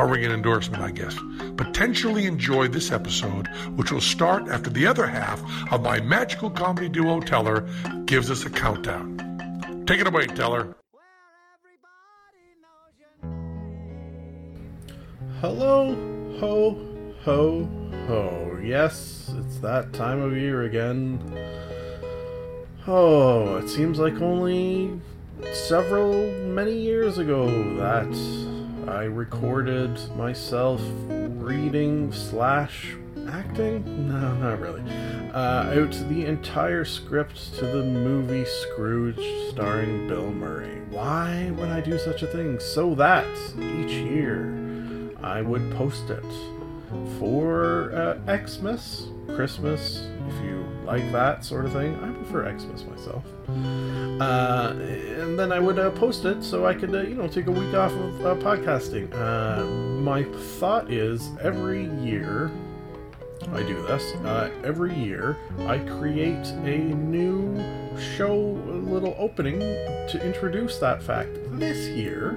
A ringing endorsement, I guess. Potentially enjoy this episode, which will start after the other half of my magical comedy duo Teller gives us a countdown. Take it away, Teller. Hello, ho, ho, ho. Yes, it's that time of year again. Oh, it seems like only several, many years ago that I recorded myself reading slash acting? No, not really. Uh, out the entire script to the movie Scrooged starring Bill Murray. Why would I do such a thing? So that each year I would post it for uh, Xmas, Christmas, if you like that sort of thing. I prefer Xmas myself. Uh, and then I would uh, post it so I could, uh, you know, take a week off of uh, podcasting. Uh, my thought is every year I do this. Uh, every year, I create a new show, little opening to introduce that fact. This year,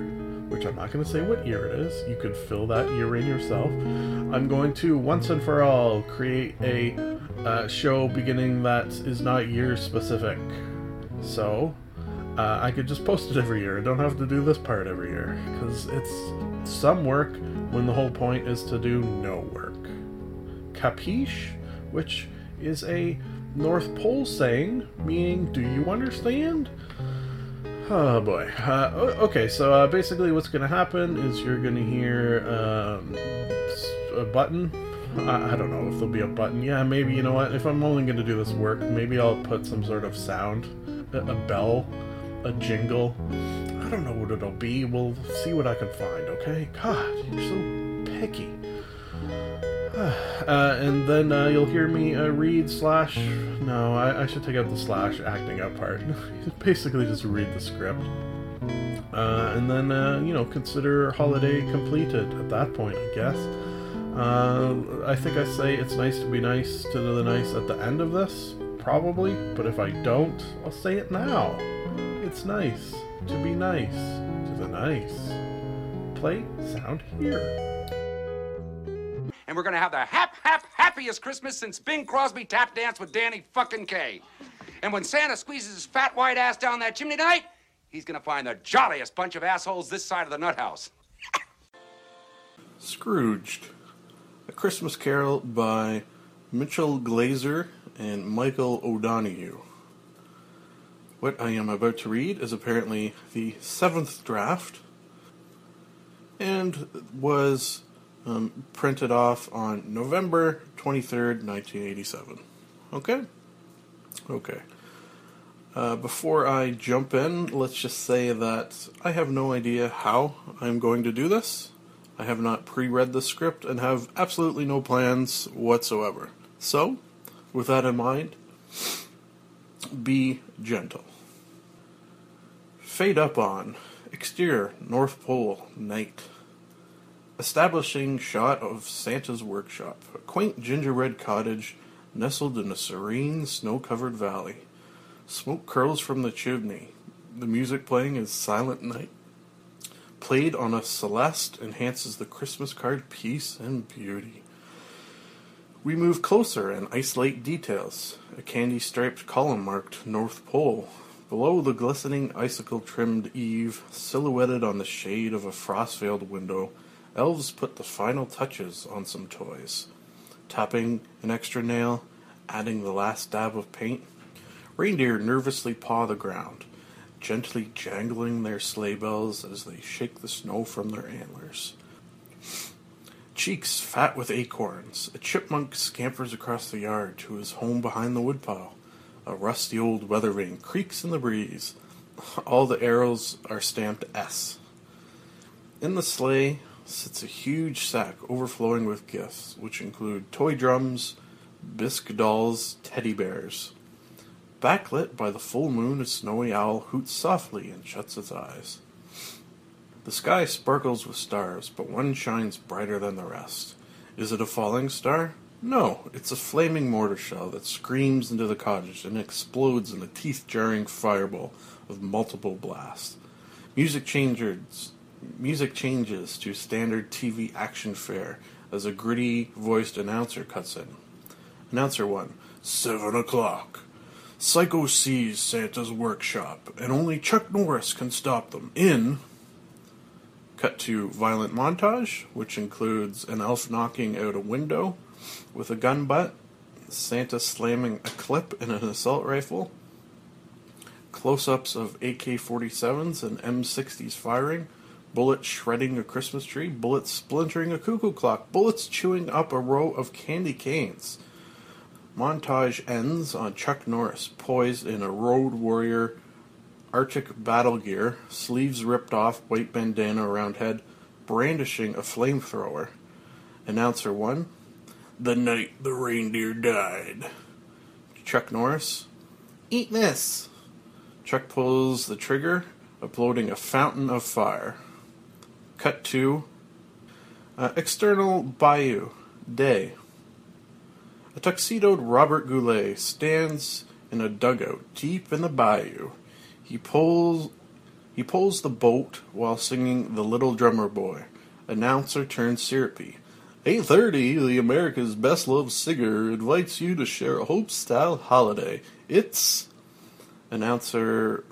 which I'm not going to say what year it is, you can fill that year in yourself. I'm going to once and for all create a uh, show beginning that is not year specific. So, uh, I could just post it every year. I don't have to do this part every year because it's some work when the whole point is to do no work. Capiche, which is a North Pole saying, meaning, do you understand? Oh boy. Uh, okay, so uh, basically, what's going to happen is you're going to hear um, a button. I, I don't know if there'll be a button. Yeah, maybe, you know what? If I'm only going to do this work, maybe I'll put some sort of sound, a, a bell, a jingle. I don't know what it'll be. We'll see what I can find, okay? God, you're so picky. Uh, and then uh, you'll hear me uh, read slash. No, I, I should take out the slash acting out part. Basically, just read the script. Uh, and then, uh, you know, consider holiday completed at that point, I guess. Uh, I think I say it's nice to be nice to the nice at the end of this, probably. But if I don't, I'll say it now. It's nice to be nice to the nice. Play sound here. And we're gonna have the hap hap happiest Christmas since Bing Crosby tap danced with Danny fucking Kaye. And when Santa squeezes his fat white ass down that chimney tonight, he's gonna find the jolliest bunch of assholes this side of the nut house. Scrooged, a Christmas Carol by Mitchell Glazer and Michael O'Donoghue. What I am about to read is apparently the seventh draft and was um, printed off on November 23rd, 1987. Okay? Okay. Uh, before I jump in, let's just say that I have no idea how I'm going to do this. I have not pre read the script and have absolutely no plans whatsoever. So, with that in mind, be gentle. Fade up on exterior North Pole night. Establishing shot of Santa's workshop, a quaint gingerbread cottage nestled in a serene snow covered valley. Smoke curls from the chimney. The music playing is Silent Night. Played on a celeste enhances the Christmas card peace and beauty. We move closer and isolate details. A candy striped column marked North Pole. Below the glistening icicle trimmed eave, silhouetted on the shade of a frost veiled window, elves put the final touches on some toys. Tapping an extra nail, adding the last dab of paint. Reindeer nervously paw the ground, gently jangling their sleigh bells as they shake the snow from their antlers. Cheeks fat with acorns, a chipmunk scampers across the yard to his home behind the woodpile. A rusty old weather vane creaks in the breeze. All the arrows are stamped S. In the sleigh, sits a huge sack overflowing with gifts, which include toy drums, bisque dolls, teddy bears. Backlit by the full moon, a snowy owl hoots softly and shuts its eyes. The sky sparkles with stars, but one shines brighter than the rest. Is it a falling star? No, it's a flaming mortar shell that screams into the cottage and explodes in a teeth jarring fireball of multiple blasts. Music changes, music changes to standard TV action fare as a gritty voiced announcer cuts in. Announcer 1 Seven o'clock. Psycho seize Santa's workshop, and only Chuck Norris can stop them. In. Cut to violent montage, which includes an elf knocking out a window with a gun butt, Santa slamming a clip in an assault rifle, close ups of AK 47s and M60s firing, bullets shredding a Christmas tree, bullets splintering a cuckoo clock, bullets chewing up a row of candy canes. Montage ends on Chuck Norris poised in a Road Warrior Arctic battle gear, sleeves ripped off, white bandana around head, brandishing a flamethrower. Announcer 1 The night the reindeer died. Chuck Norris Eat this! Chuck pulls the trigger, uploading a fountain of fire. Cut to uh, external bayou day. A tuxedoed Robert Goulet stands in a dugout deep in the bayou. He pulls he pulls the boat while singing "The Little Drummer Boy." Announcer turns syrupy. 8:30, the America's Best Loved Singer invites you to share a Hope-style holiday. It's announcer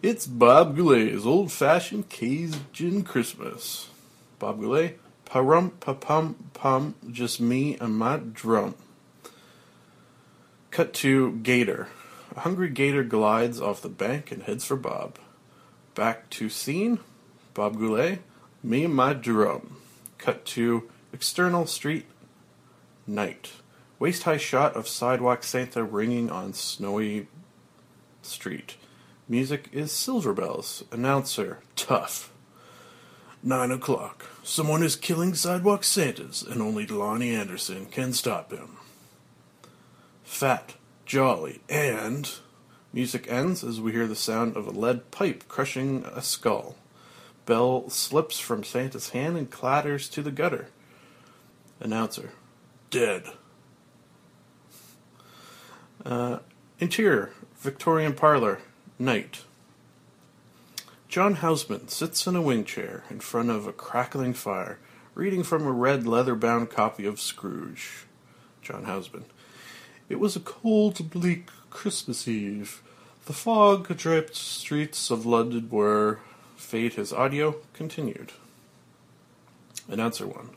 it's Bob Goulet's old-fashioned Cajun Christmas. Bob Goulet, pa-rum, pa-pum, pum, just me and my drum. Cut to Gator. A hungry gator glides off the bank and heads for Bob. Back to scene. Bob Goulet, me and my drum. Cut to external street. Night. Waist high shot of sidewalk Santa ringing on snowy street. Music is Silver Bells. Announcer, tough. Nine o'clock. Someone is killing sidewalk Santas, and only Loni Anderson can stop him. Fat, jolly, and. Music ends as we hear the sound of a lead pipe crushing a skull. Bell slips from Santa's hand and clatters to the gutter. Announcer, dead. Uh, interior, Victorian parlor, night. John Houseman sits in a wing chair in front of a crackling fire, reading from a red leather bound copy of Scrooge. John Houseman. It was a cold, bleak Christmas Eve. The fog draped streets of London were. Fate his audio continued. Announcer 1.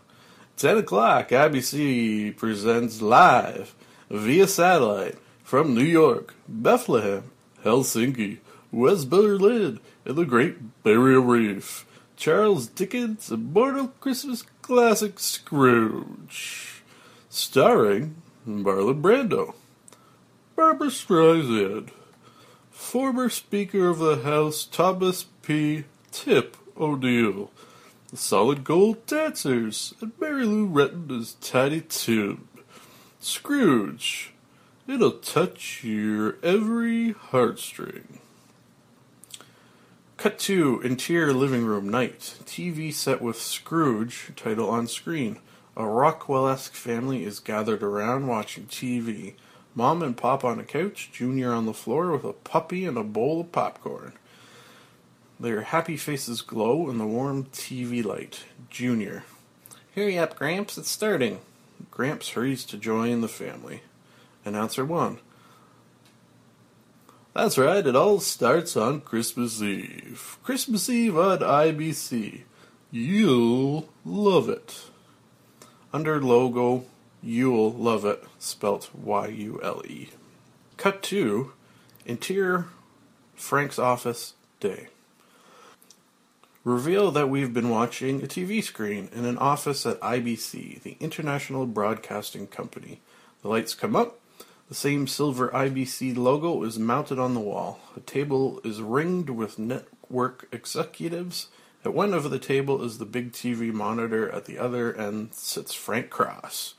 10 o'clock, IBC presents live via satellite from New York, Bethlehem, Helsinki, West Berlin, and the Great Barrier Reef. Charles Dickens' immortal Christmas classic Scrooge. Starring Marlon Brando, Barbra Streisand, former Speaker of the House Thomas P. Tip O'Neill, the Solid Gold Dancers, and Mary Lou Retton as Tiny Tim. Scrooge, it'll touch your every heartstring. Cut to interior living room night. TV set with Scrooge title on screen. A Rockwell esque family is gathered around watching TV. Mom and Pop on a couch, Junior on the floor with a puppy and a bowl of popcorn. Their happy faces glow in the warm TV light. Junior. Hurry up, Gramps, it's starting. Gramps hurries to join the family. Announcer 1. That's right, it all starts on Christmas Eve. Christmas Eve on IBC. You'll love it. Under logo, you'll love it, spelt Y U L E. Cut to interior Frank's office day. Reveal that we've been watching a TV screen in an office at IBC, the International Broadcasting Company. The lights come up. The same silver IBC logo is mounted on the wall. A table is ringed with network executives At one end of the table is the big TV monitor. At the other end sits Frank Cross,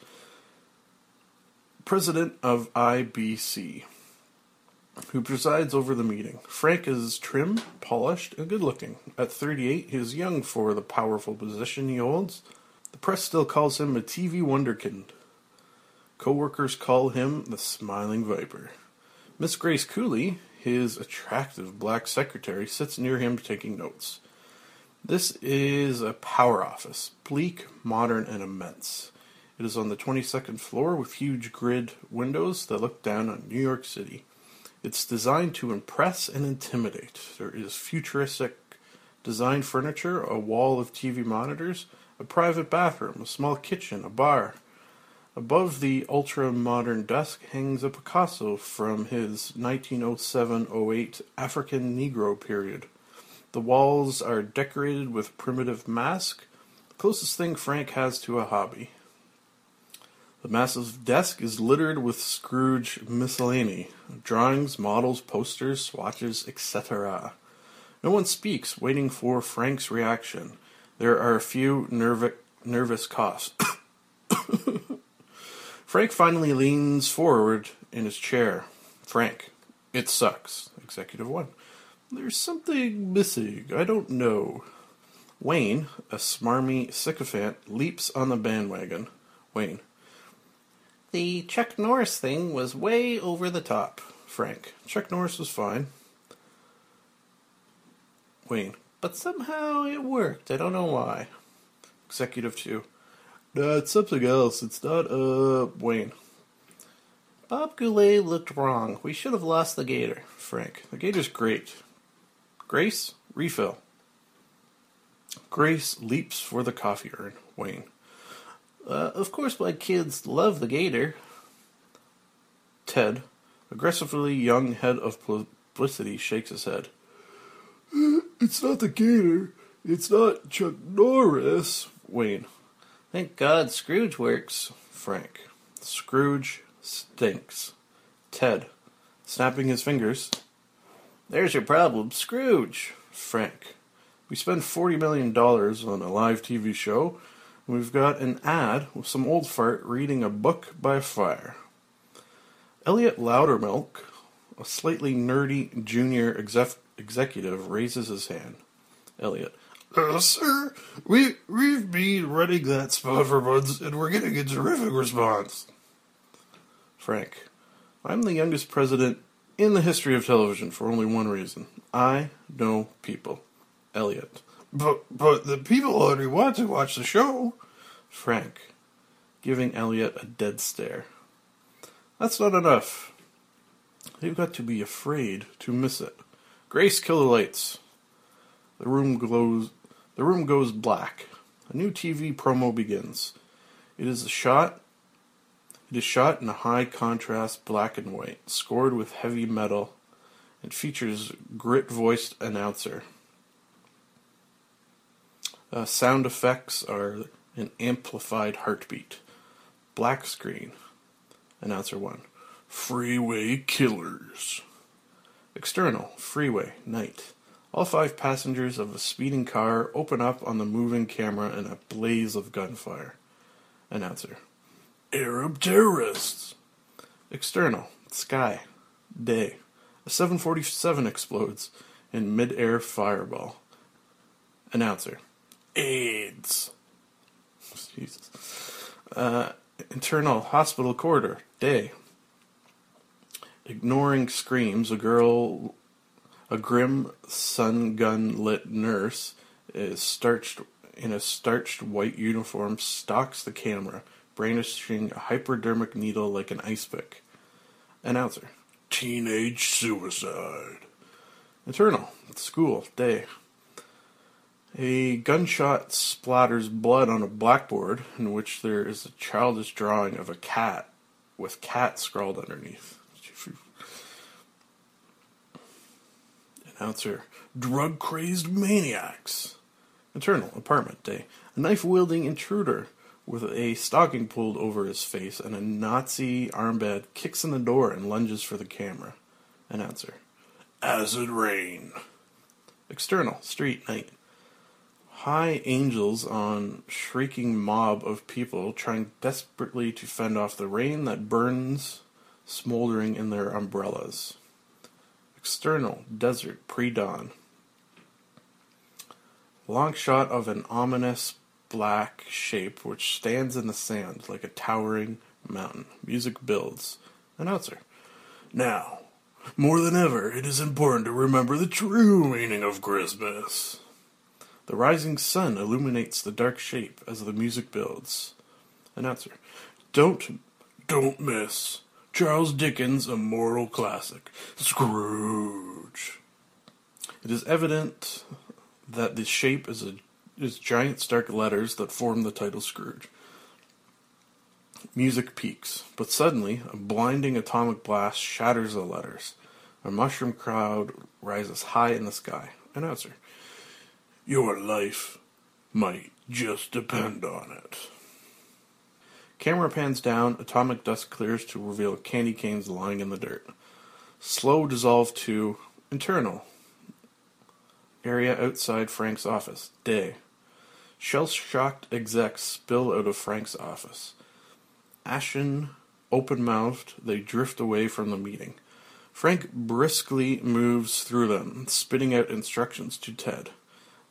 president of IBC, who presides over the meeting. Frank is trim, polished, and good looking. At 38, he is young for the powerful position he holds. The press still calls him a TV wonderkind. Co-workers call him the Smiling Viper. Miss Grace Cooley, his attractive black secretary, sits near him taking notes. This is a power office, bleak, modern, and immense. It is on the 22nd floor with huge grid windows that look down on New York City. It's designed to impress and intimidate. There is futuristic design furniture, a wall of TV monitors, a private bathroom, a small kitchen, a bar. Above the ultra modern desk hangs a Picasso from his 1907 08 African Negro period. The walls are decorated with primitive masks, closest thing Frank has to a hobby. The massive desk is littered with Scrooge miscellany drawings, models, posters, swatches, etc. No one speaks, waiting for Frank's reaction. There are a few nerv- nervous coughs. Frank finally leans forward in his chair. Frank, it sucks. Executive 1. There's something missing. I don't know. Wayne, a smarmy sycophant, leaps on the bandwagon. Wayne. The Chuck Norris thing was way over the top. Frank. Chuck Norris was fine. Wayne. But somehow it worked. I don't know why. Executive 2. No, it's something else. It's not, uh, Wayne. Bob Goulet looked wrong. We should have lost the gator. Frank. The gator's great. Grace, refill. Grace leaps for the coffee urn. Wayne. Uh, of course, my kids love the gator. Ted, aggressively young head of publicity, shakes his head. It's not the gator. It's not Chuck Norris. Wayne. Thank God Scrooge works. Frank. Scrooge stinks. Ted, snapping his fingers. There's your problem, Scrooge. Frank. We spend $40 million on a live TV show, and we've got an ad with some old fart reading a book by fire. Elliot Loudermilk, a slightly nerdy junior exec- executive, raises his hand. Elliot. Uh, sir, we, we've been running that spot for months, and we're getting a terrific response. Frank. I'm the youngest president in the history of television for only one reason. I know people. Elliot. But but the people already want to watch the show. Frank, giving Elliot a dead stare. That's not enough. They've got to be afraid to miss it. Grace, kill the lights. The room glows. The room goes black. A new TV promo begins. It is a shot it is shot in a high contrast black and white, scored with heavy metal, and features grit voiced announcer. Uh, sound effects are an amplified heartbeat. Black screen. Announcer 1. Freeway killers. External. Freeway. Night. All five passengers of a speeding car open up on the moving camera in a blaze of gunfire. Announcer. Arab terrorists. External. Sky. Day. A 747 explodes in mid-air fireball. Announcer. AIDS. Jesus. Uh, internal hospital corridor. Day. Ignoring screams, a girl, a grim sun gun lit nurse, is starched in a starched white uniform, stalks the camera, brandishing a hypodermic needle like an ice pick. Announcer. Teenage suicide. Eternal. School. Day. A gunshot splatters blood on a blackboard in which there is a childish drawing of a cat with cat scrawled underneath. Announcer. Drug crazed maniacs. Eternal. Apartment. Day. A knife wielding intruder with a stocking pulled over his face and a Nazi armband kicks in the door and lunges for the camera. Announcer. Acid rain. External. Street. Night. high angels on shrieking mob of people trying desperately to fend off the rain that burns smoldering in their umbrellas. External desert pre dawn. Long shot of an ominous black shape which stands in the sand like a towering mountain. Music builds. Announcer. Now, more than ever, it is important to remember the true meaning of Christmas. The rising sun illuminates the dark shape as the music builds. Announcer. Don't, don't miss. Charles Dickens' immortal classic, Scrooge. It is evident that the shape is a is giant stark letters that form the title Scrooge. Music peaks, but suddenly a blinding atomic blast shatters the letters. A mushroom cloud rises high in the sky. Announcer. Your life might just depend on it. Camera pans down, atomic dust clears to reveal candy canes lying in the dirt. Slow dissolve to internal. Area outside Frank's office. Day. Shell shocked execs spill out of Frank's office. Ashen, open mouthed, they drift away from the meeting. Frank briskly moves through them, spitting out instructions to Ted.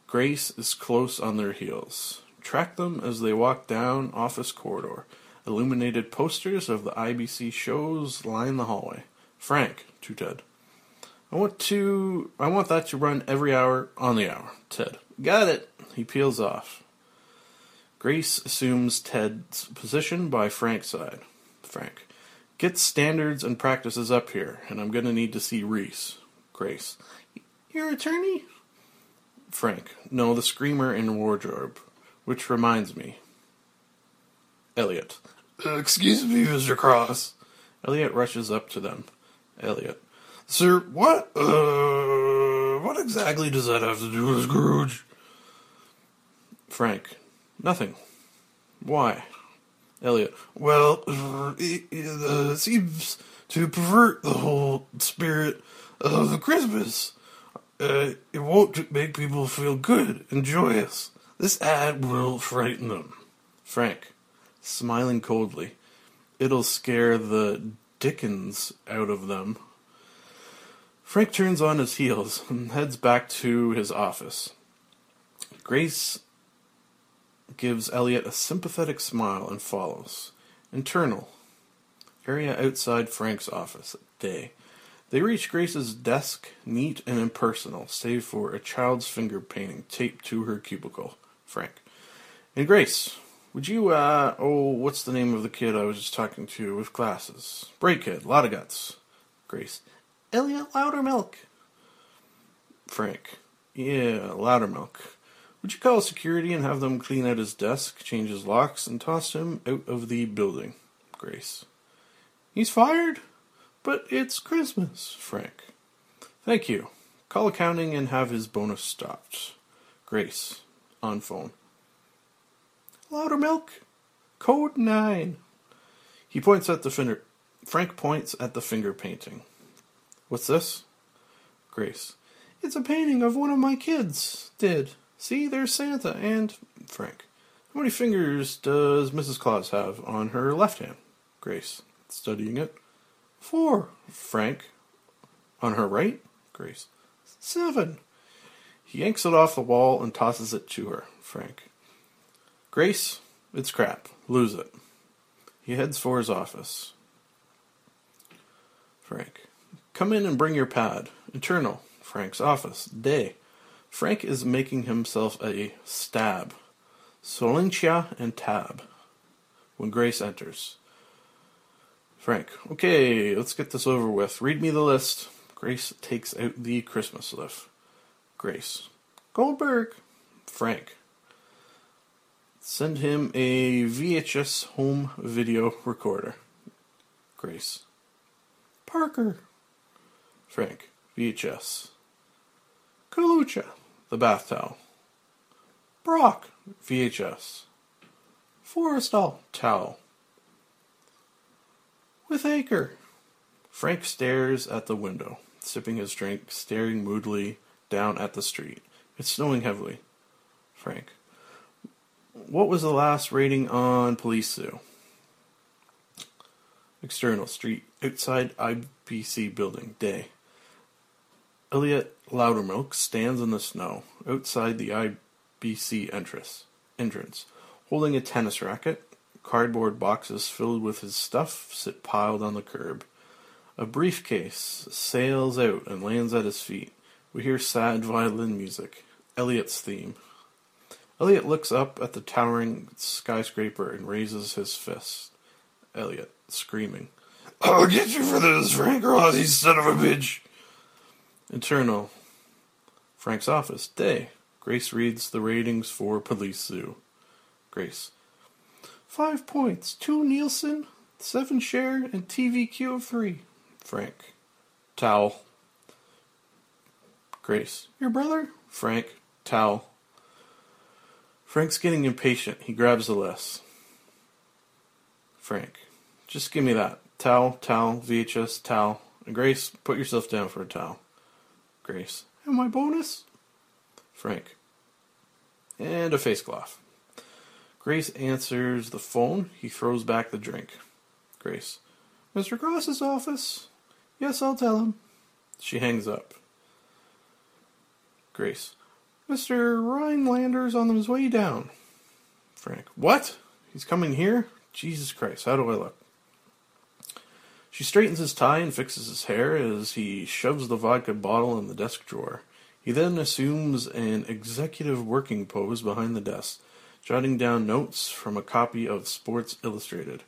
Grace is close on their heels. Track them as they walk down office corridor. Illuminated posters of the IBC shows line the hallway. Frank to Ted. I want to I want that to run every hour on the hour. Ted. Got it. He peels off. Grace assumes Ted's position by Frank's side. Frank. Get standards and practices up here, and I'm gonna need to see Reese. Grace. Your attorney? Frank. No, the screamer in wardrobe. Which reminds me. Elliot. "Uh, excuse me, Mr. Cross. Elliot rushes up to them. Elliot. Sir, what, uh, what exactly does that have to do with Scrooge? Frank. Nothing. Why? Elliot. Well, it, it uh, seems to pervert the whole spirit of Christmas. Uh, it won't make people feel good and joyous. This ad will frighten them. Frank, smiling coldly. It'll scare the dickens out of them. Frank turns on his heels and heads back to his office. Grace gives Elliot a sympathetic smile and follows. Internal. Area outside Frank's office. Day. They reach Grace's desk, neat and impersonal, save for a child's finger painting taped to her cubicle. Frank. And Grace, would you, uh, oh, what's the name of the kid I was just talking to with glasses? Bright kid, lot of guts. Grace. Elliot Loudermilk. Frank. Yeah, Loudermilk. Would you call security and have them clean out his desk, change his locks, and toss him out of the building? Grace. He's fired? But it's Christmas, Frank. Thank you. Call accounting and have his bonus stopped. Grace. On phone. Loudermilk. Code 9. He points at the finger. Frank points at the finger painting. What's this? Grace. It's a painting of one of my kids. Did. See, there's Santa and Frank. How many fingers does Mrs. Claus have on her left hand? Grace. Studying it. Four. Frank. On her right? Grace. Seven. He yanks it off the wall and tosses it to her. Frank. Grace, it's crap. Lose it. He heads for his office. Frank. Come in and bring your pad. Internal. Frank's office. Day. Frank is making himself a stab. Solentia and tab. When Grace enters. Frank. Okay, let's get this over with. Read me the list. Grace takes out the Christmas list. Grace. Goldberg. Frank. Send him a VHS home video recorder. Grace. Parker. Frank. VHS. Kalucha. The bath towel. Brock. VHS. Forrestal. Towel. With Acre. Frank stares at the window, sipping his drink, staring moodily down at the street. It's snowing heavily. Frank. What was the last rating on Police Zoo? External street outside IBC building. Day. Elliot Loudermilk stands in the snow outside the IBC entrance, entrance, holding a tennis racket. Cardboard boxes filled with his stuff sit piled on the curb. A briefcase sails out and lands at his feet. We hear sad violin music. Elliot's theme. Elliot looks up at the towering skyscraper and raises his fist. Elliot, screaming. I'll get you for this, Frank Rossi, son of a bitch! Internal. Frank's office. Day. Grace reads the ratings for Police Zoo. Grace. Five points. Two Nielsen, seven share, and TVQ of three. Frank. Towel. Grace. Your brother? Frank. Towel. Frank's getting impatient. He grabs the list. Frank. Just give me that. Towel, towel, VHS, towel. Grace, put yourself down for a towel. Grace. And my bonus? Frank. And a face cloth. Grace answers the phone. He throws back the drink. Grace. Mr. Cross's office. Yes, I'll tell him. She hangs up. Grace. Mr. Rhinelander's on his way down. Frank. What? He's coming here? Jesus Christ, how do I look? She straightens his tie and fixes his hair as he shoves the vodka bottle in the desk drawer. He then assumes an executive working pose behind the desk, jotting down notes from a copy of Sports Illustrated.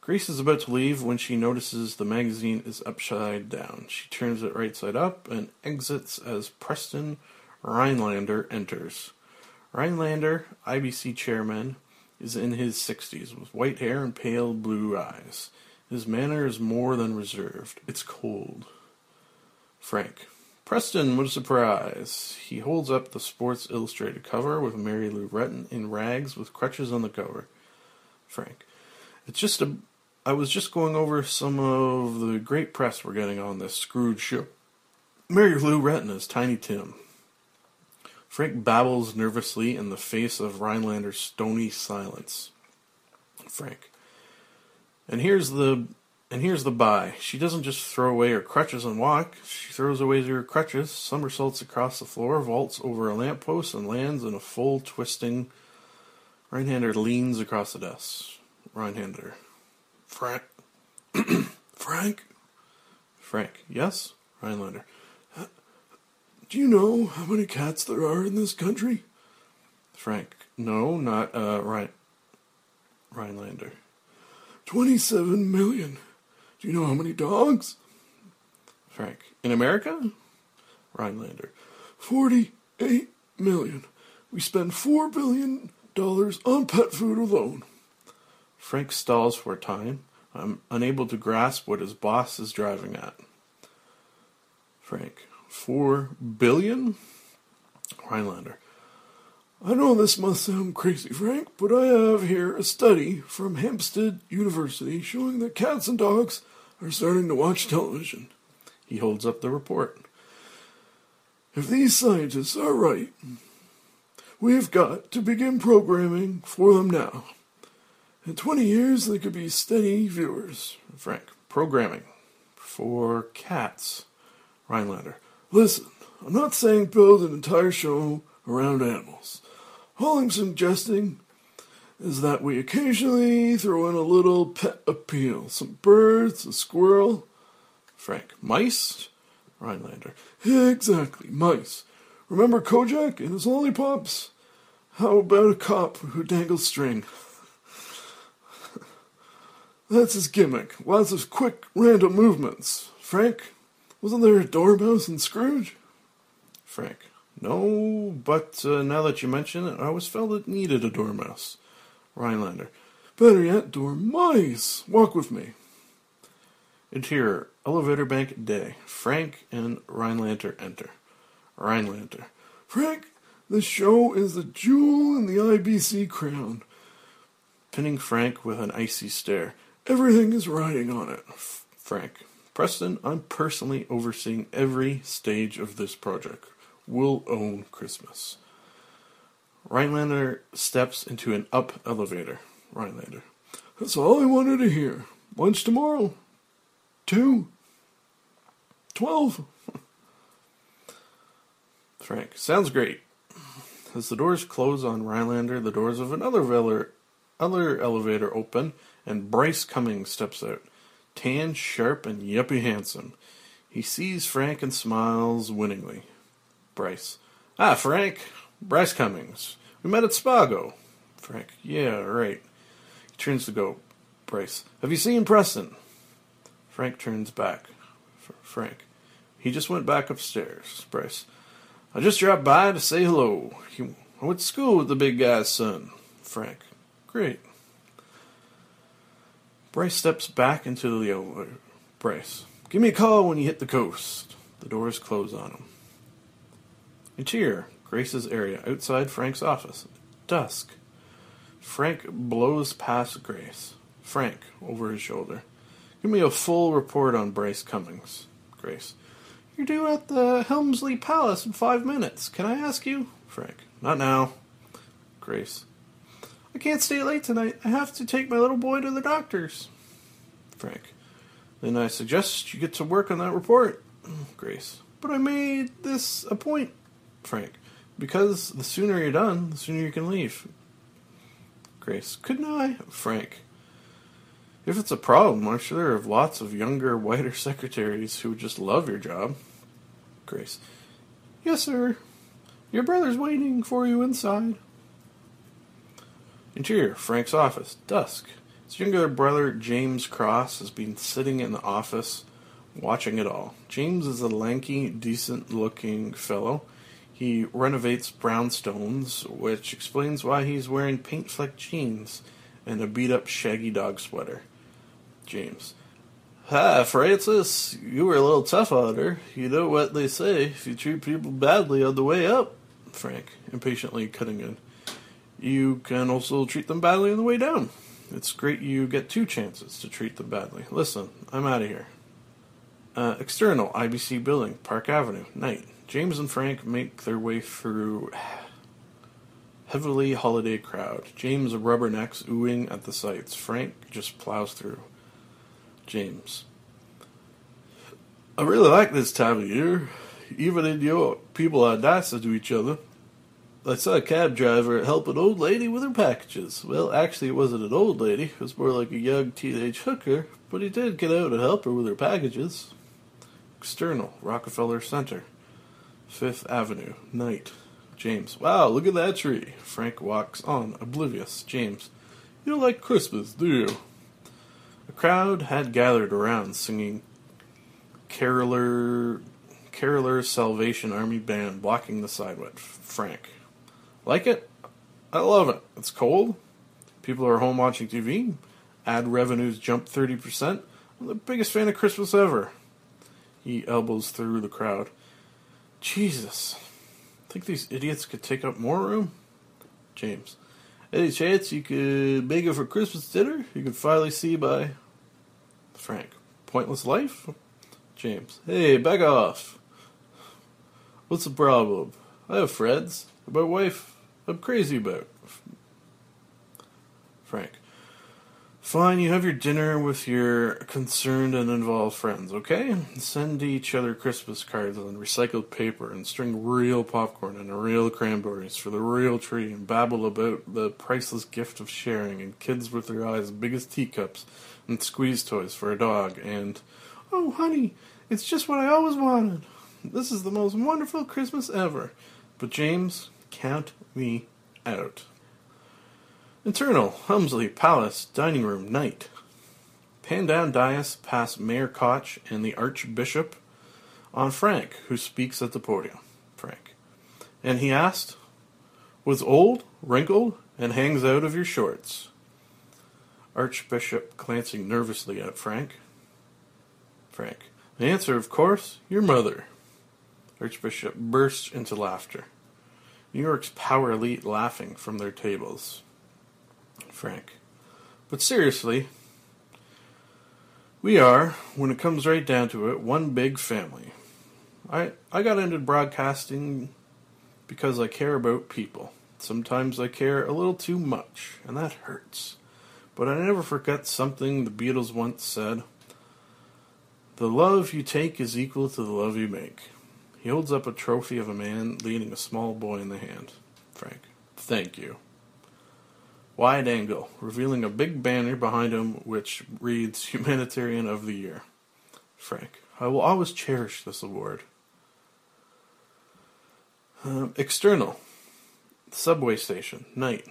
Grace is about to leave when she notices the magazine is upside down. She turns it right side up and exits as Preston Rhinelander enters. Rhinelander, IBC chairman, is in his 60s with white hair and pale blue eyes. His manner is more than reserved. It's cold. Frank. Preston, what a surprise. He holds up the Sports Illustrated cover with Mary Lou Retton in rags with crutches on the cover. Frank. It's just a. I was just going over some of the great press we're getting on this Scrooge show. Mary Lou Retton is Tiny Tim. Frank babbles nervously in the face of Rhinelander's stony silence. Frank. And here's the and here's the buy. She doesn't just throw away her crutches and walk. She throws away her crutches, somersaults across the floor, vaults over a lamppost, and lands in a full twisting. Rhinelander leans across the desk. Rhinelander. Frank. Frank? Frank. Yes? Rhinelander. Do you know how many cats there are in this country? Frank. No, not, uh, Ryan. Rhinelander. 27 million. Do you know how many dogs? Frank. In America? Rhinelander. 48 million. We spend $4 billion on pet food alone. Frank stalls for a time. I'm unable to grasp what his boss is driving at. Frank. Four billion? Rhinelander. I know this must sound crazy, Frank, but I have here a study from Hampstead University showing that cats and dogs are starting to watch television. He holds up the report. If these scientists are right, we've got to begin programming for them now. In 20 years, they could be steady viewers. Frank, programming for cats. Rhinelander, listen, I'm not saying build an entire show around animals. All I'm suggesting is that we occasionally throw in a little pet appeal. Some birds, a squirrel. Frank, mice? Rhinelander, exactly, mice. Remember Kojak and his lollipops? How about a cop who dangles string? That's his gimmick. Lots of quick, random movements. Frank, wasn't there a dormouse in Scrooge? Frank, no, but uh, now that you mention it, I always felt it needed a dormouse. Rhinelander, better yet, dormice. Walk with me. Interior, elevator bank day. Frank and Rhinelander enter. Rhinelander, Frank, this show is the jewel in the IBC crown. Pinning Frank with an icy stare. Everything is riding on it. F- Frank, Preston, I'm personally overseeing every stage of this project. We'll own Christmas. Rhinelander steps into an up elevator. Rhinelander. That's all I wanted to hear. Lunch tomorrow. Two. Twelve. Frank. Sounds great. As the doors close on Rhinelander, the doors of another other elevator open, and Bryce Cummings steps out. Tan, sharp, and yuppie handsome. He sees Frank and smiles winningly. Bryce. Ah, Frank. Bryce Cummings. We met at Spago. Frank. Yeah, right. He turns to go. Bryce. Have you seen Preston? Frank turns back. Frank. He just went back upstairs. Bryce. I just dropped by to say hello. He I went to school with the big guy's son. Frank. Great. Bryce steps back into the elevator. Bryce. Give me a call when you hit the coast. The doors close on him. Interior. Grace's area. Outside Frank's office. Dusk. Frank blows past Grace. Frank, over his shoulder. Give me a full report on Bryce Cummings. Grace. You're due at the Helmsley Palace in five minutes. Can I ask you? Frank. Not now. Grace. I can't stay late tonight. I have to take my little boy to the doctor's. Frank. Then I suggest you get to work on that report. Grace. But I made this a point. Frank. Because the sooner you're done, the sooner you can leave. Grace. Couldn't I? Frank. If it's a problem, I'm sure there are lots of younger, whiter secretaries who would just love your job. Grace. Yes, sir. Your brother's waiting for you inside. Interior, Frank's office. Dusk. His younger brother, James Cross, has been sitting in the office watching it all. James is a lanky, decent looking fellow. He renovates brownstones, which explains why he's wearing paint flecked jeans and a beat up shaggy dog sweater. James. Hi, Francis. You were a little tough on her. You know what they say if you treat people badly on the way up. Frank, impatiently cutting in. You can also treat them badly on the way down. It's great you get two chances to treat them badly. Listen, I'm out of here. Uh, external, IBC building, Park Avenue, night. James and Frank make their way through heavily holiday crowd. James rubbernecks oohing at the sights. Frank just plows through. James. I really like this time of year. Even in New York, people are nicer to each other. I saw a cab driver help an old lady with her packages. Well, actually, it wasn't an old lady. It was more like a young teenage hooker, but he did get out and help her with her packages. External, Rockefeller Center. Fifth Avenue, night. James. Wow, look at that tree. Frank walks on, oblivious. James. You don't like Christmas, do you? A crowd had gathered around, singing Caroler, Caroler's Salvation Army Band, blocking the sidewalk. Frank. Like it? I love it. It's cold. People are home watching TV. Ad revenues jump 30%. I'm the biggest fan of Christmas ever. He elbows through the crowd. Jesus. Think these idiots could take up more room? James. Any chance you could make it for Christmas dinner? You could finally see by. Frank. Pointless life? James. Hey, back off. What's the problem? I have friends. My wife, I'm crazy about. Frank. Fine, you have your dinner with your concerned and involved friends, okay? Send each other Christmas cards on recycled paper and string real popcorn and real cranberries for the real tree and babble about the priceless gift of sharing and kids with their eyes big as teacups and squeeze toys for a dog and, oh, honey, it's just what I always wanted. This is the most wonderful Christmas ever. But James, count me out. Internal, Helmsley Palace, dining room, night. Pan down dais past Mayor Koch and the Archbishop on Frank, who speaks at the podium. Frank. And he asked, Was old, wrinkled, and hangs out of your shorts? Archbishop glancing nervously at Frank. Frank. The answer, of course, your mother. Archbishop bursts into laughter. New York's power elite laughing from their tables. Frank. But seriously, we are, when it comes right down to it, one big family. I I got into broadcasting because I care about people. Sometimes I care a little too much, and that hurts. But I never forget something the Beatles once said The love you take is equal to the love you make. He holds up a trophy of a man leading a small boy in the hand. Frank, thank you. Wide angle, revealing a big banner behind him which reads Humanitarian of the Year. Frank, I will always cherish this award. Um, external, subway station, night.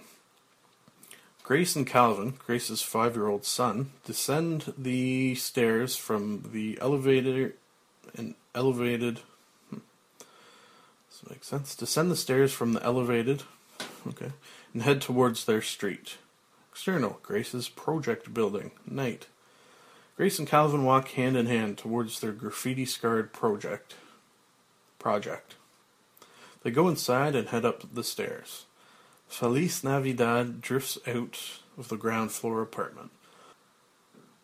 Grace and Calvin, Grace's five year old son, descend the stairs from the elevator and elevated. Does that make sense? Descend the stairs from the elevated, okay, and head towards their street. External, Grace's project building, night. Grace and Calvin walk hand in hand towards their graffiti scarred project. Project. They go inside and head up the stairs. Feliz Navidad drifts out of the ground floor apartment.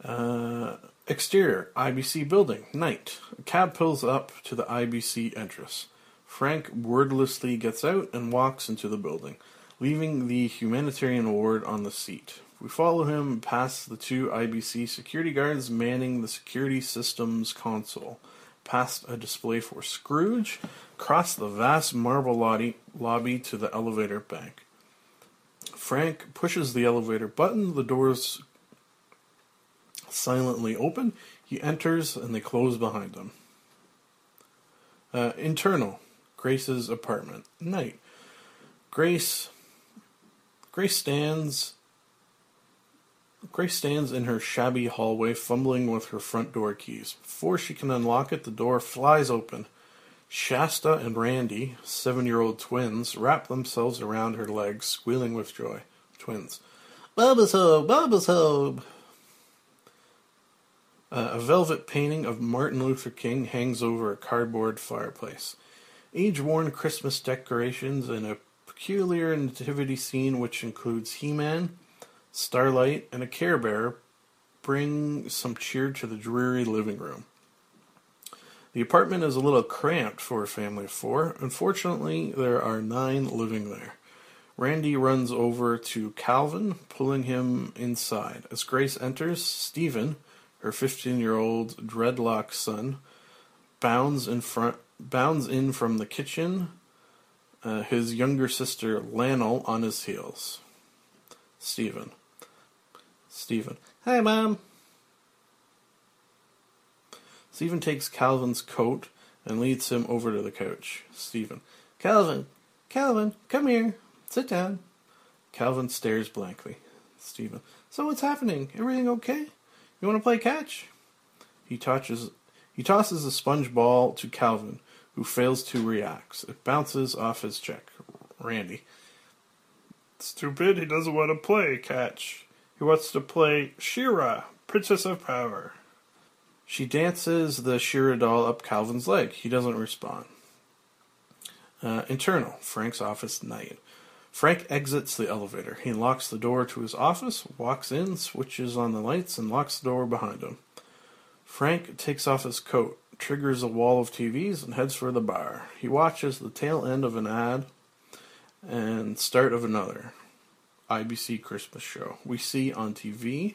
Uh, exterior, IBC building, night. A cab pulls up to the IBC entrance. Frank wordlessly gets out and walks into the building, leaving the humanitarian award on the seat. We follow him past the two IBC security guards manning the security systems console, past a display for Scrooge, across the vast marble lobby, lobby to the elevator bank. Frank pushes the elevator button, the doors silently open. He enters and they close behind him. Uh, internal, Grace's apartment. Night. Grace. Grace stands. Grace stands in her shabby hallway, fumbling with her front door keys. Before she can unlock it, the door flies open. Shasta and Randy, seven year old twins, wrap themselves around her legs, squealing with joy. Twins. Bubba's home, Bubba's home. Uh, a velvet painting of Martin Luther King hangs over a cardboard fireplace. Age worn Christmas decorations and a peculiar nativity scene, which includes He Man, Starlight, and a Care Bear, bring some cheer to the dreary living room. The apartment is a little cramped for a family of four. Unfortunately, there are nine living there. Randy runs over to Calvin, pulling him inside. As Grace enters, Stephen, her 15 year old dreadlock son, bounds in front bounds in from the kitchen, uh, his younger sister Lannel on his heels. Stephen. Stephen. Hi, Mom. Stephen takes Calvin's coat and leads him over to the couch. Stephen. Calvin, Calvin, come here. Sit down. Calvin stares blankly. Stephen. So what's happening? Everything okay? You want to play catch? He touches he tosses a sponge ball to Calvin, who fails to react. It bounces off his check. Randy. Too he doesn't want to play catch. He wants to play She-Ra, Princess of Power. She dances the She-Ra doll up Calvin's leg. He doesn't respond. Uh, internal, Frank's office night. Frank exits the elevator. He locks the door to his office, walks in, switches on the lights, and locks the door behind him. Frank takes off his coat, triggers a wall of TVs, and heads for the bar. He watches the tail end of an ad and start of another. IBC Christmas show. We see on TV.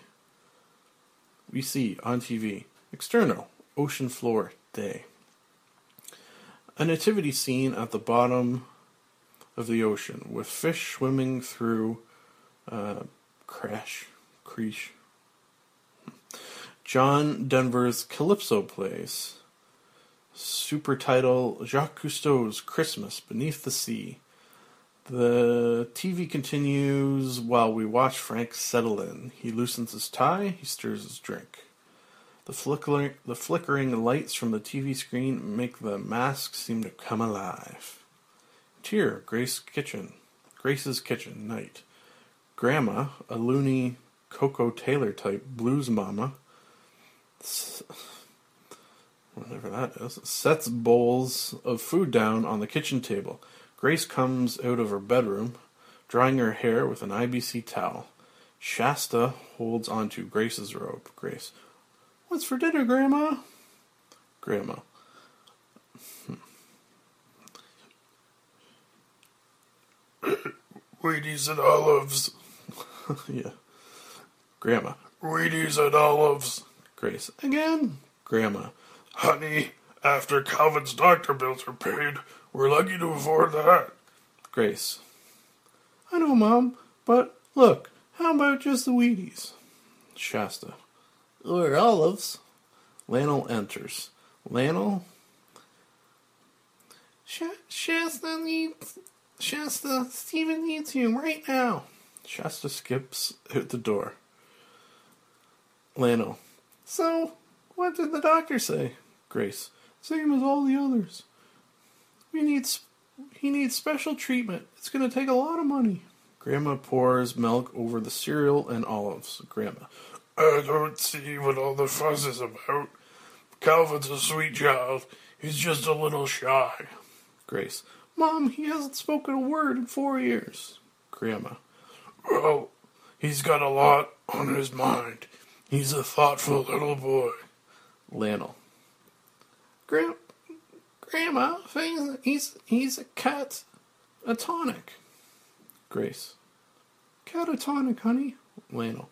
We see on TV. External. Ocean floor. Day. A nativity scene at the bottom of the ocean with fish swimming through uh, crash. Creesh. John Denver's Calypso plays. Super title Jacques Cousteau's Christmas Beneath the Sea. The TV continues while we watch Frank settle in. He loosens his tie, he stirs his drink. The flickering, the flickering lights from the TV screen make the mask seem to come alive. Tier, Grace Kitchen. Grace's Kitchen, night. Grandma, a loony Koko Taylor type blues mama, whatever that is, sets bowls of food down on the kitchen table. Grace comes out of her bedroom, drying her hair with an IBC towel. Shasta holds onto Grace's robe. Grace, what's for dinner, Grandma? Grandma. Hmm. Wheaties and olives. yeah. Grandma. Wheaties and olives. Grace. Again. Grandma. Honey, after Calvin's doctor bills are paid, we're lucky to afford that. Grace. I know, Mom, but look, how about just the Wheaties? Shasta. Or olives. Lionel enters. Lionel. Sh- Shasta needs. Shasta, Stephen needs you right now. Shasta skips out the door. Lionel. So, what did the doctor say? Grace. Same as all the others. We need. He needs special treatment. It's going to take a lot of money. Grandma pours milk over the cereal and olives. Grandma. I don't see what all the fuss is about. Calvin's a sweet child. He's just a little shy. Grace. Mom, he hasn't spoken a word in four years. Grandma. Well, he's got a lot on his mind. He's a thoughtful little boy. Lionel. Gra- Grandma, he's he's a cat, a tonic. Grace. Catatonic, honey. Lionel.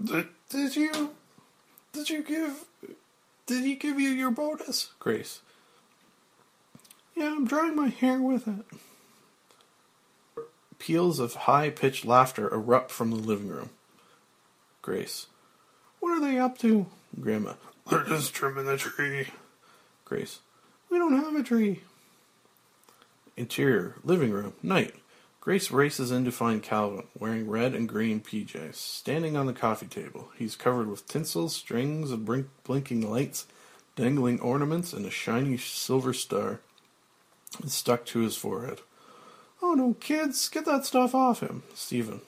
Did, did you did you give did he give you your bonus? Grace. Yeah, I'm drying my hair with it. Peals of high pitched laughter erupt from the living room. Grace. What are they up to? Grandma. They're just trimming the tree. Grace. We don't have a tree. Interior, living room, night. Grace races in to find Calvin, wearing red and green PJs, standing on the coffee table. He's covered with tinsel, strings of blink- blinking lights, dangling ornaments, and a shiny silver star stuck to his forehead. Oh no, kids, get that stuff off him, Stephen.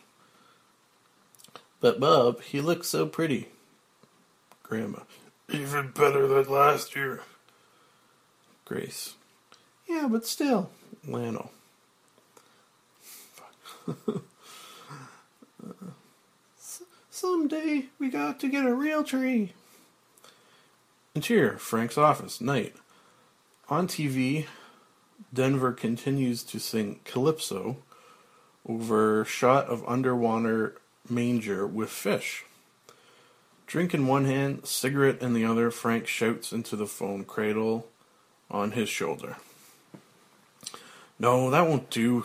But Bob, he looks so pretty. Grandma. Even better than last year. Grace. Yeah, but still. Lano. Fuck. Someday we got to get a real tree. Interior, Frank's office, night. On TV, Denver continues to sing Calypso over shot of underwater manger with fish. Drink in one hand, cigarette in the other, Frank shouts into the phone cradle on his shoulder. No, that won't do.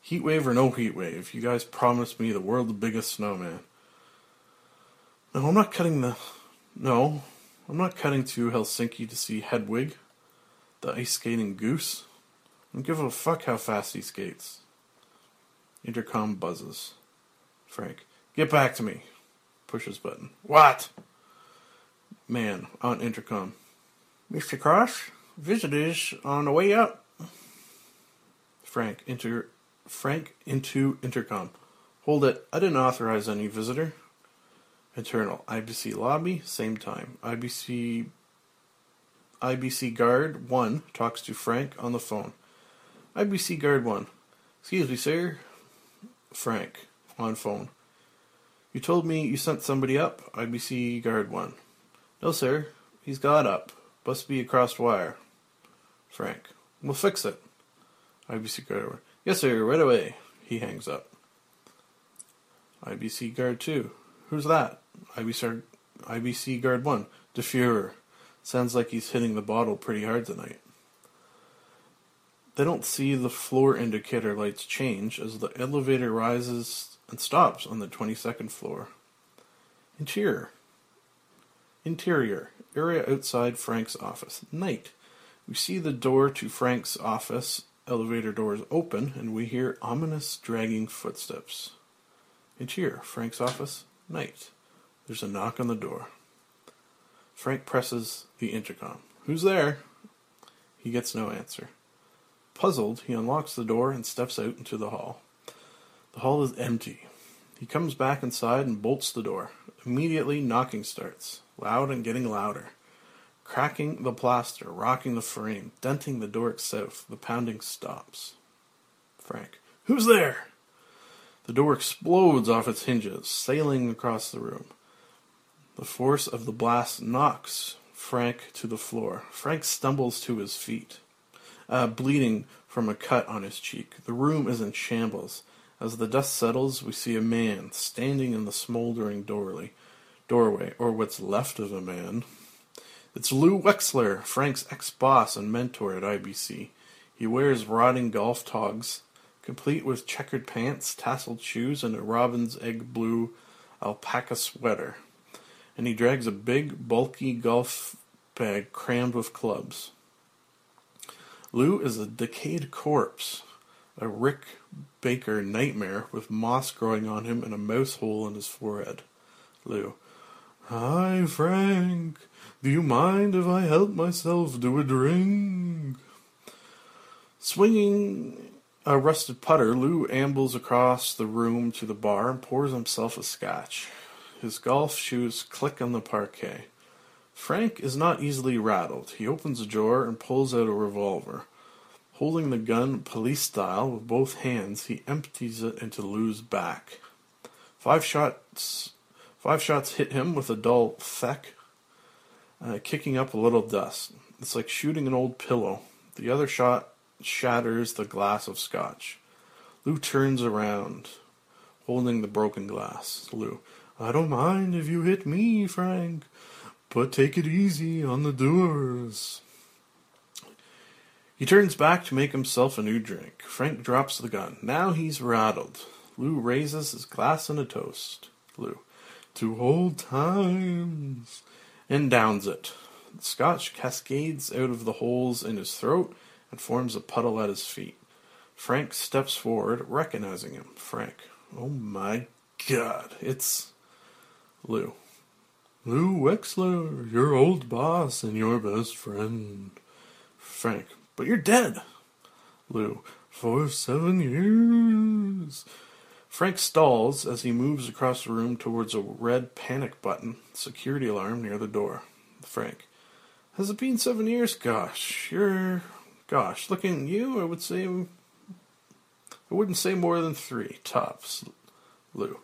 Heat wave or no heat wave, you guys promised me the world's biggest snowman. No, I'm not cutting the. No, I'm not cutting to Helsinki to see Hedwig, the ice skating goose. I don't give a fuck how fast he skates. Intercom buzzes. Frank, get back to me. Pushes button. What? Man on intercom. Mr. Cross, visitors on the way up. Frank inter Frank into intercom. Hold it. I didn't authorize any visitor. Internal IBC lobby, same time. IBC IBC guard 1 talks to Frank on the phone. IBC guard 1. Excuse me, sir. Frank on phone. You told me you sent somebody up, IBC guard 1. No, sir. He's got up. Must be a crossed wire. Frank. We'll fix it. IBC guard 1. Yes, sir. Right away. He hangs up. IBC guard 2. Who's that? IBC, IBC guard 1. De Fuhrer. Sounds like he's hitting the bottle pretty hard tonight. They don't see the floor indicator lights change as the elevator rises and stops on the 22nd floor. Interior. Interior. Area outside Frank's office. Night. We see the door to Frank's office. Elevator doors open, and we hear ominous dragging footsteps. Interior. Frank's office. Night. There's a knock on the door. Frank presses the intercom. Who's there? He gets no answer. Puzzled, he unlocks the door and steps out into the hall. The hall is empty. He comes back inside and bolts the door. Immediately, knocking starts, loud and getting louder. Cracking the plaster, rocking the frame, denting the door itself. The pounding stops. Frank. Who's there? The door explodes off its hinges, sailing across the room. The force of the blast knocks Frank to the floor. Frank stumbles to his feet, uh, bleeding from a cut on his cheek. The room is in shambles. As the dust settles, we see a man standing in the smoldering doorway, doorway, or what's left of a man. It's Lou Wexler, Frank's ex-boss and mentor at IBC. He wears rotting golf togs, complete with checkered pants, tasseled shoes, and a robin's egg blue alpaca sweater. And he drags a big, bulky golf bag crammed with clubs. Lou is a decayed corpse, a Rick Baker nightmare with moss growing on him and a mouse hole in his forehead. Lou. Hi, Frank. Do you mind if I help myself to a drink? Swinging a rusted putter, Lou ambles across the room to the bar and pours himself a scotch. His golf shoes click on the parquet. Frank is not easily rattled. He opens a drawer and pulls out a revolver. Holding the gun police style with both hands, he empties it into Lou's back. Five shots five shots hit him with a dull feck, uh, kicking up a little dust. It's like shooting an old pillow. The other shot shatters the glass of scotch. Lou turns around, holding the broken glass. Lou, I don't mind if you hit me, Frank, but take it easy on the doers. He turns back to make himself a new drink. Frank drops the gun. Now he's rattled. Lou raises his glass in a toast. Lou, to old times, and downs it. The scotch cascades out of the holes in his throat and forms a puddle at his feet. Frank steps forward, recognizing him. Frank, oh my god, it's Lou. Lou Wexler, your old boss and your best friend. Frank, but you're dead. Lou, for seven years. Frank stalls as he moves across the room towards a red panic button security alarm near the door. Frank, has it been seven years? Gosh, you're. Gosh, looking at you, I would say. I wouldn't say more than three, tops. Lou,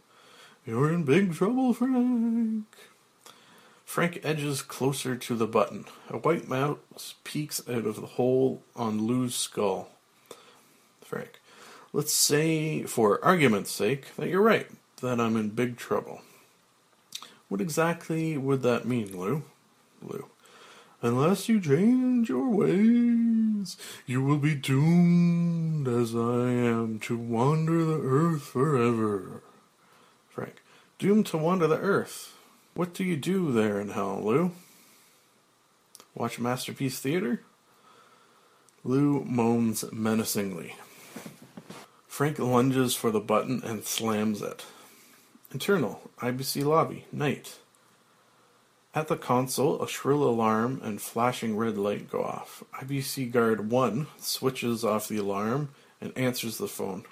you're in big trouble, Frank. Frank edges closer to the button. A white mouse peeks out of the hole on Lou's skull. Frank, let's say, for argument's sake, that you're right, that I'm in big trouble. What exactly would that mean, Lou? Lou. Unless you change your ways, you will be doomed as I am to wander the earth forever. Frank. Doomed to wander the earth? What do you do there in hell, Lou? Watch Masterpiece Theater? Lou moans menacingly. Frank lunges for the button and slams it. Internal, IBC lobby, night. At the console, a shrill alarm and flashing red light go off. IBC Guard 1 switches off the alarm and answers the phone.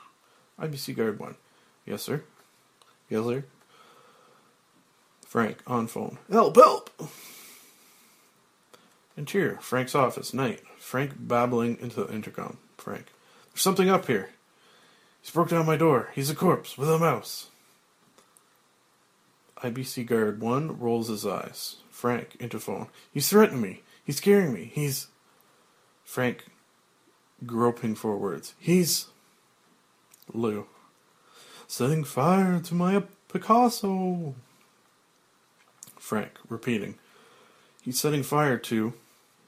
IBC Guard 1. Yes, sir. Yes, sir. Frank, on phone. Help, help! Interior, Frank's office, night. Frank babbling into the intercom. Frank. There's something up here. He's broke down my door. He's a corpse with a mouse. IBC guard 1 rolls his eyes. Frank, interphone. He's threatening me. He's scaring me. He's. Frank, groping for words. He's. Lou. Setting fire to my Picasso. Frank, repeating. He's setting fire to.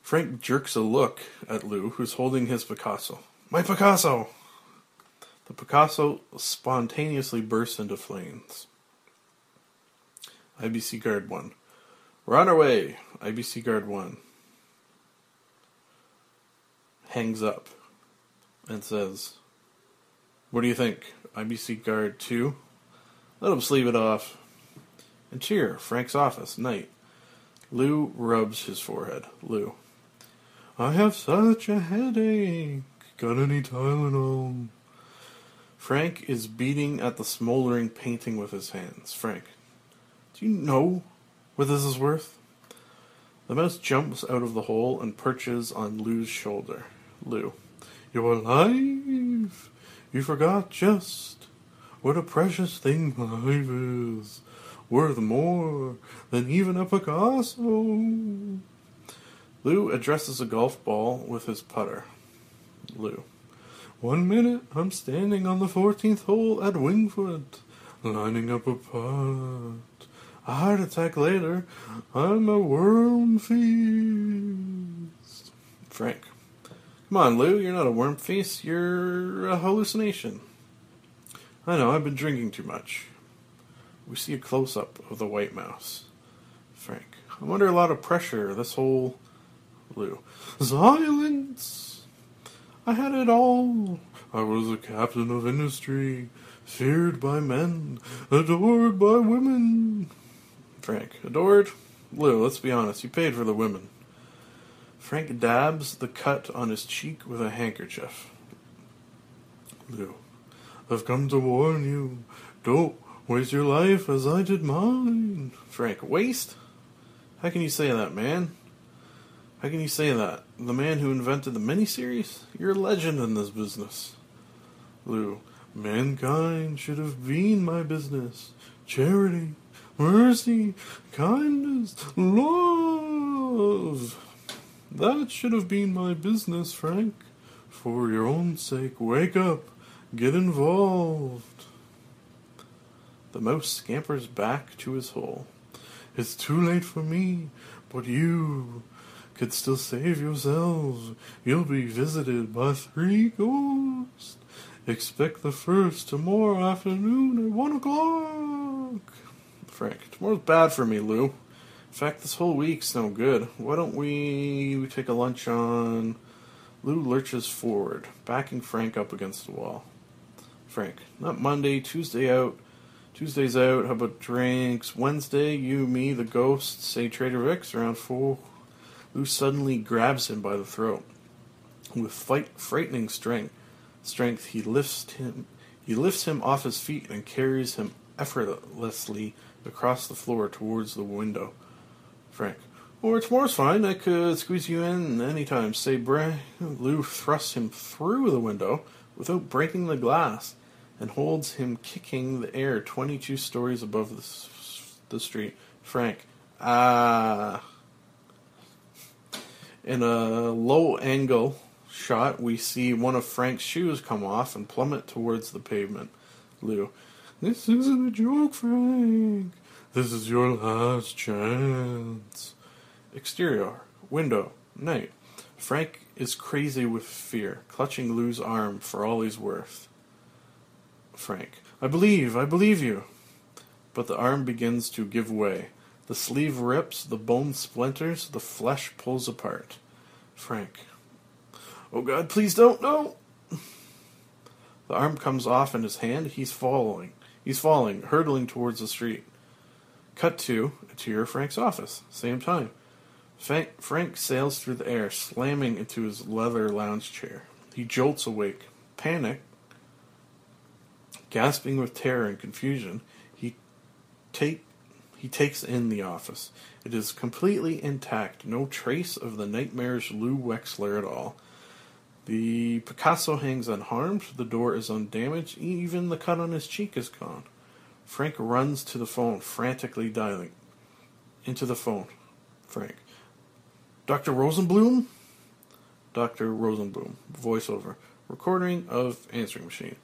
Frank jerks a look at Lou, who's holding his Picasso. My Picasso! The Picasso spontaneously bursts into flames. IBC Guard 1. We're on our way. IBC Guard 1 hangs up and says, What do you think? IBC Guard 2? Let him sleeve it off. And cheer, Frank's office, night. Lou rubs his forehead. Lou. I have such a headache. Got any Tylenol? Frank is beating at the smoldering painting with his hands. Frank. Do you know what this is worth? The mouse jumps out of the hole and perches on Lou's shoulder. Lou. You're alive! You forgot just what a precious thing life is. Worth more than even a Picasso. Lou addresses a golf ball with his putter. Lou. One minute, I'm standing on the 14th hole at Wingfoot, lining up a putt. A heart attack later, I'm a worm feast. Frank. Come on, Lou, you're not a worm feast, you're a hallucination. I know, I've been drinking too much. We see a close up of the White Mouse. Frank. I'm under a lot of pressure, this whole. Lou. Silence! I had it all. I was a captain of industry, feared by men, adored by women. Frank. Adored? Lou, let's be honest, you paid for the women. Frank dabs the cut on his cheek with a handkerchief. Lou. I've come to warn you. Don't waste your life as I did mine. Frank. Waste? How can you say that, man? How can you say that? The man who invented the miniseries? You're a legend in this business. Lou. Mankind should have been my business. Charity, mercy, kindness, love. That should have been my business, Frank. For your own sake, wake up. Get involved. The mouse scampers back to his hole. It's too late for me, but you could still save yourselves. You'll be visited by three ghosts. Expect the first tomorrow afternoon at one o'clock. Frank, tomorrow's bad for me, Lou. In fact, this whole week's no good. Why don't we take a lunch on. Lou lurches forward, backing Frank up against the wall. Frank, not Monday, Tuesday out. Tuesday's out. How about drinks? Wednesday, you, me, the ghosts, say Trader Vic's around four. Lou suddenly grabs him by the throat. With fight, frightening strength, strength, he lifts him. He lifts him off his feet and carries him effortlessly across the floor towards the window. Frank, or tomorrow's fine. I could squeeze you in any time. Say, Bray. Lou thrusts him through the window without breaking the glass and holds him kicking the air 22 stories above the, the street. Frank, ah. In a low angle shot, we see one of Frank's shoes come off and plummet towards the pavement. Lou, this isn't a joke, Frank. This is your last chance. Exterior, window, night. Frank is crazy with fear, clutching Lou's arm for all he's worth. Frank, I believe, I believe you. But the arm begins to give way. The sleeve rips, the bone splinters, the flesh pulls apart. Frank, oh God, please don't, no! The arm comes off in his hand. He's falling. He's falling, hurtling towards the street. Cut to, to your Frank's office. Same time. Frank, Frank sails through the air, slamming into his leather lounge chair. He jolts awake. Panic, gasping with terror and confusion, he take he takes in the office. It is completely intact, no trace of the nightmarish Lou Wexler at all. The Picasso hangs unharmed, the door is undamaged, even the cut on his cheek is gone. Frank runs to the phone, frantically dialing. Into the phone. Frank. Dr. Rosenblum? Dr. Rosenblum. Voiceover. Recording of answering machine.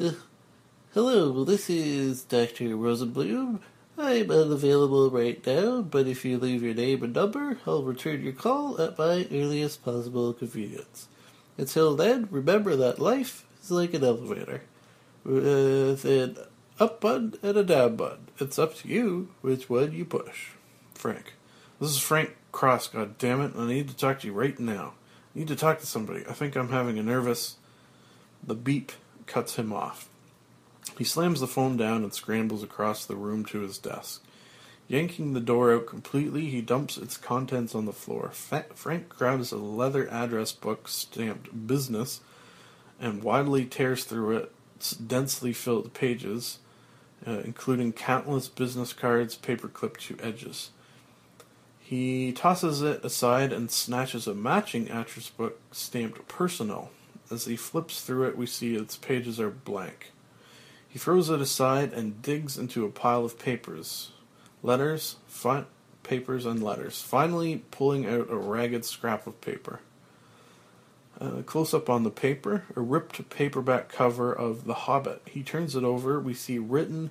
Uh, hello, this is Dr. Rosenblum. I'm unavailable right now, but if you leave your name and number, I'll return your call at my earliest possible convenience. Until then, remember that life is like an elevator with an up button and a down button. It's up to you which one you push. Frank. This is Frank Cross, god damn it. I need to talk to you right now. I need to talk to somebody. I think I'm having a nervous. The beep cuts him off. He slams the phone down and scrambles across the room to his desk. Yanking the door out completely, he dumps its contents on the floor. Frank grabs a leather address book stamped business and widely tears through its densely filled pages, uh, including countless business cards paper clipped to edges. He tosses it aside and snatches a matching address book stamped personal. As he flips through it, we see its pages are blank. He throws it aside and digs into a pile of papers. Letters, fi- papers, and letters, finally pulling out a ragged scrap of paper. Uh, close up on the paper, a ripped paperback cover of The Hobbit. He turns it over. We see written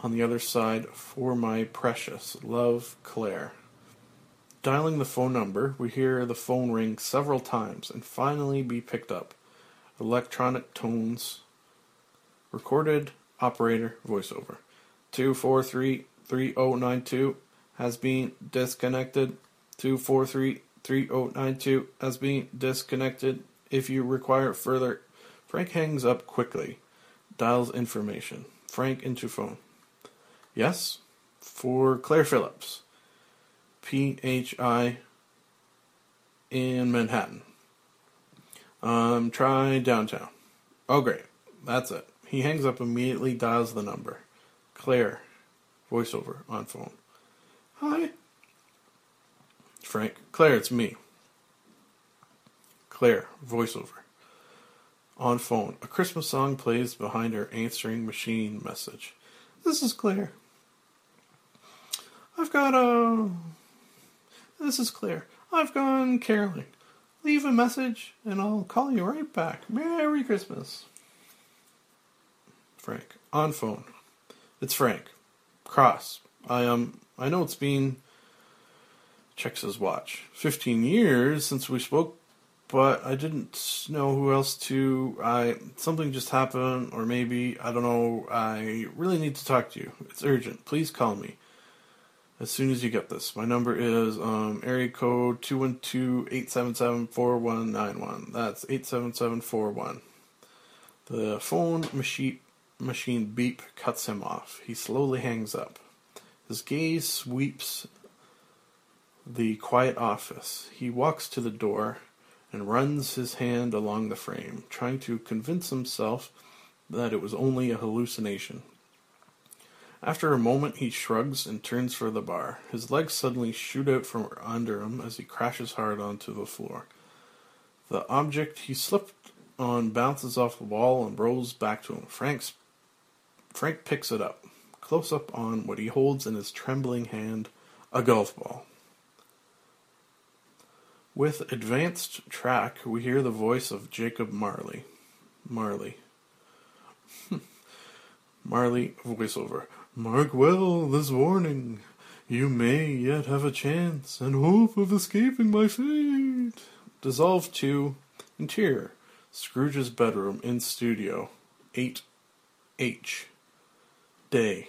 on the other side, For my precious, love, Claire. Dialing the phone number, we hear the phone ring several times and finally be picked up. Electronic tones. Recorded operator voiceover. 2433092 has been disconnected. 2433092 has been disconnected. If you require further. Frank hangs up quickly. Dials information. Frank into phone. Yes? For Claire Phillips. PHI in Manhattan. Um, try downtown. Oh, great. That's it. He hangs up immediately, dials the number. Claire, voiceover on phone. Hi. Frank, Claire, it's me. Claire, voiceover. On phone. A Christmas song plays behind her answering machine message. This is Claire. I've got a. This is Claire. I've gone caroling. Leave a message and I'll call you right back. Merry Christmas. Frank. On phone. It's Frank. Cross. I um I know it's been checks his watch. Fifteen years since we spoke, but I didn't know who else to I something just happened or maybe I don't know, I really need to talk to you. It's urgent. Please call me as soon as you get this. My number is um, area code 212-877-4191. That's 87741. The phone machine, machine beep cuts him off. He slowly hangs up. His gaze sweeps the quiet office. He walks to the door and runs his hand along the frame, trying to convince himself that it was only a hallucination. After a moment, he shrugs and turns for the bar. His legs suddenly shoot out from under him as he crashes hard onto the floor. The object he slipped on bounces off the wall and rolls back to him. Frank's, Frank picks it up, close up on what he holds in his trembling hand a golf ball. With advanced track, we hear the voice of Jacob Marley. Marley. Marley voiceover. Mark well this warning. You may yet have a chance and hope of escaping my fate. Dissolve to Interior. Scrooge's bedroom in studio. 8H. Day.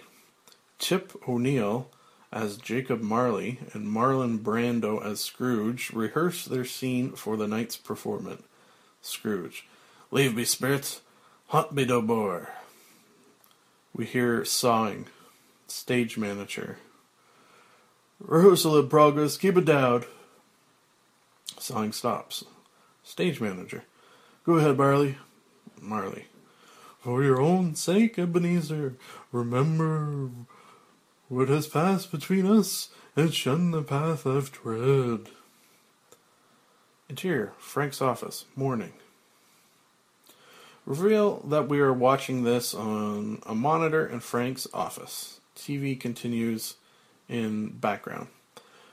Tip O'Neill as Jacob Marley and Marlon Brando as Scrooge rehearse their scene for the night's performance. Scrooge. Leave me, spirits. Haunt me no more. We hear sawing. Stage manager. Rehearsal in progress. Keep it down. Sawing stops. Stage manager. Go ahead, Marley. Marley. For your own sake, Ebenezer, remember what has passed between us and shun the path I've tread. Interior, Frank's office, morning. Reveal that we are watching this on a monitor in Frank's office. TV continues in background.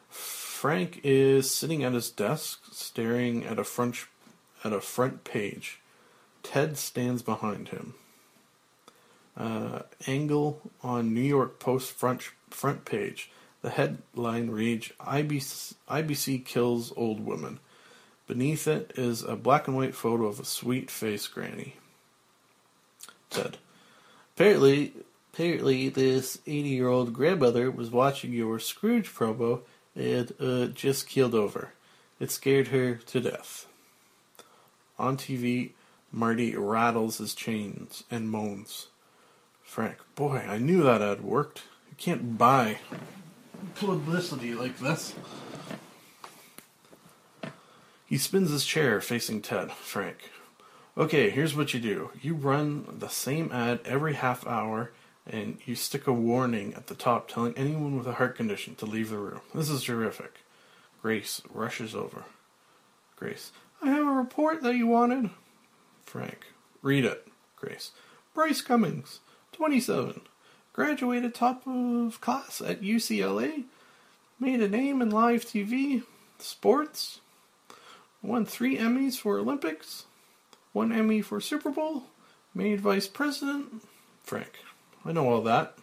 Frank is sitting at his desk, staring at a front at a front page. Ted stands behind him. Uh, angle on New York Post front front page. The headline reads IBC, IBC kills old woman. Beneath it is a black and white photo of a sweet faced granny. Ted. Apparently, apparently, this 80 year old grandmother was watching your Scrooge promo and uh, just keeled over. It scared her to death. On TV, Marley rattles his chains and moans. Frank, boy, I knew that ad worked. You can't buy publicity like this. He spins his chair facing Ted. Frank, okay, here's what you do. You run the same ad every half hour and you stick a warning at the top telling anyone with a heart condition to leave the room. This is terrific. Grace rushes over. Grace, I have a report that you wanted. Frank, read it. Grace, Bryce Cummings, 27, graduated top of class at UCLA, made a name in live TV, sports. Won three Emmys for Olympics, one Emmy for Super Bowl, made vice president. Frank, I know all that.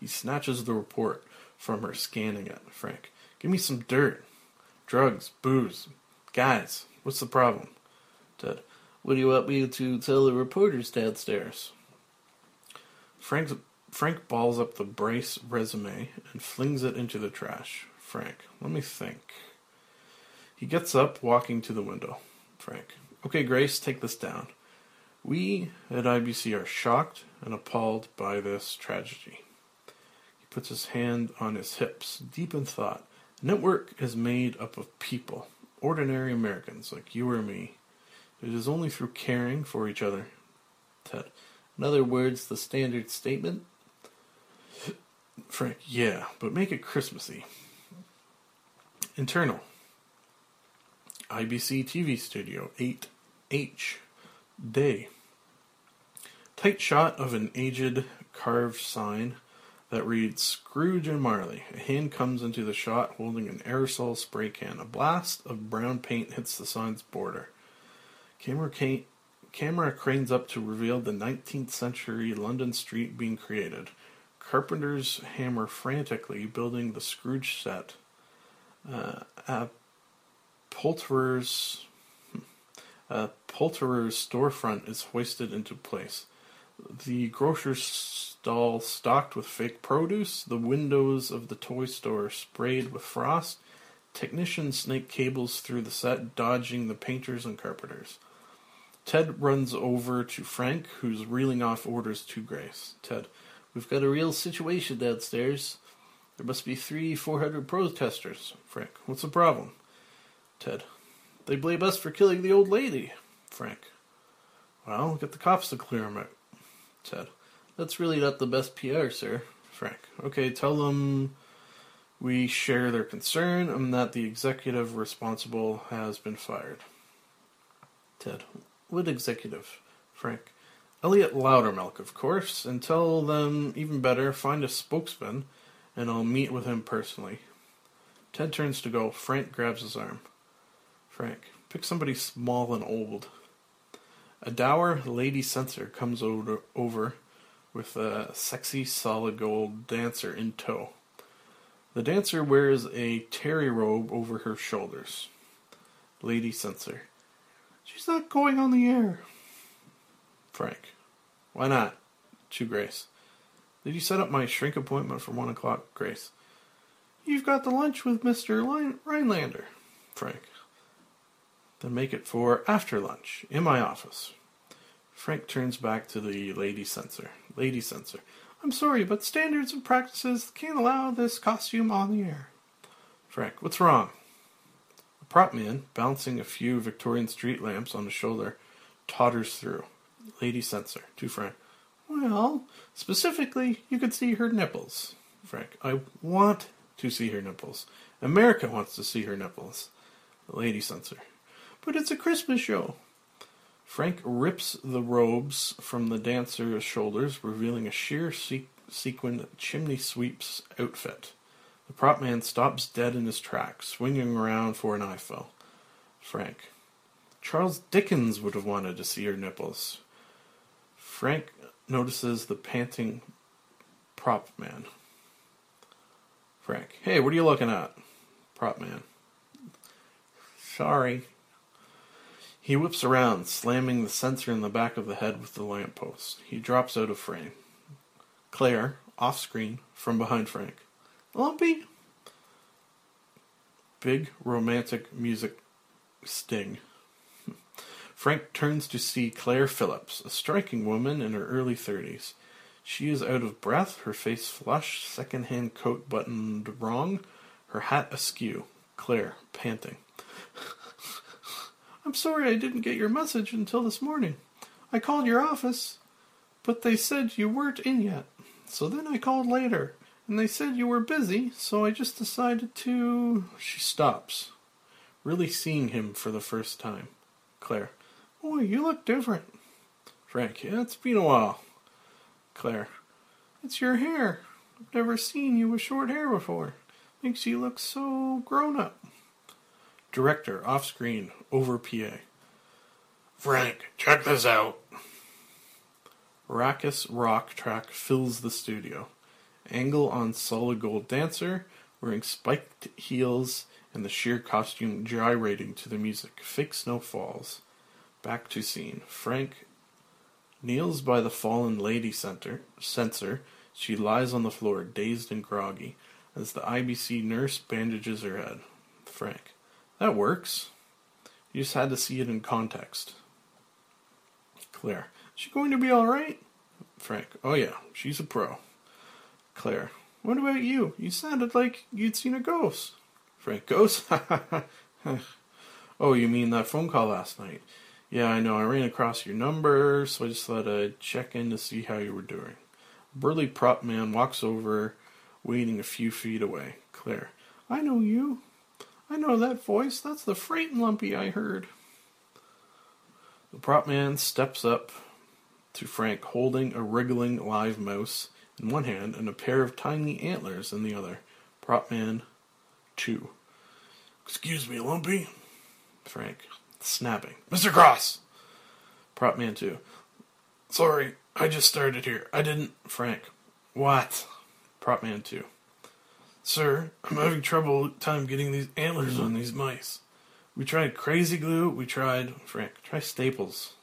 He snatches the report from her, scanning it. Frank, give me some dirt. Drugs, booze. Guys, what's the problem? Ted, what do you want me to tell the reporters downstairs? Frank, Frank balls up the Bryce resume and flings it into the trash. Frank, let me think. He gets up, walking to the window. Frank, okay, Grace, take this down. We at IBC are shocked and appalled by this tragedy. He puts his hand on his hips, deep in thought. The network is made up of people, ordinary Americans like you or me. It is only through caring for each other. Ted, In other words, the standard statement? Frank, yeah, but make it Christmassy. Internal. IBC TV studio 8H. Day. Tight shot of an aged carved sign that reads Scrooge and Marley. A hand comes into the shot holding an aerosol spray can. A blast of brown paint hits the sign's border. Camera, ca- camera cranes up to reveal the 19th century London street being created. Carpenters hammer frantically, building the Scrooge set. Uh, a poulterer's, a poulterer's storefront is hoisted into place. The grocer's stall stocked with fake produce, the windows of the toy store sprayed with frost. Technicians snake cables through the set, dodging the painters and carpenters. Ted runs over to Frank, who's reeling off orders to Grace. Ted, We've got a real situation downstairs. There must be three, four hundred protesters. Frank, what's the problem? Ted, they blame us for killing the old lady. Frank, well, get the cops to clear him out. Ted, that's really not the best PR, sir. Frank, okay, tell them we share their concern and that the executive responsible has been fired. Ted, what executive? Frank, Elliot Loudermilk, of course, and tell them, even better, find a spokesman, and I'll meet with him personally. Ted turns to go. Frank grabs his arm. Frank, pick somebody small and old. A dour lady censor comes over with a sexy solid gold dancer in tow. The dancer wears a terry robe over her shoulders. Lady censor. She's not going on the air. Frank. Why not? To Grace. Did you set up my shrink appointment for one o'clock, Grace? You've got the lunch with Mr. Line- Rhinelander. Frank. Then make it for after lunch, in my office. Frank turns back to the lady censor. Lady censor. I'm sorry, but standards and practices can't allow this costume on the air. Frank. What's wrong? Prop man, balancing a few Victorian street lamps on his shoulder, totters through. Lady censor. To Frank. Well, specifically, you could see her nipples. Frank. I want to see her nipples. America wants to see her nipples. Lady censor. But it's a Christmas show. Frank rips the robes from the dancer's shoulders, revealing a sheer se- sequined chimney sweep's outfit. The prop man stops dead in his tracks, swinging around for an eyeful. Frank. Charles Dickens would have wanted to see her nipples. Frank notices the panting prop man. Frank. Hey, what are you looking at? Prop man. Sorry. He whips around, slamming the censor in the back of the head with the lamppost. He drops out of frame. Claire, off screen, from behind Frank. Lumpy? Big romantic music sting. Frank turns to see Claire Phillips, a striking woman in her early thirties. She is out of breath, her face flushed, second-hand coat buttoned wrong, her hat askew. Claire, panting. I'm sorry I didn't get your message until this morning. I called your office, but they said you weren't in yet. So then I called later, and they said you were busy, so I just decided to. She stops, really seeing him for the first time. Claire, boy, you look different. Frank, yeah, it's been a while. Claire, it's your hair. I've never seen you with short hair before. Makes you look so grown up. Director, off screen, over PA. Frank, check this out. Raucous rock track fills the studio. Angle on solid gold dancer, wearing spiked heels and the sheer costume gyrating to the music. Fake snow falls. Back to scene. Frank kneels by the fallen lady center, censor. She lies on the floor, dazed and groggy, as the IBC nurse bandages her head. Frank. That works. You just had to see it in context. Claire. Is she going to be alright? Frank. Oh yeah, she's a pro. Claire. What about you? You sounded like you'd seen a ghost. Frank. Ghost? oh, you mean that phone call last night? Yeah, I know. I ran across your number, so I just thought I'd check in to see how you were doing. Burly prop man walks over, waiting a few feet away. Claire. I know you. I know that voice. That's the freight lumpy I heard. The prop man steps up to Frank, holding a wriggling live mouse in one hand and a pair of tiny antlers in the other. Prop man 2. Excuse me, Lumpy. Frank, snapping. Mr. Cross! Prop man 2. Sorry, I just started here. I didn't. Frank. What? Prop man 2. Sir, I'm having trouble time getting these antlers on these mice. We tried crazy glue, we tried Frank, try staples.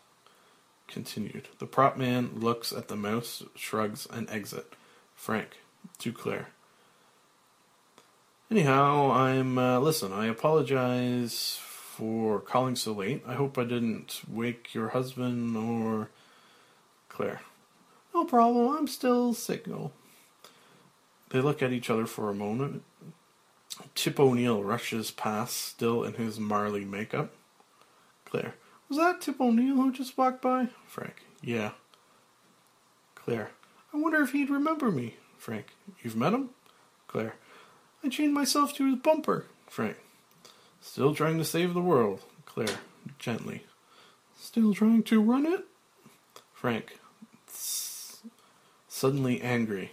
Continued. The prop man looks at the mouse, shrugs, and exit. Frank, to Claire. Anyhow, I'm uh, listen, I apologize for calling so late. I hope I didn't wake your husband or Claire. No problem, I'm still signal. They look at each other for a moment. Tip O'Neill rushes past, still in his Marley makeup. Claire. Was that Tip O'Neill who just walked by? Frank. Yeah. Claire. I wonder if he'd remember me. Frank. You've met him? Claire. I chained myself to his bumper. Frank. Still trying to save the world. Claire. Gently. Still trying to run it? Frank. S- suddenly angry.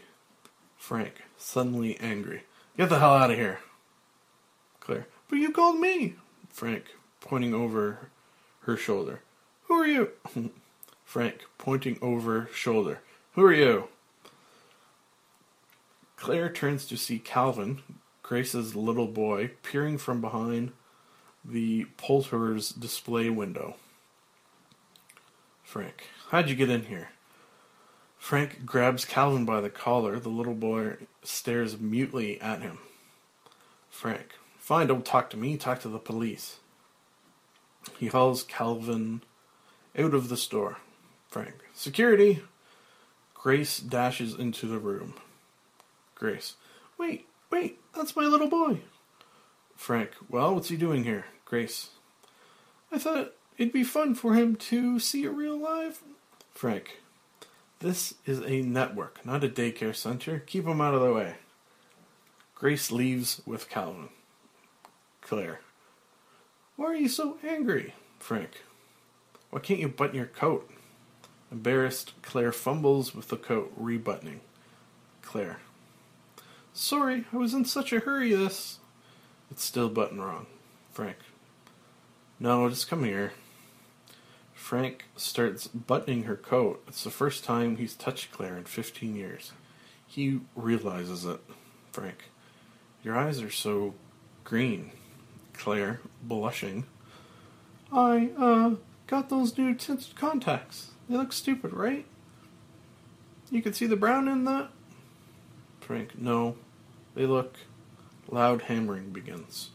Frank. Suddenly angry. Get the hell out of here. Claire. But you called me. Frank, pointing over her shoulder. Who are you? Frank, pointing over shoulder. Who are you? Claire turns to see Calvin, Grace's little boy, peering from behind the Poulterer's display window. Frank, how'd you get in here? Frank grabs Calvin by the collar. The little boy stares mutely at him. Frank, fine, don't talk to me, talk to the police. He hauls Calvin out of the store. Frank, security! Grace dashes into the room. Grace, wait, wait, that's my little boy. Frank, well, what's he doing here? Grace, I thought it'd be fun for him to see a real live. Frank, this is a network, not a daycare center. Keep him out of the way. Grace leaves with Calvin. Claire. Why are you so angry? Frank. Why can't you button your coat? Embarrassed, Claire fumbles with the coat, rebuttoning. Claire. Sorry, I was in such a hurry this. It's still buttoned wrong. Frank. No, just come here. Frank starts buttoning her coat. It's the first time he's touched Claire in 15 years. He realizes it. Frank. Your eyes are so green. Claire, blushing. I, uh, got those new tinted contacts. They look stupid, right? You can see the brown in that? Frank, no. They look. Loud hammering begins.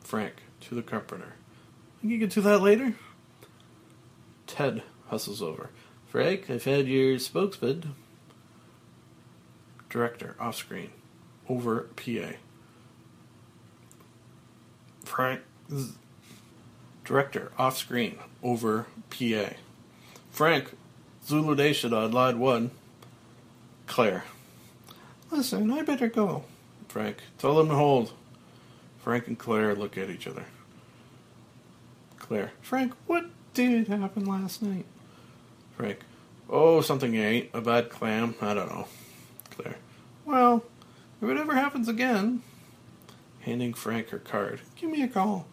Frank, to the carpenter. Think you can do that later? Ted hustles over. Frank, I've had your spokesman. Director, off screen. Over PA. Frank. Director, off screen. Over PA. Frank, Zulu on line one. Claire. Listen, I better go. Frank, tell them to hold. Frank and Claire look at each other. Claire. Frank, what did happen last night? Frank. Oh, something ate. A bad clam. I don't know. Claire. Well, if it ever happens again. Handing Frank her card. Give me a call.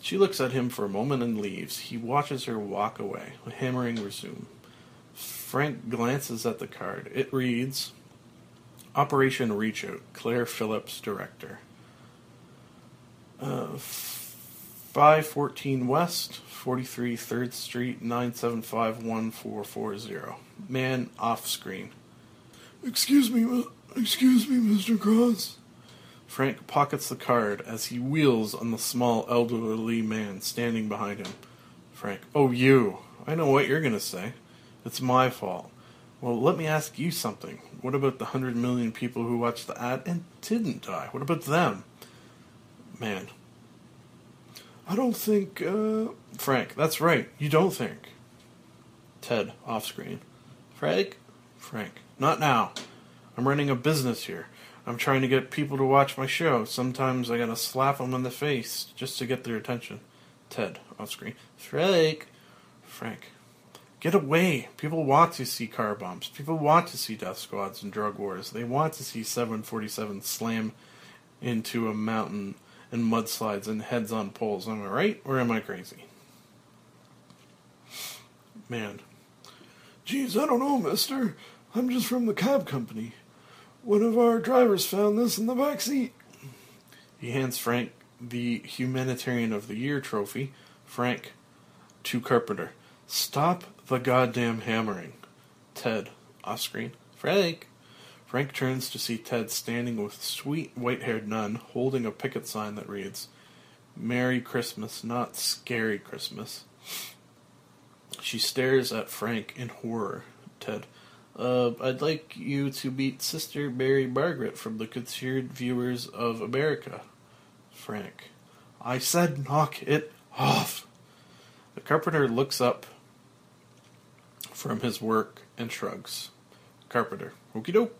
She looks at him for a moment and leaves. He watches her walk away. Hammering resume. Frank glances at the card. It reads Operation Reach Out, Claire Phillips, Director. Uh, 514 West, 43 3rd Street, 9751440. Man off screen. Excuse me, excuse me, Mr. Cross. Frank pockets the card as he wheels on the small elderly man standing behind him. Frank, oh, you. I know what you're going to say. It's my fault. Well, let me ask you something. What about the hundred million people who watched the ad and didn't die? What about them? Man. I don't think, uh. Frank, that's right. You don't think. Ted, off screen. Frank? Frank, not now. I'm running a business here. I'm trying to get people to watch my show. Sometimes I gotta slap them in the face just to get their attention. Ted, off screen. Frank. Frank. Get away. People want to see car bombs. People want to see death squads and drug wars. They want to see 747 slam into a mountain and mudslides and heads on poles. Am I right or am I crazy? Man. Geez, I don't know, mister. I'm just from the cab company. One of our drivers found this in the back seat. He hands Frank the Humanitarian of the Year trophy. Frank to Carpenter. Stop the goddamn hammering. Ted, off screen. Frank. Frank turns to see Ted standing with sweet white haired nun holding a picket sign that reads, Merry Christmas, not Scary Christmas. She stares at Frank in horror. Ted, uh, I'd like you to meet Sister Mary Margaret from the Concerned Viewers of America. Frank, I said knock it off. The carpenter looks up from his work and shrugs. Carpenter, okie doke.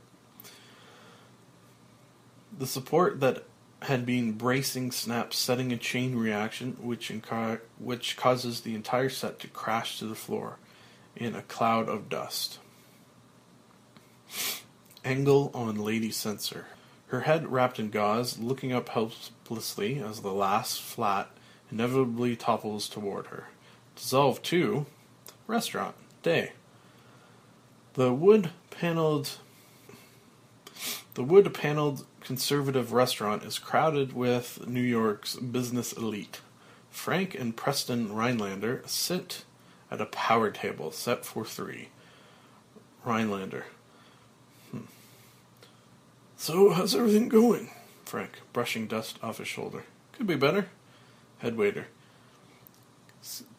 The support that had been bracing snaps, setting a chain reaction, which inca- which causes the entire set to crash to the floor in a cloud of dust. Angle on Lady Censor. Her head wrapped in gauze, looking up helplessly as the last flat inevitably topples toward her. Dissolve to restaurant day. The wood paneled the wood paneled conservative restaurant is crowded with New York's business elite. Frank and Preston Rhinelander sit at a power table set for three. Rhinelander. So, how's everything going? Frank, brushing dust off his shoulder. Could be better. Head waiter.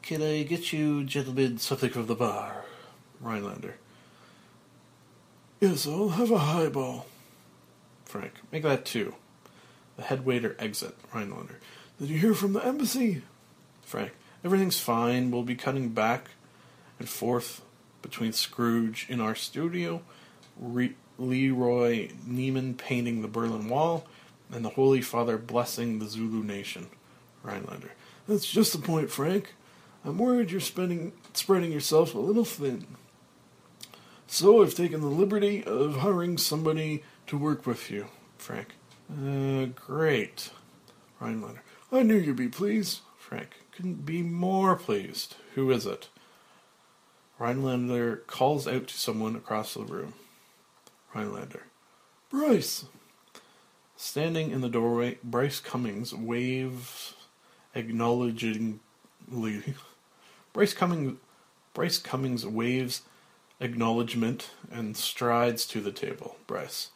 Can I get you gentlemen something from the bar? Rhinelander. Yes, I'll have a highball. Frank. Make that two. The head waiter exit. Rhinelander. Did you hear from the embassy? Frank. Everything's fine. We'll be cutting back and forth between Scrooge in our studio, Re- Leroy Neiman painting the Berlin Wall, and the Holy Father blessing the Zulu nation. Rhinelander. That's just the point, Frank. I'm worried you're spending, spreading yourself a little thin. So I've taken the liberty of hiring somebody to work with you. Frank. Uh, great. Rhinelander. I knew you'd be pleased. Frank. Couldn't be more pleased. Who is it? Rhinelander calls out to someone across the room. Rhinelander. Bryce. Standing in the doorway, Bryce Cummings waves acknowledgingly. Bryce Cummings, Bryce Cummings waves acknowledgement and strides to the table. Bryce.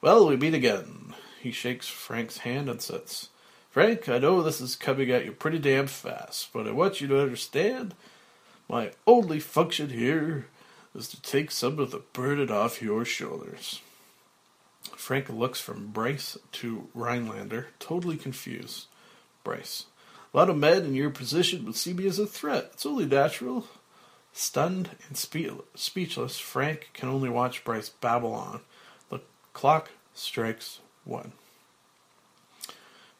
Well, we meet again. He shakes Frank's hand and sits. Frank, I know this is coming at you pretty damn fast, but I want you to understand my only function here is to take some of the burden off your shoulders. Frank looks from Bryce to Rhinelander, totally confused. Bryce. A lot of men in your position would see me as a threat. It's only natural. Stunned and spe- speechless, Frank can only watch Bryce babble on. The clock strikes one.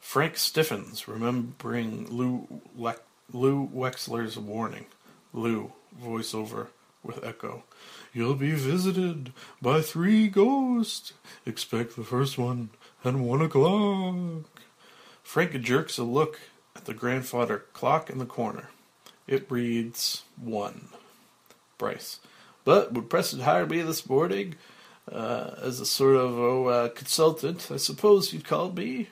Frank stiffens, remembering Lou, Le- Lou Wexler's warning. Lou, voiceover with echo. You'll be visited by three ghosts. Expect the first one at one o'clock. Frank jerks a look at the grandfather clock in the corner. It reads one. Bryce. But would Preston hire me this morning uh, as a sort of oh, uh, consultant, I suppose you'd call me?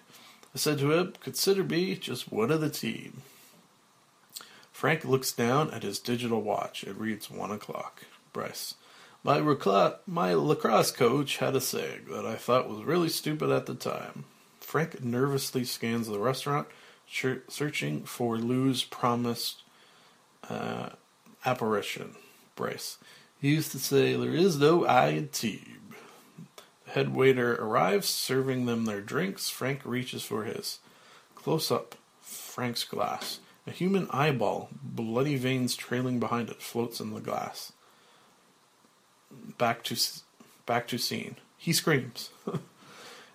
I said to him, consider me just one of the team. Frank looks down at his digital watch. It reads one o'clock. Bryce. My, my lacrosse coach had a saying that I thought was really stupid at the time. Frank nervously scans the restaurant, searching for Lou's promised uh, apparition. Bryce. He used to say, There is no I in team. The head waiter arrives, serving them their drinks. Frank reaches for his. Close up, Frank's glass. A human eyeball, bloody veins trailing behind it, floats in the glass. Back to back to scene. He screams.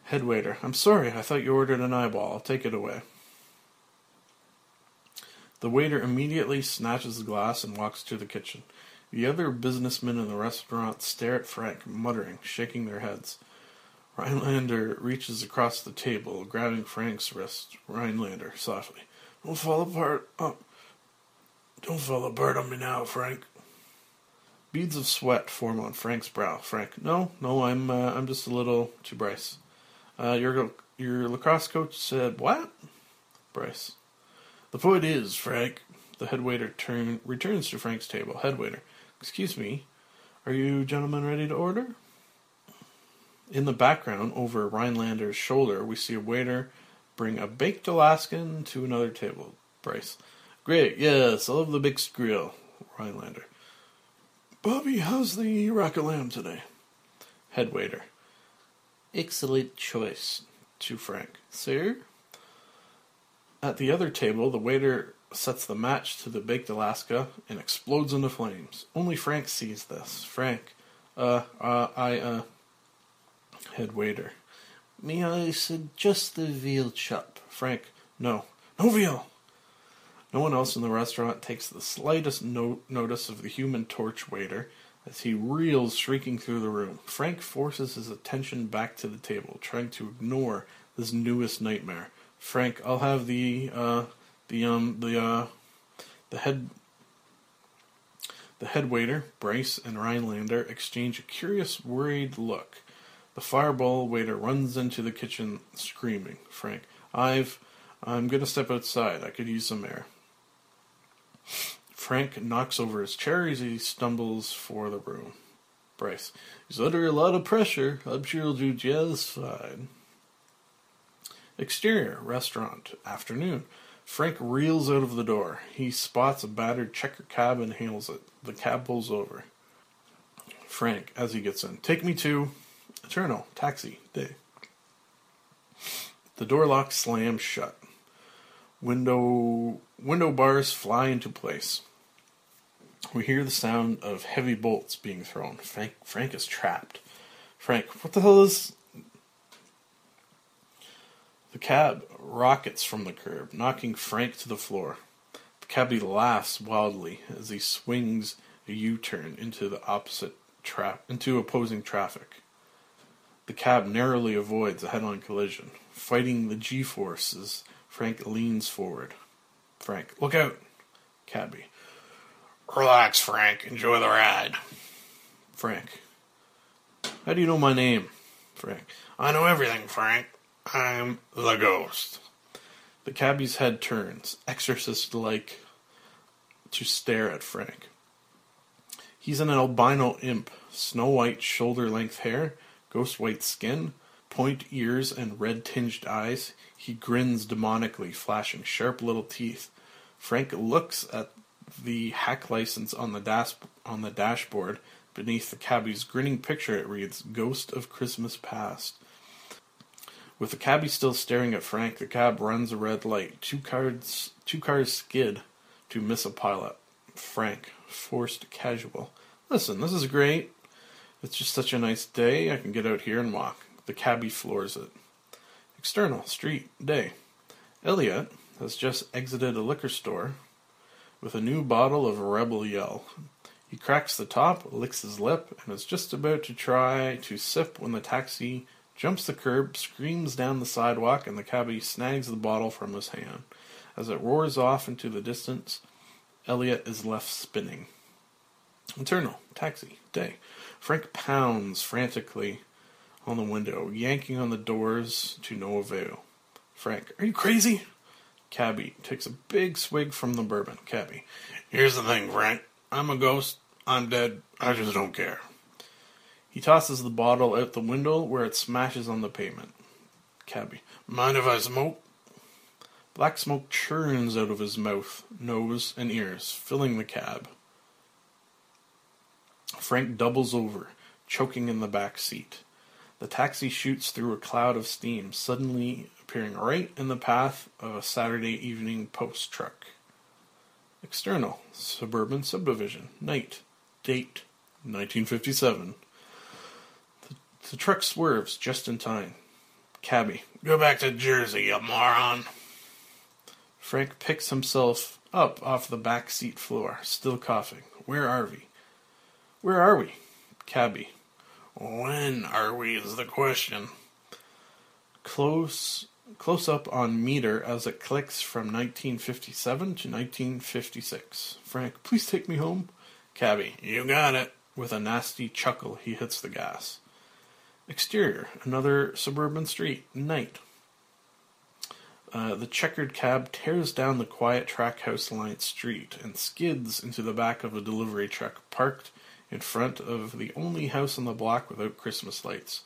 Head waiter, I'm sorry. I thought you ordered an eyeball. I'll take it away. The waiter immediately snatches the glass and walks to the kitchen. The other businessmen in the restaurant stare at Frank, muttering, shaking their heads. Rhinelander reaches across the table, grabbing Frank's wrist. Rhinelander, softly. Don't fall apart. Oh, don't fall apart on me now, Frank. Beads of sweat form on Frank's brow. Frank, no, no, I'm, uh, I'm just a little to Bryce. Uh, your your lacrosse coach said what? Bryce. The point is, Frank. The head waiter turn returns to Frank's table. Head waiter, excuse me, are you gentlemen ready to order? In the background, over Rhinelander's shoulder, we see a waiter bring a baked Alaskan to another table. Bryce. Great, yes, I love the mixed grill. Rhinelander. Bobby, how's the rack of lamb today? Head waiter. Excellent choice. To Frank. Sir? At the other table, the waiter sets the match to the baked Alaska and explodes into flames. Only Frank sees this. Frank. Uh, uh, I, uh. Head waiter. May I suggest the veal chop? Frank. No. No veal! No one else in the restaurant takes the slightest no- notice of the human torch waiter as he reels shrieking through the room. Frank forces his attention back to the table, trying to ignore this newest nightmare. Frank, I'll have the uh the um the uh the head the head waiter, Bryce and Rhinelander exchange a curious, worried look. The fireball waiter runs into the kitchen screaming. Frank, I've I'm gonna step outside. I could use some air. Frank knocks over his chair as he stumbles for the room. Bryce, he's under a lot of pressure. I'm sure he'll do just fine. Exterior, restaurant, afternoon. Frank reels out of the door. He spots a battered checker cab and hails it. The cab pulls over. Frank, as he gets in, take me to Eterno, taxi, day. The door lock slams shut. Window window bars fly into place. We hear the sound of heavy bolts being thrown. Frank Frank is trapped. Frank, what the hell is the cab rockets from the curb, knocking Frank to the floor. The cabbie laughs wildly as he swings a U-turn into the opposite trap into opposing traffic. The cab narrowly avoids a head-on collision. Fighting the G-forces, Frank leans forward. Frank, look out! Cabbie. Relax, Frank. Enjoy the ride. Frank. How do you know my name? Frank. I know everything, Frank. I'm the ghost. The cabbie's head turns, exorcist like, to stare at Frank. He's an albino imp, snow white shoulder length hair, ghost white skin, point ears, and red tinged eyes. He grins demonically, flashing sharp little teeth. Frank looks at the hack license on the dash on the dashboard. Beneath the cabbie's grinning picture, it reads "Ghost of Christmas Past." With the cabbie still staring at Frank, the cab runs a red light. Two cars, two cars skid to miss a pilot. Frank, forced casual. Listen, this is great. It's just such a nice day. I can get out here and walk. The cabby floors it. External, street, day. Elliot has just exited a liquor store with a new bottle of Rebel Yell. He cracks the top, licks his lip, and is just about to try to sip when the taxi jumps the curb, screams down the sidewalk, and the cabbie snags the bottle from his hand. As it roars off into the distance, Elliot is left spinning. Internal, taxi, day. Frank pounds frantically on the window, yanking on the doors to no avail. Frank, are you crazy? Cabby takes a big swig from the bourbon. Cabby, Here's the thing, Frank. I'm a ghost. I'm dead. I just don't care. he tosses the bottle out the window where it smashes on the pavement. Cabby, Mind if I smoke? Black smoke churns out of his mouth, nose, and ears, filling the cab. Frank doubles over, choking in the back seat. The taxi shoots through a cloud of steam, suddenly appearing right in the path of a Saturday evening post truck. External, suburban subdivision, night, date, 1957. The, the truck swerves just in time. Cabby, Go back to Jersey, you moron. Frank picks himself up off the back seat floor, still coughing. Where are we? Where are we? Cabby. When are we is the question. Close close up on meter as it clicks from 1957 to 1956. Frank, please take me home. Cabby. You got it. With a nasty chuckle, he hits the gas. Exterior, another suburban street, night. Uh, the checkered cab tears down the quiet trackhouse lined street and skids into the back of a delivery truck parked in front of the only house on the block without Christmas lights.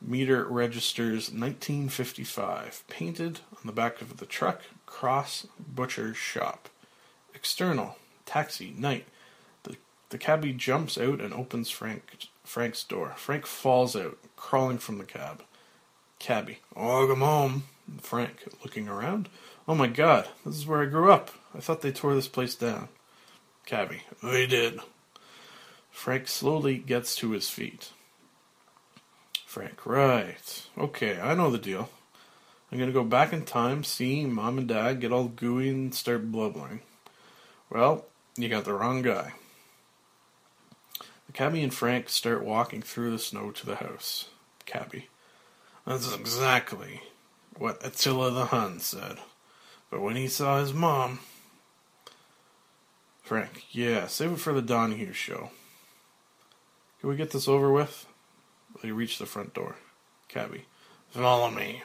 Meter registers 1955, painted on the back of the truck, Cross Butcher's Shop. External, taxi, night. The, the cabbie jumps out and opens Frank, Frank's door. Frank falls out, crawling from the cab. Cabby. Welcome oh, home. Frank, looking around. Oh my god, this is where I grew up. I thought they tore this place down. Cabby. They did. Frank slowly gets to his feet. Frank, right. Okay, I know the deal. I'm gonna go back in time, see mom and dad get all gooey and start blubbering. Well, you got the wrong guy. The cabbie and Frank start walking through the snow to the house. Cabbie. That's exactly what Attila the Hun said. But when he saw his mom, Frank, yeah, save it for the Donahue show. Can we get this over with? They reach the front door. Cabby. follow me.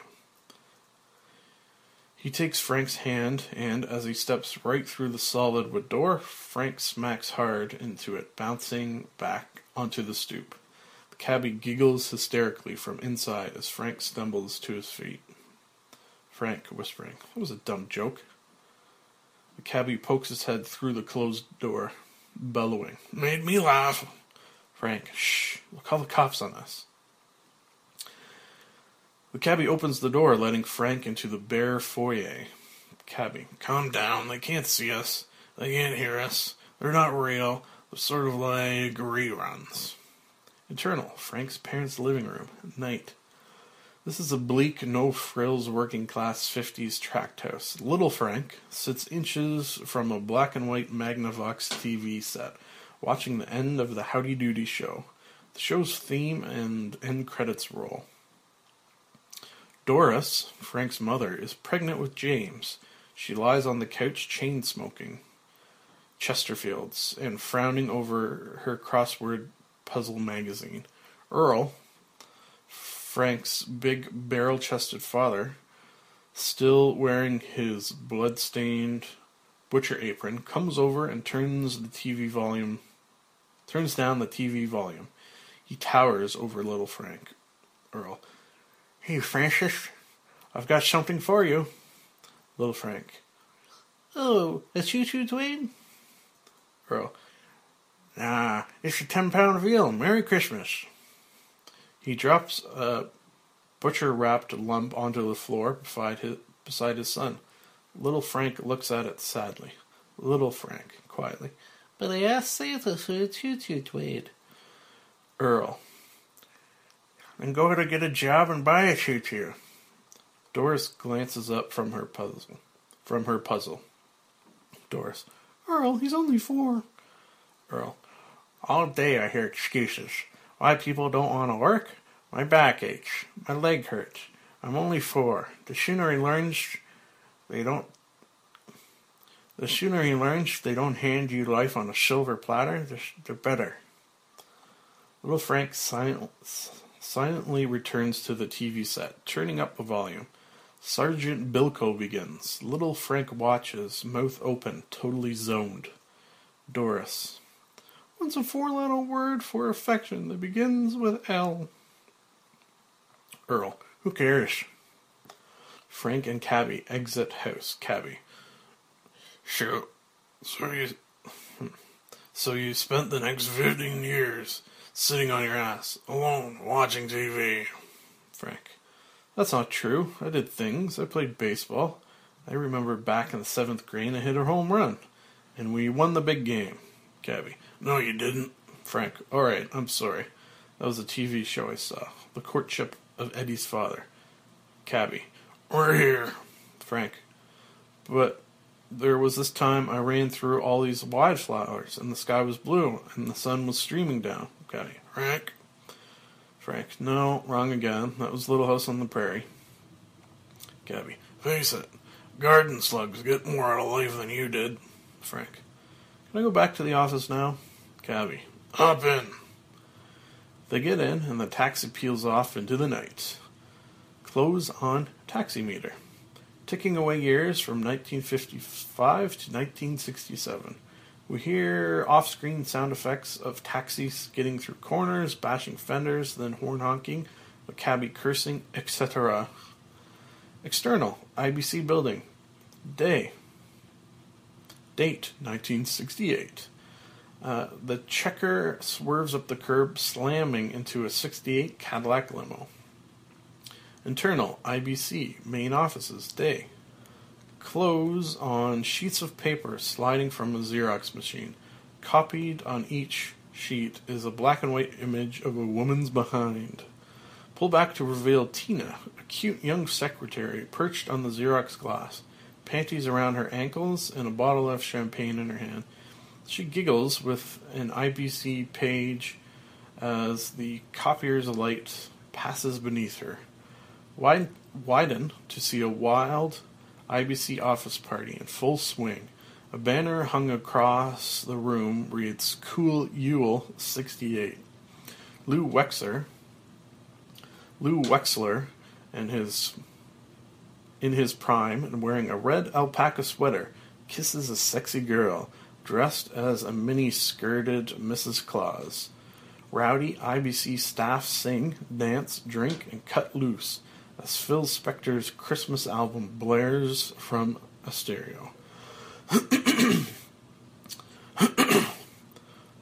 He takes Frank's hand, and as he steps right through the solid wood door, Frank smacks hard into it, bouncing back onto the stoop. The cabbie giggles hysterically from inside as Frank stumbles to his feet. Frank, whispering, That was a dumb joke. The cabbie pokes his head through the closed door, bellowing. Made me laugh. Frank, shh, we'll call the cops on us. The cabbie opens the door, letting Frank into the bare foyer. Cabbie, Calm down. They can't see us. They can't hear us. They're not real. They're sort of like reruns. internal, Frank's parents' living room, night. This is a bleak, no frills working class 50s tract house. Little Frank sits inches from a black and white Magnavox TV set, watching the end of the Howdy Doody show. The show's theme and end credits roll. Doris, Frank's mother, is pregnant with James. She lies on the couch chain smoking Chesterfields and frowning over her crossword puzzle magazine. Earl, Frank's big barrel chested father, still wearing his blood stained butcher apron, comes over and turns the TV volume turns down the TV volume. He towers over little Frank. Earl. Hey Francis, I've got something for you. Little Frank. Oh, a choo choo Dwayne? Earl. Nah, it's a ten pound veal. Merry Christmas. He drops a butcher wrapped lump onto the floor beside his, beside his son. Little Frank looks at it sadly. Little Frank, quietly. But I asked Santa for a choo Dwayne. Earl. Then go to get a job and buy a choo. Doris glances up from her puzzle. From her puzzle. Doris. Earl, he's only four. Earl. All day I hear excuses. Why people don't want to work? My back aches. My leg hurts. I'm only four. The sooner he learns they don't The sooner you learn they don't hand you life on a silver platter, the, the better. Little Frank silent, silently returns to the TV set, turning up the volume. Sergeant Bilko begins. Little Frank watches, mouth open, totally zoned. Doris. What's a four letter word for affection that begins with L? Earl. Who cares? Frank and Cabby exit house. Cabby. So, so you, so you spent the next 15 years sitting on your ass, alone, watching TV. Frank. That's not true. I did things. I played baseball. I remember back in the seventh grade I hit a home run. And we won the big game. Cabby. No, you didn't. Frank. Alright, I'm sorry. That was a TV show I saw. The courtship of Eddie's father. Cabby. We're here. Frank. But there was this time I ran through all these wildflowers, and the sky was blue, and the sun was streaming down. Cabby. Frank. Frank. No, wrong again. That was Little House on the Prairie. Cabby, Face it, garden slugs get more out of life than you did. Frank. Can I go back to the office now? Cabby. Hop in. They get in, and the taxi peels off into the night. Close on taxi meter. Ticking away years from 1955 to 1967. We hear off screen sound effects of taxis getting through corners, bashing fenders, then horn honking, a cabbie cursing, etc. External IBC building. Day. Date 1968. Uh, the checker swerves up the curb, slamming into a 68 Cadillac limo. Internal IBC main offices day. Close on sheets of paper sliding from a Xerox machine. Copied on each sheet is a black and white image of a woman's behind. Pull back to reveal Tina, a cute young secretary perched on the Xerox glass, panties around her ankles and a bottle of champagne in her hand. She giggles with an IBC page as the copier's light passes beneath her. Widen, to see a wild IBC office party in full swing. A banner hung across the room reads Cool Yule 68. Lou Wexler, Lou Wexler and his in his prime and wearing a red alpaca sweater kisses a sexy girl dressed as a mini skirted Mrs. Claus. Rowdy IBC staff sing, dance, drink, and cut loose as Phil Spector's Christmas album blares from a stereo. the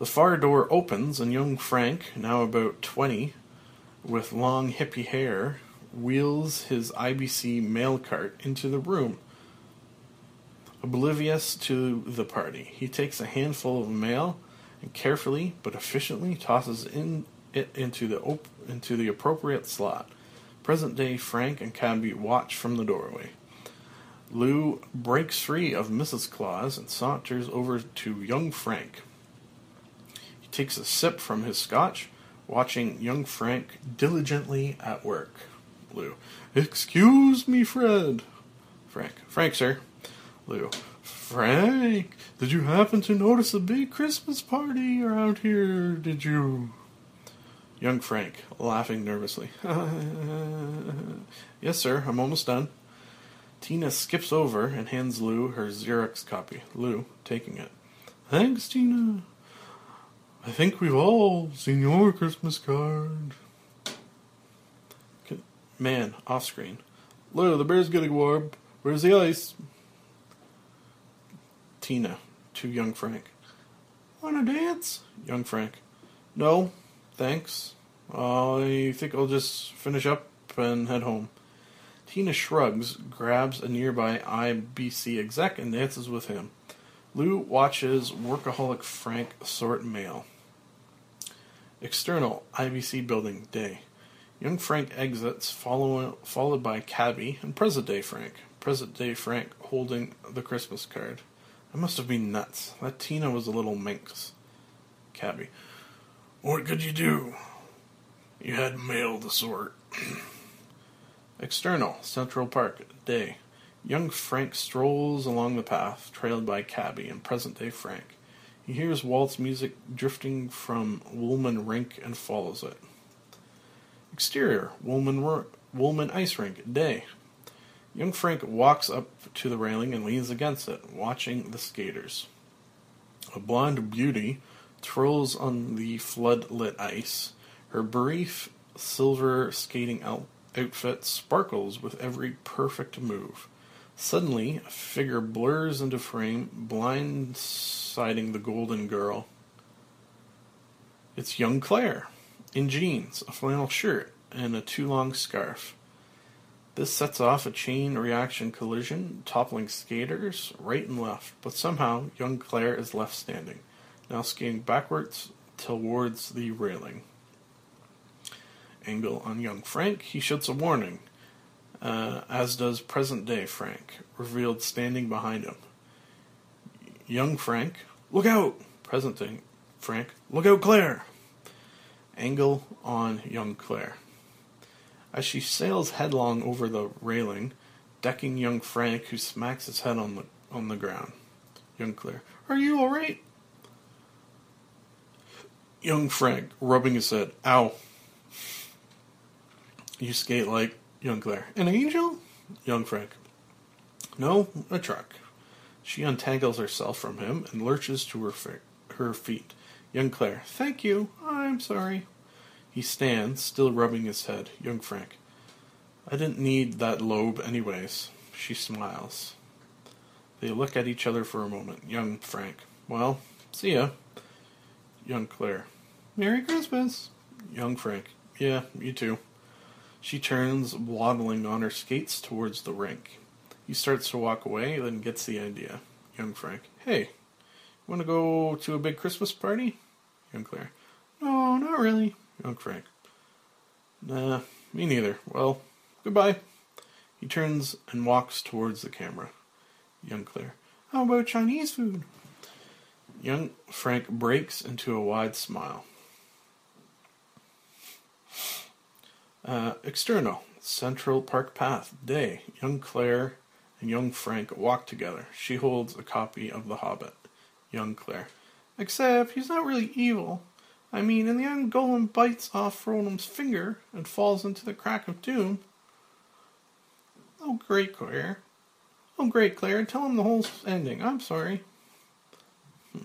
far door opens, and young Frank, now about 20, with long hippie hair, wheels his IBC mail cart into the room. Oblivious to the party, he takes a handful of mail and carefully but efficiently tosses in it into the op- into the appropriate slot. Present day Frank and Cabby watch from the doorway. Lou breaks free of Mrs. Claus and saunters over to young Frank. He takes a sip from his scotch, watching young Frank diligently at work. Lou. Excuse me, Fred. Frank. Frank, sir. Lou. Frank, did you happen to notice a big Christmas party around here? Did you? Young Frank, laughing nervously. yes, sir, I'm almost done. Tina skips over and hands Lou her Xerox copy. Lou, taking it. Thanks, Tina. I think we've all seen your Christmas card. Man, off screen. Lou, the bear's getting warm. Where's the ice? Tina, to young Frank. Wanna dance? Young Frank. No, thanks. I think I'll just finish up and head home. Tina shrugs, grabs a nearby IBC exec, and dances with him. Lou watches workaholic Frank sort mail. External IBC building day. Young Frank exits, follow, followed by Cabby and present day Frank. Present day Frank holding the Christmas card. I must have been nuts. That Tina was a little minx. Cabby. What could you do? You had mail to sort. External, Central Park, day. Young Frank strolls along the path, trailed by Cabby and present day Frank. He hears waltz music drifting from Wollman Rink and follows it. Exterior, Wollman, Ro- Wollman Ice Rink, day. Young Frank walks up to the railing and leans against it, watching the skaters. A blonde beauty twirls on the floodlit ice. Her brief silver skating out- outfit sparkles with every perfect move. Suddenly, a figure blurs into frame, blindsiding the golden girl. It's young Claire, in jeans, a flannel shirt, and a too long scarf. This sets off a chain reaction collision, toppling skaters right and left, but somehow young Claire is left standing, now skating backwards towards the railing. Angle on young Frank, he shouts a warning, uh, as does present day Frank, revealed standing behind him. Young Frank, look out! Present day Frank, look out, Claire! Angle on young Claire. As she sails headlong over the railing, decking young Frank, who smacks his head on the on the ground. Young Claire, are you all right? Young Frank, rubbing his head. Ow. You skate like young Claire. An angel? Young Frank. No, a truck. She untangles herself from him and lurches to her, her feet. Young Claire. Thank you. I'm sorry. He stands, still rubbing his head. Young Frank. I didn't need that lobe anyways. She smiles. They look at each other for a moment. Young Frank. Well, see ya. Young Claire. Merry Christmas. Young Frank. Yeah, you too. She turns, waddling on her skates towards the rink. He starts to walk away, then gets the idea. Young Frank. Hey, want to go to a big Christmas party? Young Claire. No, not really. Young Frank. Nah, me neither. Well, goodbye. He turns and walks towards the camera. Young Claire. How about Chinese food? Young Frank breaks into a wide smile. Uh, external, Central Park Path, day. Young Claire and young Frank walk together. She holds a copy of The Hobbit. Young Claire. Except he's not really evil. I mean, in the end, Gollum bites off Frodo's finger and falls into the crack of doom. Oh, great, Claire. Oh, great, Claire. Tell him the whole ending. I'm sorry. Hmm.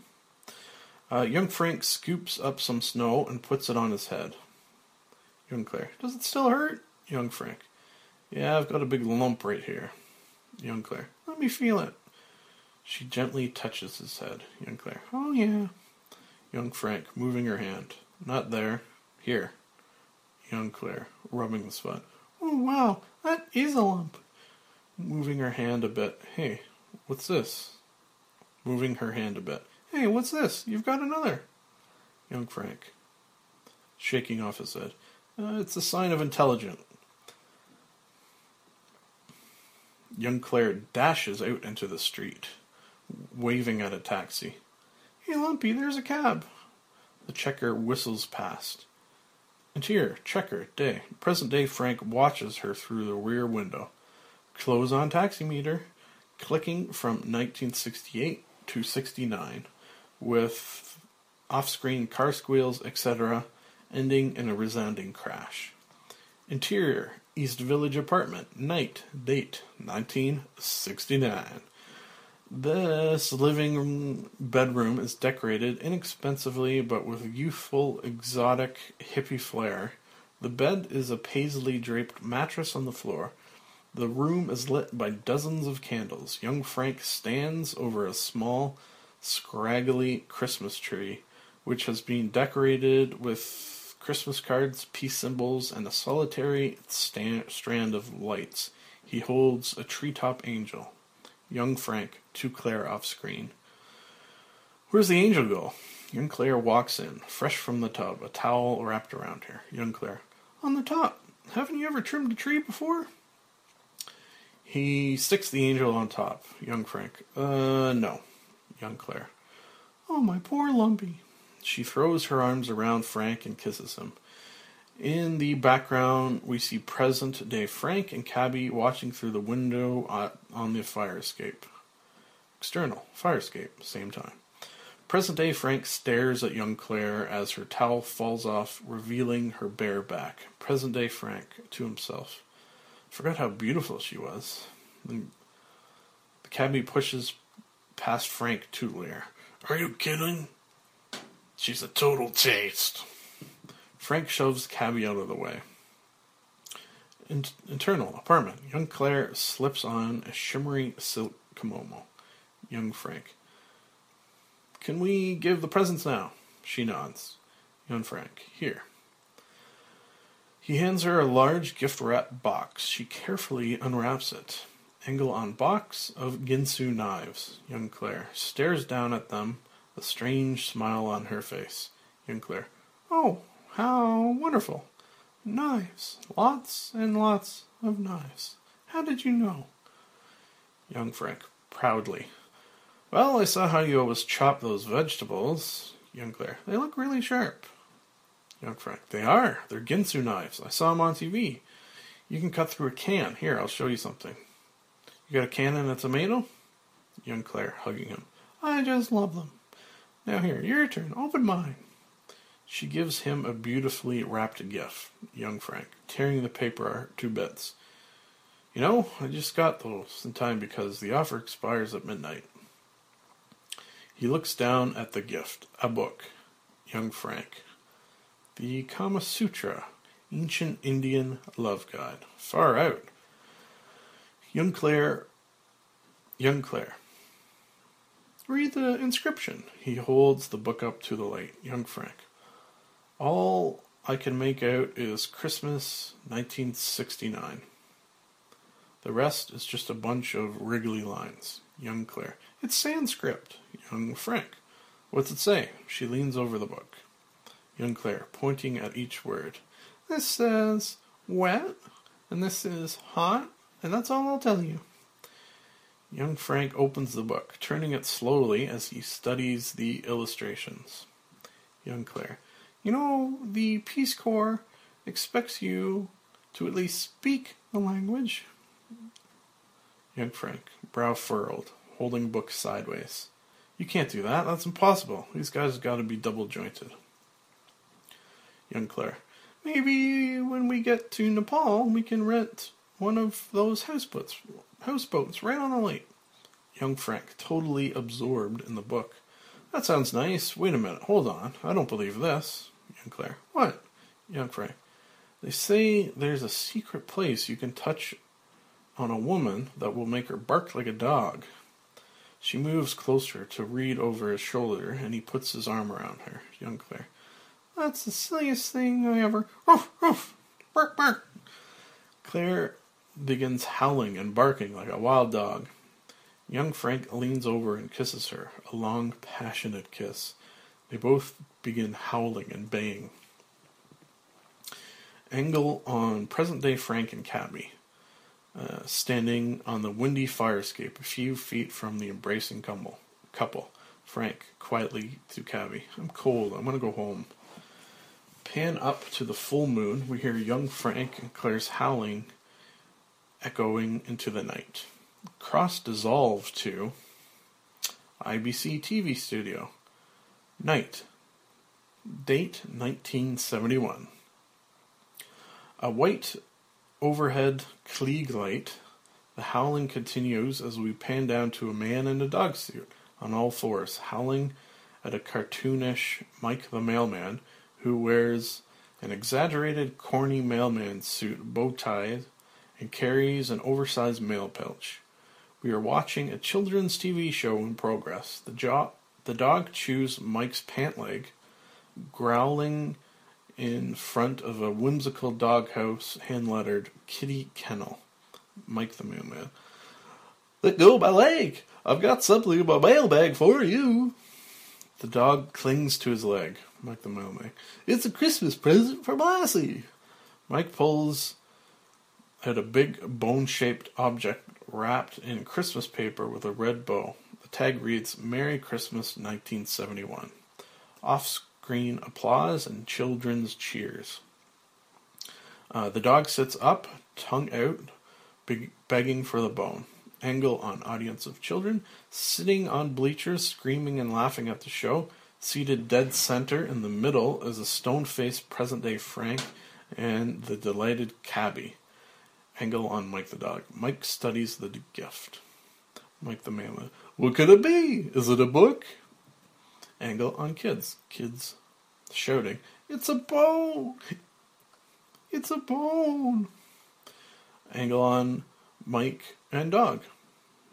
Uh, young Frank scoops up some snow and puts it on his head. Young Claire. Does it still hurt? Young Frank. Yeah, I've got a big lump right here. Young Claire. Let me feel it. She gently touches his head. Young Claire. Oh, yeah. Young Frank, moving her hand. Not there. Here. Young Claire, rubbing the spot. Oh, wow. That is a lump. Moving her hand a bit. Hey, what's this? Moving her hand a bit. Hey, what's this? You've got another. Young Frank, shaking off his head. Uh, it's a sign of intelligence. Young Claire dashes out into the street, waving at a taxi. Hey, Lumpy, there's a cab. The checker whistles past. And here, checker, day. Present day Frank watches her through the rear window. Close on taximeter, clicking from 1968 to 69, with off screen car squeals, etc., ending in a resounding crash. Interior, East Village apartment, night, date 1969. This living room bedroom is decorated inexpensively but with youthful, exotic, hippie flair. The bed is a paisley draped mattress on the floor. The room is lit by dozens of candles. Young Frank stands over a small, scraggly Christmas tree, which has been decorated with Christmas cards, peace symbols, and a solitary sta- strand of lights. He holds a treetop angel. Young Frank, to Claire off screen. Where's the angel go? Young Claire walks in, fresh from the tub, a towel wrapped around her. Young Claire, on the top. Haven't you ever trimmed a tree before? He sticks the angel on top. Young Frank, uh, no. Young Claire, oh, my poor Lumpy. She throws her arms around Frank and kisses him. In the background, we see present day Frank and Cabby watching through the window uh, on the fire escape. External, fire escape, same time. Present day Frank stares at young Claire as her towel falls off, revealing her bare back. Present day Frank to himself. Forgot how beautiful she was. The cabbie pushes past Frank to leer. Are you kidding? She's a total taste. Frank shoves cabbie out of the way. In- internal apartment. Young Claire slips on a shimmery silk kimono. Young Frank. Can we give the presents now? She nods. Young Frank. Here. He hands her a large gift wrap box. She carefully unwraps it. Angle on box of Ginsu knives. Young Claire stares down at them, a strange smile on her face. Young Claire. Oh, how wonderful. Knives. Lots and lots of knives. How did you know? Young Frank, proudly. Well, I saw how you always chop those vegetables. Young Claire, they look really sharp. Young Frank, they are. They're Ginsu knives. I saw them on TV. You can cut through a can. Here, I'll show you something. You got a can and a tomato? Young Claire, hugging him. I just love them. Now here, your turn. Open mine. She gives him a beautifully wrapped gift. Young Frank, tearing the paper to bits. You know, I just got those in time because the offer expires at midnight. He looks down at the gift. A book. Young Frank. The Kama Sutra. Ancient Indian Love Guide. Far out. Young Claire. Young Claire. Read the inscription. He holds the book up to the light. Young Frank. All I can make out is Christmas 1969. The rest is just a bunch of wriggly lines. Young Claire. It's Sanskrit. Young Frank. What's it say? She leans over the book. Young Claire, pointing at each word. This says wet, and this is hot, and that's all I'll tell you. Young Frank opens the book, turning it slowly as he studies the illustrations. Young Claire. You know, the Peace Corps expects you to at least speak the language. Young Frank, brow furrowed, holding book sideways. You can't do that. That's impossible. These guys have got to be double jointed. Young Claire. Maybe when we get to Nepal, we can rent one of those houseboats, houseboats right on the lake. Young Frank, totally absorbed in the book. That sounds nice. Wait a minute. Hold on. I don't believe this. Young Claire. What? Young Frank. They say there's a secret place you can touch on a woman that will make her bark like a dog. She moves closer to read over his shoulder, and he puts his arm around her. Young Claire. That's the silliest thing I ever. Roof, roof, bark, bark. Claire begins howling and barking like a wild dog. Young Frank leans over and kisses her, a long, passionate kiss. They both begin howling and baying. Angle on present day Frank and Cabby, uh, standing on the windy fire escape a few feet from the embracing couple. couple. Frank, quietly to Cabby, I'm cold. I'm to go home. Pan up to the full moon. We hear young Frank and Claire's howling echoing into the night. Cross dissolve to IBC TV studio. Night. Date 1971. A white overhead Klieg light. The howling continues as we pan down to a man in a dog suit on all fours, howling at a cartoonish Mike the Mailman who wears an exaggerated, corny mailman suit, bow tied, and carries an oversized mail pouch. We are watching a children's TV show in progress. The, jo- the dog chews Mike's pant leg, growling in front of a whimsical doghouse hand lettered Kitty Kennel. Mike the mailman. Let go my leg! I've got something in my mailbag for you! The dog clings to his leg. Mike the mailman. It's a Christmas present for Lassie! Mike pulls at a big bone shaped object wrapped in Christmas paper with a red bow. The tag reads Merry Christmas 1971. Off screen applause and children's cheers. Uh, the dog sits up, tongue out, beg- begging for the bone. Angle on audience of children, sitting on bleachers, screaming and laughing at the show. Seated dead center in the middle is a stone faced present day Frank and the delighted cabby. Angle on Mike the dog. Mike studies the gift. Mike the man. What could it be? Is it a book? Angle on kids. Kids shouting, It's a bone! It's a bone! Angle on Mike and dog.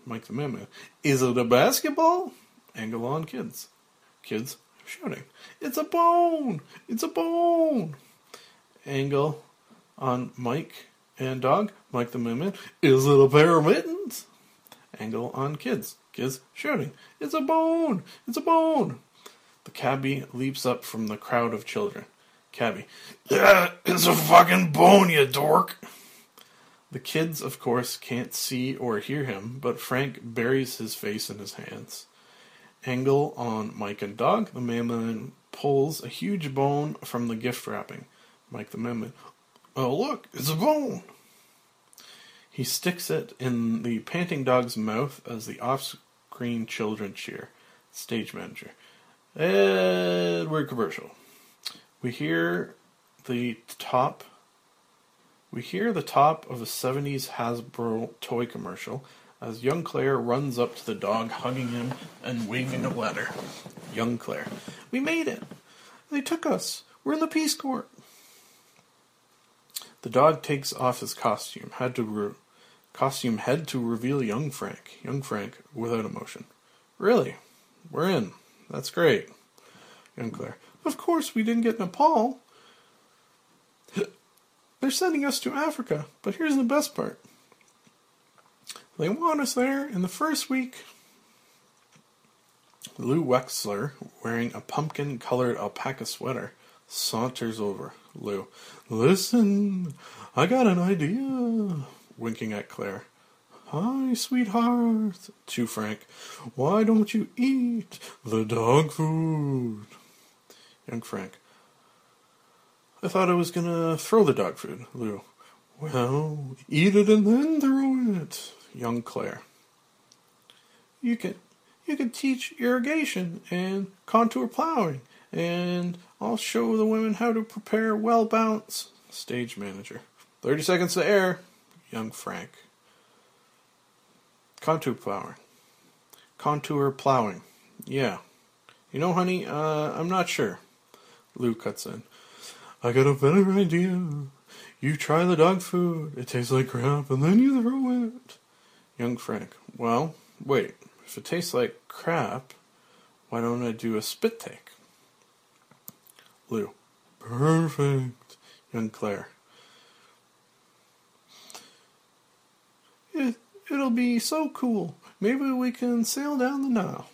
Mike the man. Is it a basketball? Angle on kids. Kids shouting, It's a bone! It's a bone! Angle on Mike and dog. Mike the man. Is it a pair of mittens? Angle on kids. Kids shouting, It's a bone! It's a bone! The cabbie leaps up from the crowd of children. Cabbie, Yeah, it's a fucking bone, you dork. The kids, of course, can't see or hear him, but Frank buries his face in his hands. Angle on Mike and Dog. The mailman pulls a huge bone from the gift wrapping. Mike the mailman, Oh, look, it's a bone. He sticks it in the panting dog's mouth as the off screen children cheer. Stage manager. Edward commercial. We hear the top. We hear the top of a 70s Hasbro toy commercial as young Claire runs up to the dog, hugging him and waving a letter. Young Claire. We made it! They took us! We're in the Peace Corps! The dog takes off his costume, had to costume head to reveal young Frank. Young Frank, without emotion. Really? We're in. That's great. Young Claire. Of course we didn't get Nepal. They're sending us to Africa, but here's the best part. They want us there in the first week. Lou Wexler, wearing a pumpkin colored alpaca sweater, saunters over. Lou, listen, I got an idea. Winking at Claire. Hi, sweetheart. To Frank, why don't you eat the dog food? Young Frank, I thought I was gonna throw the dog food. Lou, well, eat it and then throw it. Young Claire, you can you can teach irrigation and contour plowing, and I'll show the women how to prepare well bounce. Stage manager, thirty seconds to air. Young Frank. Contour plowing. Contour plowing. Yeah. You know, honey, uh, I'm not sure. Lou cuts in. I got a better idea. You try the dog food. It tastes like crap, and then you throw it. Young Frank. Well, wait. If it tastes like crap, why don't I do a spit take? Lou. Perfect. Young Claire. It, it'll be so cool. Maybe we can sail down the Nile.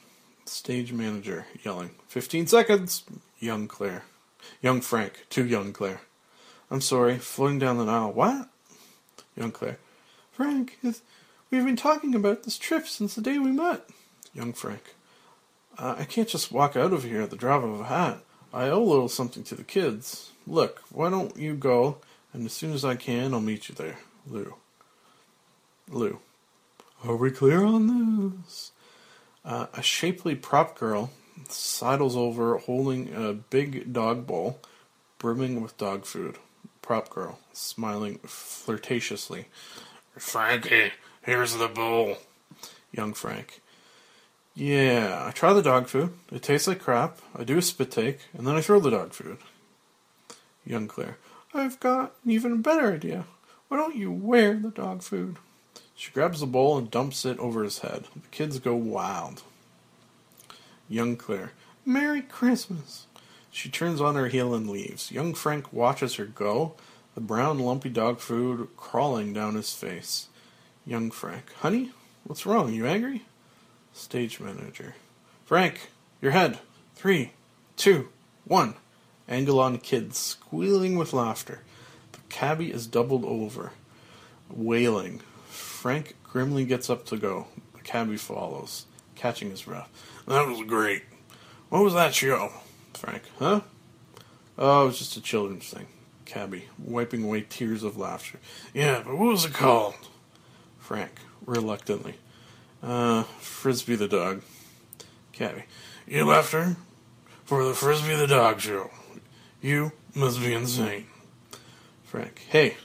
Stage manager yelling. Fifteen seconds. Young Claire. Young Frank. To young Claire. I'm sorry. Floating down the Nile. What? Young Claire. Frank, we've been talking about this trip since the day we met. Young Frank. Uh, I can't just walk out of here at the drop of a hat. I owe a little something to the kids. Look, why don't you go, and as soon as I can, I'll meet you there. Lou. Lou. Are we clear on this? Uh, a shapely prop girl sidles over holding a big dog bowl brimming with dog food. Prop girl, smiling flirtatiously. Frankie, here's the bowl. Young Frank. Yeah, I try the dog food. It tastes like crap. I do a spit take, and then I throw the dog food. Young Claire. I've got an even better idea. Why don't you wear the dog food? She grabs the bowl and dumps it over his head. The kids go wild. Young Claire. Merry Christmas. She turns on her heel and leaves. Young Frank watches her go, the brown lumpy dog food crawling down his face. Young Frank. Honey, what's wrong? You angry? Stage manager. Frank, your head. Three, two, one. Angle on kids, squealing with laughter. The cabbie is doubled over, wailing. Frank grimly gets up to go. The cabbie follows, catching his breath. That was great. What was that show? Frank, huh? Oh, it was just a children's thing. Cabby, wiping away tears of laughter. Yeah, but what was it called? Frank, reluctantly. Uh, Frisbee the dog. Cabby, you left her for the Frisbee the dog show. You must be insane. Frank, hey,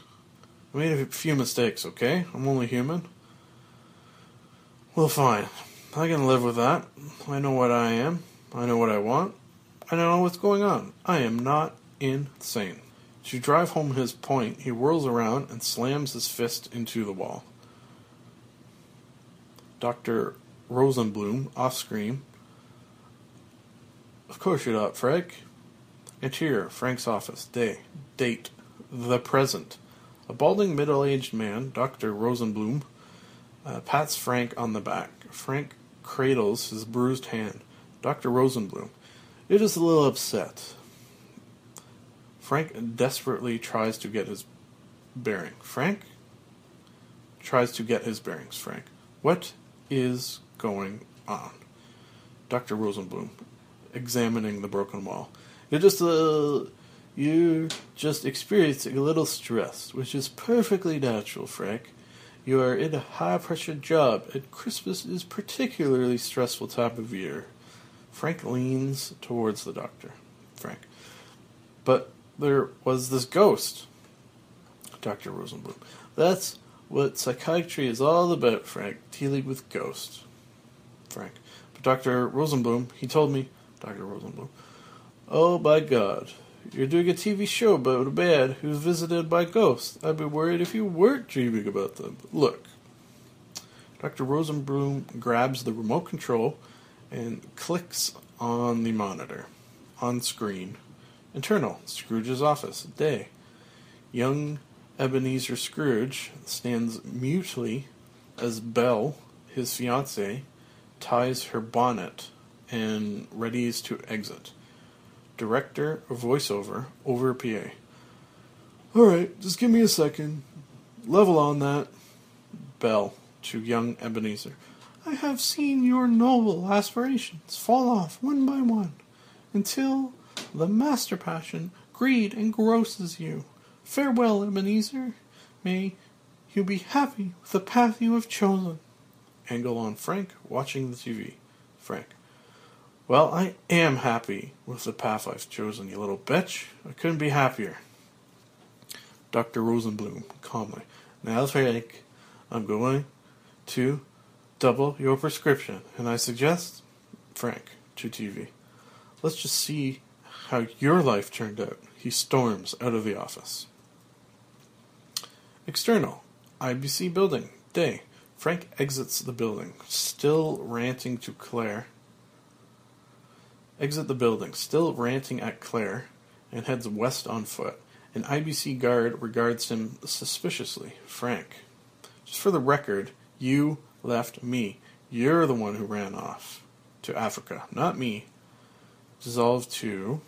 I made a few mistakes, okay? I'm only human. Well, fine. I can live with that. I know what I am. I know what I want. I know what's going on. I am not insane. To drive home his point, he whirls around and slams his fist into the wall. Dr. Rosenblum, off screen. Of course you're not, Frank. Interior, Frank's office. Day. Date. The present. A balding middle aged man, Dr. Rosenblum, uh, pats Frank on the back. Frank cradles his bruised hand. Dr. Rosenblum. It is a little upset. Frank desperately tries to get his bearing. Frank tries to get his bearings. Frank. What is going on? Dr. Rosenblum, examining the broken wall. You're just uh, you're just experiencing a little stress, which is perfectly natural, Frank. You are in a high pressure job, and Christmas is particularly stressful time of year. Frank leans towards the doctor. Frank. But there was this ghost. Dr. Rosenblum. That's what psychiatry is all about, Frank. Dealing with ghosts. Frank. But Dr. Rosenblum, he told me. Dr. Rosenblum. Oh, by God. You're doing a TV show about a man who's visited by ghosts. I'd be worried if you weren't dreaming about them. Look. Dr. Rosenblum grabs the remote control and clicks on the monitor. On screen. Internal. Scrooge's office. Day. Young Ebenezer Scrooge stands mutely as Belle, his fiancée, ties her bonnet and readies to exit. Director voiceover over PA. Alright, just give me a second. Level on that. Belle to young Ebenezer. I have seen your noble aspirations fall off one by one until the master passion, greed, engrosses you. Farewell, Ebenezer. May you be happy with the path you have chosen. Angle on Frank watching the TV. Frank. Well, I am happy with the path I've chosen, you little bitch. I couldn't be happier. Dr. Rosenblum, calmly. Now, Frank, I'm going to double your prescription, and I suggest, Frank, to TV, let's just see how your life turned out. He storms out of the office. External, IBC building, day. Frank exits the building, still ranting to Claire. Exit the building, still ranting at Claire, and heads west on foot. An IBC guard regards him suspiciously. Frank, just for the record, you left me. You're the one who ran off to Africa, not me. Dissolved to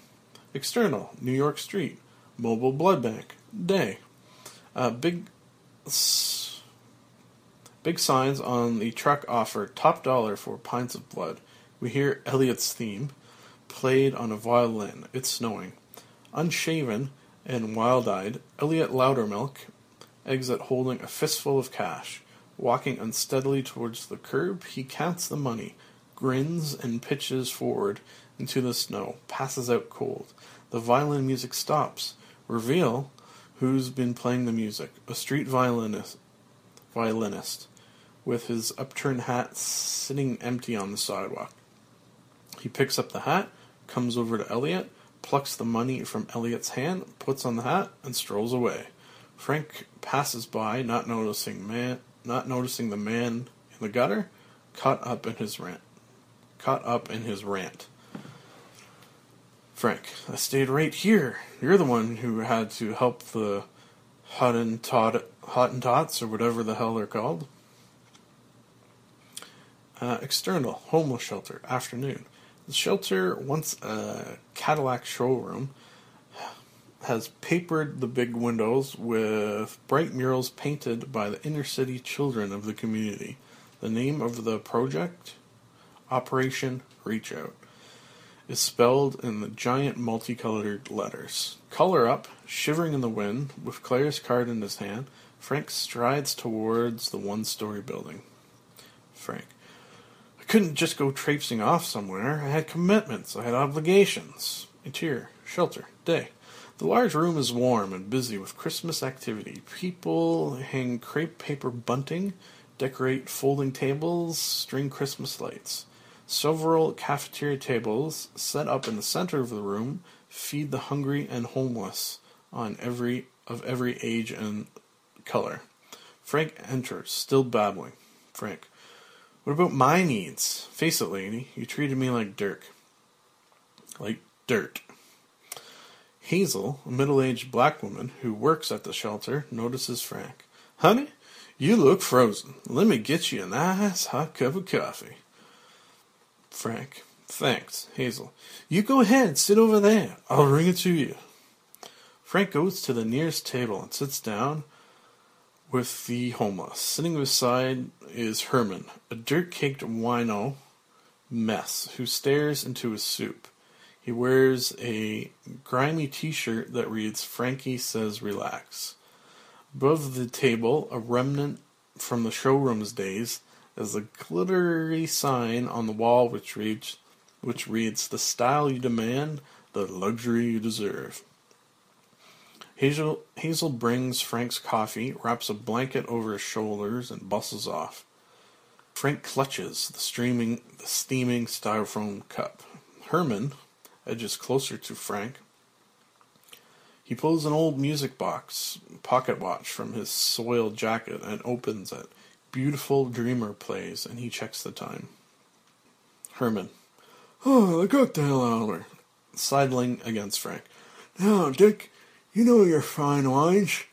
external, New York Street, mobile blood bank, day. Uh, big, big signs on the truck offer top dollar for pints of blood. We hear Eliot's theme, played on a violin. It's snowing. Unshaven and wild-eyed, Eliot Loudermilk exit holding a fistful of cash. Walking unsteadily towards the curb, he counts the money, grins and pitches forward into the snow, passes out cold. The violin music stops. Reveal who's been playing the music. A street violinist, violinist with his upturned hat sitting empty on the sidewalk. He picks up the hat, comes over to Eliot, plucks the money from Eliot's hand, puts on the hat, and strolls away. Frank passes by, not noticing man, not noticing the man in the gutter, caught up in his rant. Caught up in his rant. Frank, I stayed right here. You're the one who had to help the Hottentot, Hottentots, or whatever the hell they're called. Uh, external, homeless shelter, afternoon. The shelter, once a Cadillac showroom, has papered the big windows with bright murals painted by the inner city children of the community. The name of the project? Operation Reach Out. Is spelled in the giant multicolored letters. Color up, shivering in the wind, with Claire's card in his hand, Frank strides towards the one story building. Frank. I couldn't just go traipsing off somewhere. I had commitments, I had obligations. Interior, shelter, day. The large room is warm and busy with Christmas activity. People hang crepe paper bunting, decorate folding tables, string Christmas lights. Several cafeteria tables set up in the center of the room feed the hungry and homeless on every of every age and color. Frank enters, still babbling. Frank, what about my needs? Face it, lady, you treated me like dirt. Like dirt. Hazel, a middle aged black woman who works at the shelter, notices Frank. Honey, you look frozen. Let me get you a nice hot cup of coffee. Frank. Thanks, Hazel. You go ahead, sit over there. I'll bring it to you. Frank goes to the nearest table and sits down with the homeless. Sitting beside is Herman, a dirt caked wino mess who stares into his soup. He wears a grimy t shirt that reads Frankie Says Relax. Above the table, a remnant from the showroom's days, is a glittery sign on the wall which reads, which reads The style you demand, the luxury you deserve. Hazel, Hazel brings Frank's coffee, wraps a blanket over his shoulders, and bustles off. Frank clutches the streaming, the steaming styrofoam cup. Herman edges closer to Frank. He pulls an old music box pocket watch from his soiled jacket and opens it. Beautiful Dreamer plays, and he checks the time. Herman. Oh, the cocktail hour. Sidling against Frank. Now, Dick, you know your fine wines,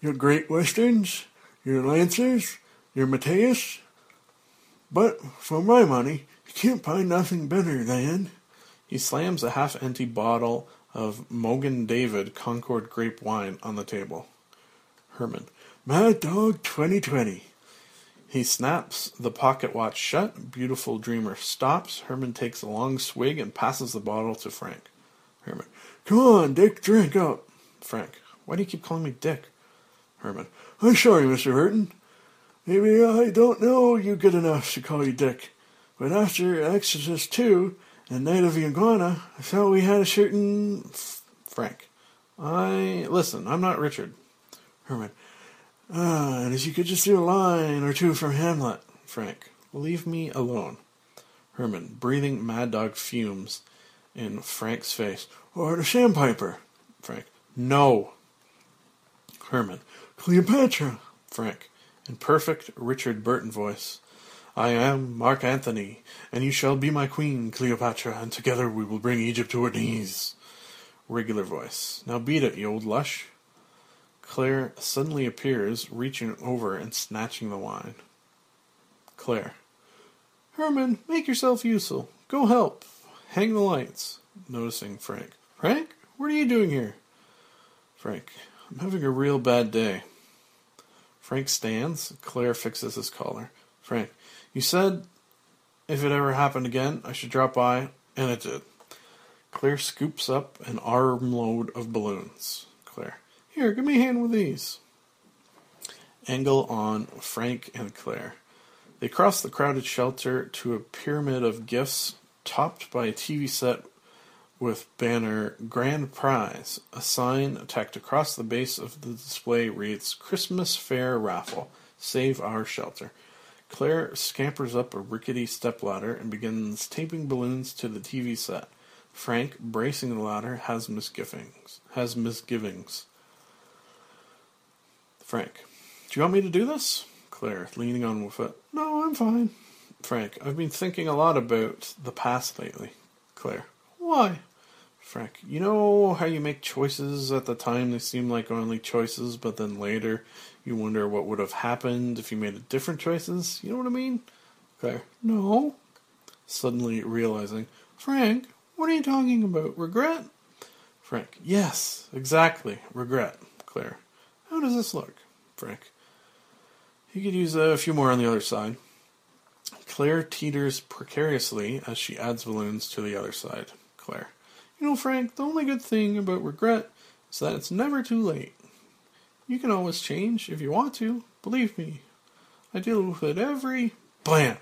your great westerns, your lancers, your Mateus. But for my money, you can't find nothing better than. He slams a half empty bottle of Mogen David Concord grape wine on the table. Herman. Mad Dog 2020. He snaps the pocket watch shut. Beautiful dreamer stops. Herman takes a long swig and passes the bottle to Frank. Herman. Come on, Dick, drink up. Frank. Why do you keep calling me Dick? Herman. I'm sorry, Mr. Burton. Maybe I don't know you good enough to call you Dick. But after Exodus 2 and Night of the Iguana, I thought we had a certain. Frank. I. Listen, I'm not Richard. Herman. Ah, and if you could just do a line or two from Hamlet. Frank. Leave me alone. Herman, breathing mad dog fumes in Frank's face. Or the Sandpiper. Frank. No. Herman. Cleopatra. Frank. In perfect Richard Burton voice. I am Mark Antony, and you shall be my queen, Cleopatra, and together we will bring Egypt to her knees. Regular voice. Now beat it, you old lush. Claire suddenly appears, reaching over and snatching the wine. Claire. Herman, make yourself useful. Go help. Hang the lights. Noticing Frank. Frank, what are you doing here? Frank. I'm having a real bad day. Frank stands. Claire fixes his collar. Frank. You said if it ever happened again, I should drop by, and it did. Claire scoops up an armload of balloons. Claire. Here, give me a hand with these. Angle on Frank and Claire. They cross the crowded shelter to a pyramid of gifts topped by a TV set with banner Grand Prize. A sign tacked across the base of the display reads Christmas Fair Raffle. Save our shelter. Claire scampers up a rickety stepladder and begins taping balloons to the TV set. Frank, bracing the ladder, has misgivings. Has misgivings. Frank, do you want me to do this? Claire, leaning on one foot. No, I'm fine. Frank, I've been thinking a lot about the past lately. Claire, why? Frank, you know how you make choices at the time they seem like only choices, but then later you wonder what would have happened if you made different choices? You know what I mean? Claire, no. Suddenly realizing, Frank, what are you talking about? Regret? Frank, yes, exactly, regret. Claire, how does this look? Frank, you could use a few more on the other side. Claire teeters precariously as she adds balloons to the other side. Claire. You know, Frank, the only good thing about regret is that it's never too late. You can always change if you want to. Believe me. I deal with it every. Blam!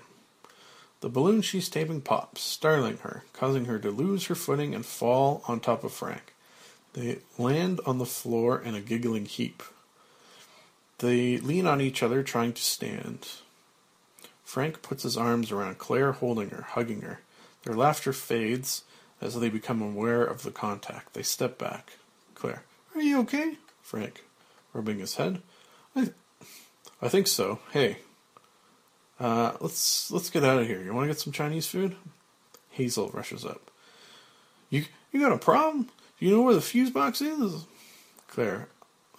The balloon she's taping pops, startling her, causing her to lose her footing and fall on top of Frank. They land on the floor in a giggling heap. They lean on each other, trying to stand. Frank puts his arms around Claire, holding her, hugging her. Their laughter fades as they become aware of the contact. They step back. Claire, are you okay? Frank, rubbing his head. I, I think so. Hey, uh, let's let's get out of here. You want to get some Chinese food? Hazel rushes up. You you got a problem? Do you know where the fuse box is? Claire.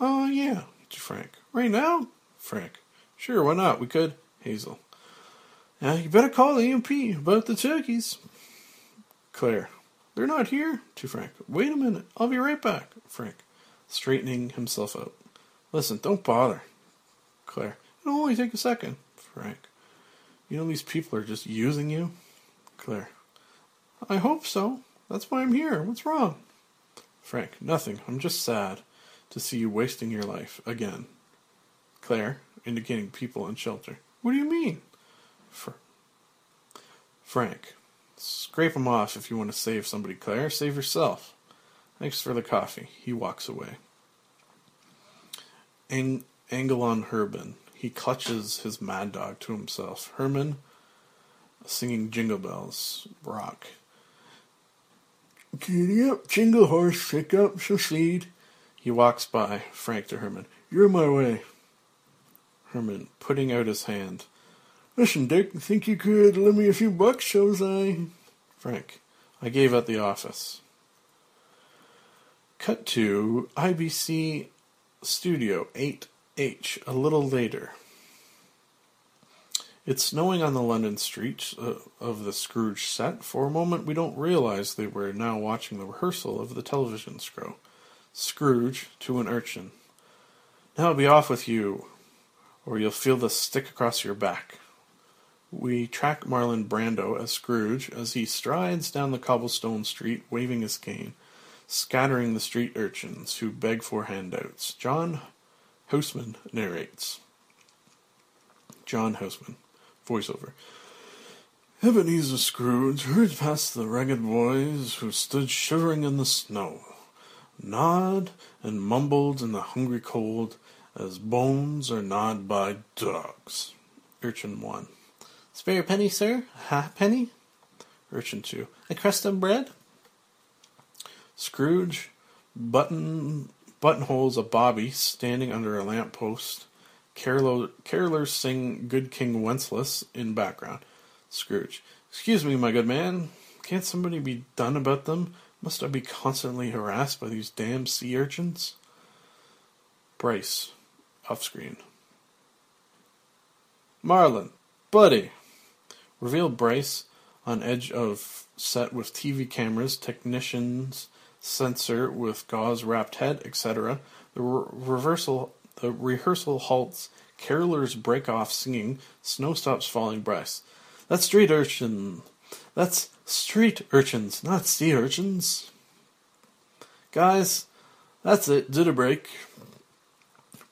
Oh yeah. To Frank. Right now? Frank. Sure, why not? We could. Hazel. Now you better call the EMP about the turkeys. Claire. They're not here. To Frank. Wait a minute. I'll be right back. Frank. Straightening himself out. Listen, don't bother. Claire. It'll only take a second. Frank. You know these people are just using you? Claire. I hope so. That's why I'm here. What's wrong? Frank. Nothing. I'm just sad to see you wasting your life again. Claire, indicating people in shelter. What do you mean? Fr- Frank. Scrape them off if you want to save somebody, Claire. Save yourself. Thanks for the coffee. He walks away. Ang- Angelon Herman. He clutches his mad dog to himself. Herman singing Jingle Bells. Rock. Giddy up, jingle horse, pick up some seed. He walks by, Frank to Herman. You're my way. Herman, putting out his hand. Listen, Dick, think you could lend me a few bucks, so's I. Frank, I gave at the office. Cut to IBC Studio 8H a little later. It's snowing on the London streets uh, of the Scrooge set. For a moment, we don't realize they were now watching the rehearsal of the television show. Scrooge to an urchin. Now be off with you, or you'll feel the stick across your back. We track Marlon Brando as Scrooge as he strides down the cobblestone street waving his cane, scattering the street urchins who beg for handouts. John Houseman narrates. John Houseman, voiceover. Ebenezer Scrooge hurried past the ragged boys who stood shivering in the snow, gnawed and mumbled in the hungry cold as bones are gnawed by dogs. Urchin 1. Spare a penny, sir? A halfpenny? Urchin 2. A crust of bread? Scrooge button buttonholes a bobby standing under a lamp post. Carol, carolers sing Good King Wenceslas in background. Scrooge. Excuse me, my good man. Can't somebody be done about them? Must I be constantly harassed by these damn sea urchins? Bryce. Off screen. Marlon. Buddy. Reveal Bryce on edge of set with TV cameras, technicians, censor with gauze wrapped head, etc. The re- reversal, the rehearsal halts. Carolers break off singing. Snow stops falling. Bryce. That's street urchin. That's street urchins, not sea urchins. Guys, that's it. Did a break.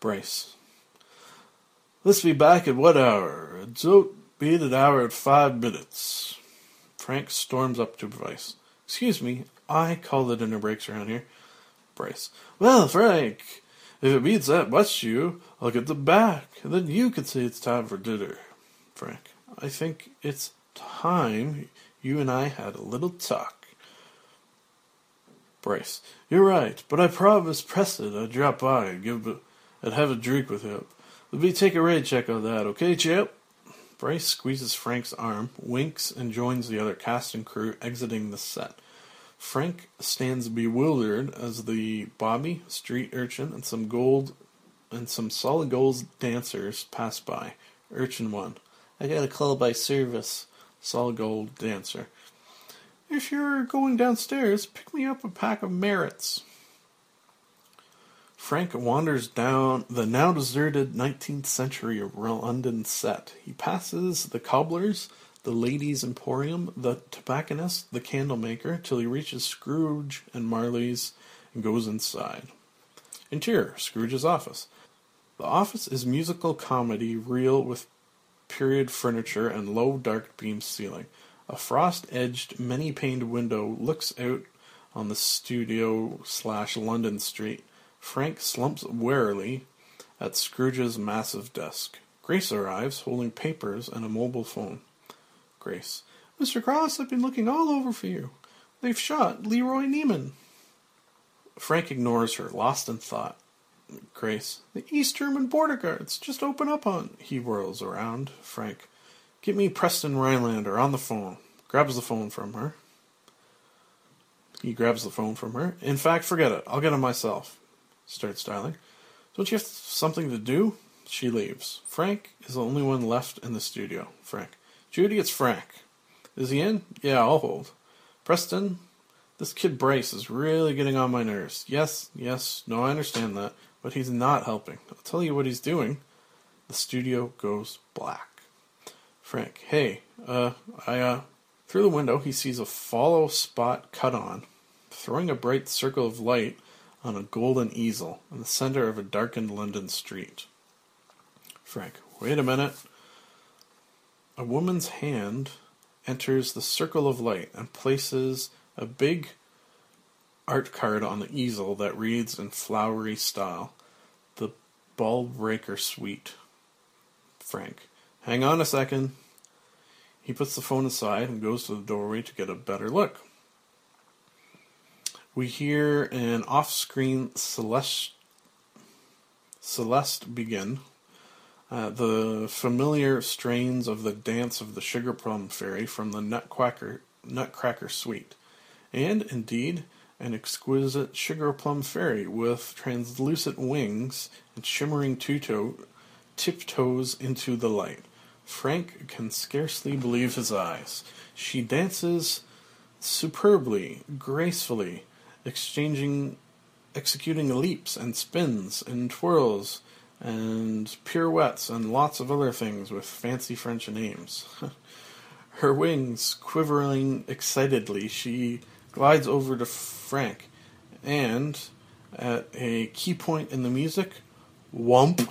Bryce. Let's be back at what hour? Don't be at an hour at five minutes. Frank storms up to Bryce. Excuse me, I call the dinner breaks around here. Bryce. Well, Frank, if it means that much to you, I'll get them back, and then you can say it's time for dinner. Frank. I think it's time you and I had a little talk. Bryce. You're right, but I promised Preston I'd drop by and give and have a drink with him. Let me take a rain check on that, okay, champ? Bryce squeezes Frank's arm, winks, and joins the other cast and crew exiting the set. Frank stands bewildered as the Bobby, street urchin, and some gold and some solid gold dancers pass by. Urchin one. I got a call by service. Solid gold dancer. If you're going downstairs, pick me up a pack of merits. Frank wanders down the now deserted 19th century London set. He passes the cobblers, the Ladies' Emporium, the tobacconist, the candle maker, till he reaches Scrooge and Marley's and goes inside. Interior Scrooge's office. The office is musical comedy reel with period furniture and low dark beam ceiling. A frost edged, many paned window looks out on the studio slash London street. Frank slumps warily at Scrooge's massive desk. Grace arrives, holding papers and a mobile phone. Grace. Mr. Cross, I've been looking all over for you. They've shot Leroy Neiman. Frank ignores her, lost in thought. Grace. The East German border guards just open up on. He whirls around. Frank. Get me Preston Rhinelander on the phone. Grabs the phone from her. He grabs the phone from her. In fact, forget it. I'll get him myself. Starts dialing. Don't you have something to do? She leaves. Frank is the only one left in the studio. Frank. Judy, it's Frank. Is he in? Yeah, I'll hold. Preston, this kid Bryce is really getting on my nerves. Yes, yes, no, I understand that, but he's not helping. I'll tell you what he's doing. The studio goes black. Frank, hey, uh, I, uh, through the window he sees a follow spot cut on, throwing a bright circle of light on a golden easel in the center of a darkened London street. Frank, wait a minute. A woman's hand enters the circle of light and places a big art card on the easel that reads in flowery style The Ball Breaker Suite. Frank, hang on a second. He puts the phone aside and goes to the doorway to get a better look. We hear an off screen Celeste, Celeste begin. Uh, the familiar strains of the Dance of the Sugar Plum Fairy from the Nutcracker, Nutcracker Suite, and indeed an exquisite sugar plum fairy with translucent wings and shimmering tuto tiptoes into the light. Frank can scarcely believe his eyes. She dances superbly, gracefully, exchanging, executing leaps and spins and twirls and pirouettes and lots of other things with fancy French names. Her wings quivering excitedly, she glides over to Frank and, at a key point in the music, whump,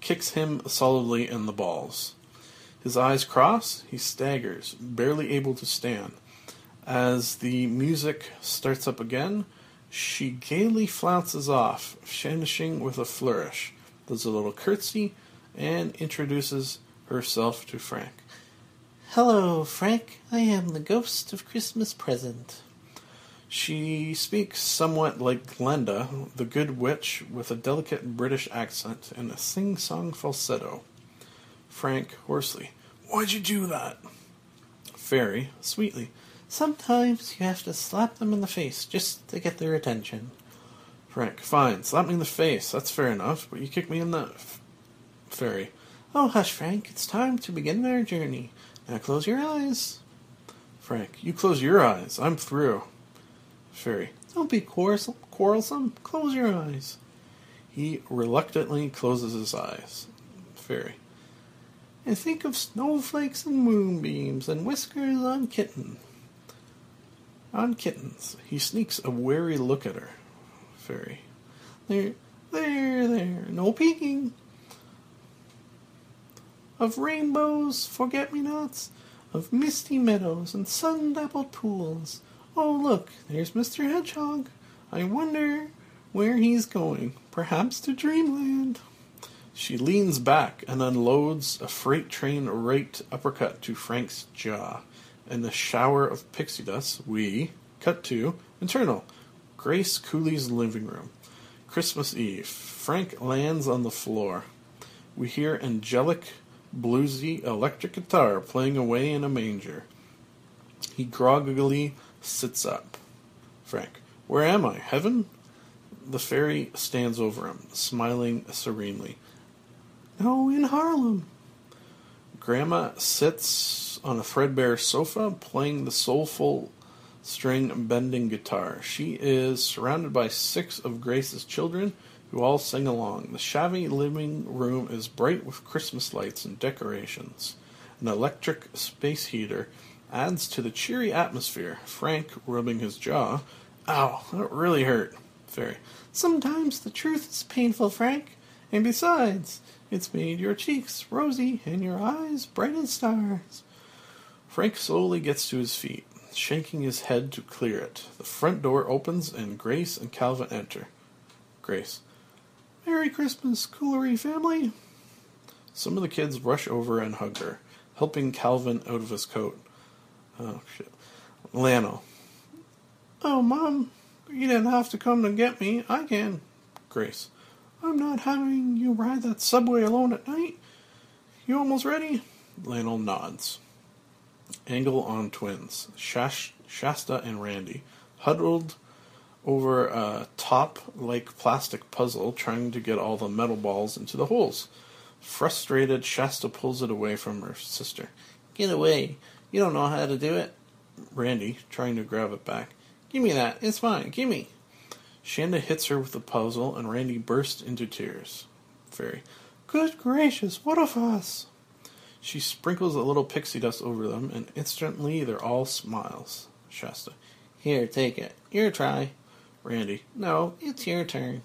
kicks him solidly in the balls. His eyes cross, he staggers, barely able to stand. As the music starts up again, she gaily flounces off, finishing with a flourish, does a little curtsy, and introduces herself to Frank. Hello, Frank. I am the ghost of Christmas present. She speaks somewhat like Glinda, the good witch, with a delicate British accent and a sing song falsetto. Frank, hoarsely, Why'd you do that? Fairy, sweetly, Sometimes you have to slap them in the face just to get their attention. Frank, fine, slap me in the face, that's fair enough, but you kick me in the. F- Fairy, Oh, hush, Frank. It's time to begin our journey. Now close your eyes. Frank, you close your eyes, I'm through. Fairy, Don't be quarrelsome. quarrelsome. Close your eyes. he reluctantly closes his eyes. Fairy, And think of snowflakes and moonbeams and whiskers on kitten. On kittens, he sneaks a wary look at her. Fairy, There, there, there. No peeking. Of rainbows, forget-me-nots, of misty meadows and sun-dappled pools. Oh, look, there's Mr. Hedgehog. I wonder where he's going. Perhaps to dreamland. She leans back and unloads a freight train raked uppercut to Frank's jaw. In the shower of pixie dust, we cut to internal Grace Cooley's living room. Christmas Eve. Frank lands on the floor. We hear angelic, bluesy electric guitar playing away in a manger. He groggily sits up. Frank, where am I? Heaven? The fairy stands over him, smiling serenely. No, in Harlem. Grandma sits on a threadbare sofa playing the soulful string bending guitar. She is surrounded by six of Grace's children who all sing along. The shabby living room is bright with Christmas lights and decorations. An electric space heater adds to the cheery atmosphere. Frank rubbing his jaw. Ow, that really hurt. Fairy. Sometimes the truth is painful, Frank. And besides, it's made your cheeks rosy and your eyes bright as stars. Frank slowly gets to his feet, shaking his head to clear it. The front door opens and Grace and Calvin enter. Grace. Merry Christmas, Cooley family. Some of the kids rush over and hug her, helping Calvin out of his coat. Oh, shit. Lano. Oh, Mom, you didn't have to come to get me. I can. Grace. I'm not having you ride that subway alone at night. You almost ready? Lano nods. Angle on twins. Shash, Shasta and Randy huddled over a top like plastic puzzle trying to get all the metal balls into the holes. Frustrated, Shasta pulls it away from her sister. Get away. You don't know how to do it. Randy, trying to grab it back. Give me that. It's fine. Give me. Shanda hits her with the puzzle, and Randy bursts into tears. Fairy. Good gracious, what a fuss! She sprinkles a little pixie dust over them, and instantly they're all smiles. Shasta. Here, take it. Your try. Randy. No, it's your turn.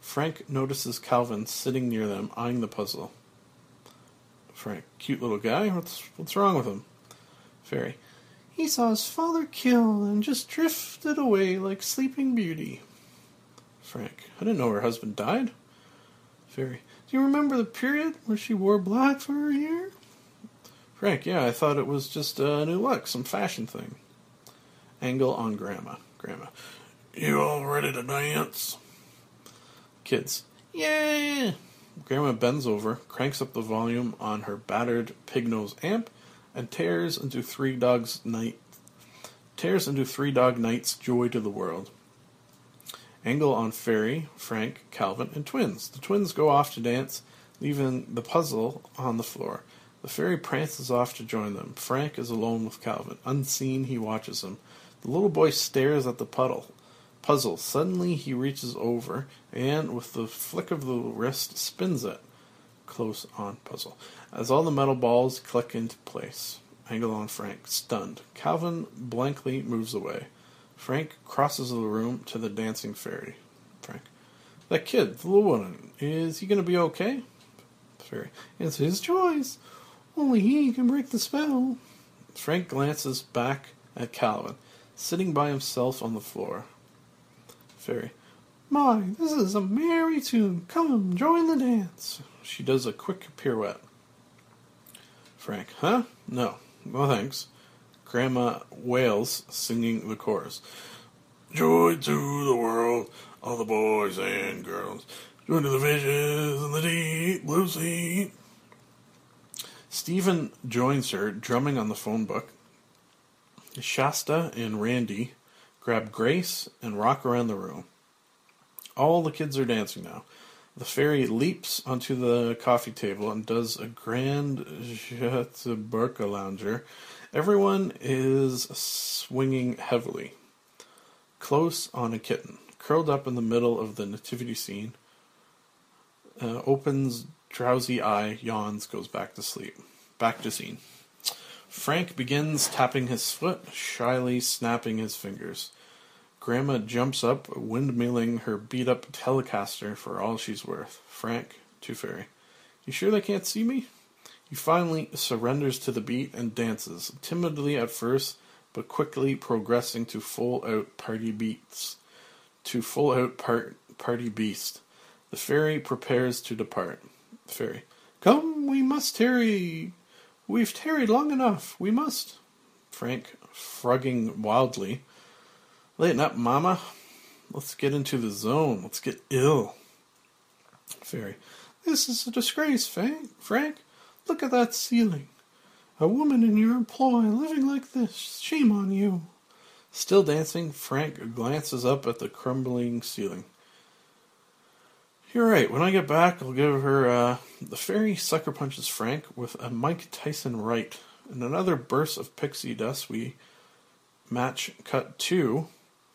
Frank notices Calvin sitting near them, eyeing the puzzle. Frank. Cute little guy. What's what's wrong with him? Fairy. He saw his father killed and just drifted away like Sleeping Beauty. Frank. I didn't know her husband died. Fairy. Do you remember the period where she wore black for a year? Frank. Yeah, I thought it was just a new look, some fashion thing. Angle on Grandma. Grandma. You all ready to dance? Kids. Yeah. Grandma bends over, cranks up the volume on her battered pig nose amp, and tears into Three Dogs Night tears into Three Dog Night's joy to the world. Angle on Fairy, Frank, Calvin, and twins. The twins go off to dance, leaving the puzzle on the floor. The fairy prances off to join them. Frank is alone with Calvin. Unseen, he watches him. The little boy stares at the puddle. Puzzle. Suddenly, he reaches over and, with the flick of the wrist, spins it. Close on puzzle. As all the metal balls click into place. Angle on Frank, stunned. Calvin blankly moves away. Frank crosses the room to the dancing fairy. Frank. That kid, the little one, is he going to be okay? Fairy. It's his choice. Only he can break the spell. Frank glances back at Calvin, sitting by himself on the floor. Fairy. My, this is a merry tune. Come, join the dance. She does a quick pirouette. Frank. Huh? No. Well, thanks. Grandma wails, singing the chorus. Joy to the world, all the boys and girls. Joy to the fishes in the deep blue sea. Stephen joins her, drumming on the phone book. Shasta and Randy grab Grace and rock around the room. All the kids are dancing now. The fairy leaps onto the coffee table and does a grand Jataburka lounger. Everyone is swinging heavily. Close on a kitten, curled up in the middle of the nativity scene, uh, opens drowsy eye, yawns, goes back to sleep. Back to scene. Frank begins tapping his foot, shyly snapping his fingers. Grandma jumps up, windmilling her beat up Telecaster for all she's worth. Frank, to Fairy. You sure they can't see me? He finally surrenders to the beat and dances, timidly at first, but quickly progressing to full out party beats. To full out part, party beast. The fairy prepares to depart. Fairy. Come, we must tarry. We've tarried long enough. We must. Frank, frugging wildly. Lighten up, Mama. Let's get into the zone. Let's get ill. Fairy. This is a disgrace, Frank. Look at that ceiling. A woman in your employ living like this. Shame on you. Still dancing, Frank glances up at the crumbling ceiling. You're right. When I get back, I'll give her. Uh, the fairy sucker punches Frank with a Mike Tyson right. In another burst of pixie dust, we match cut to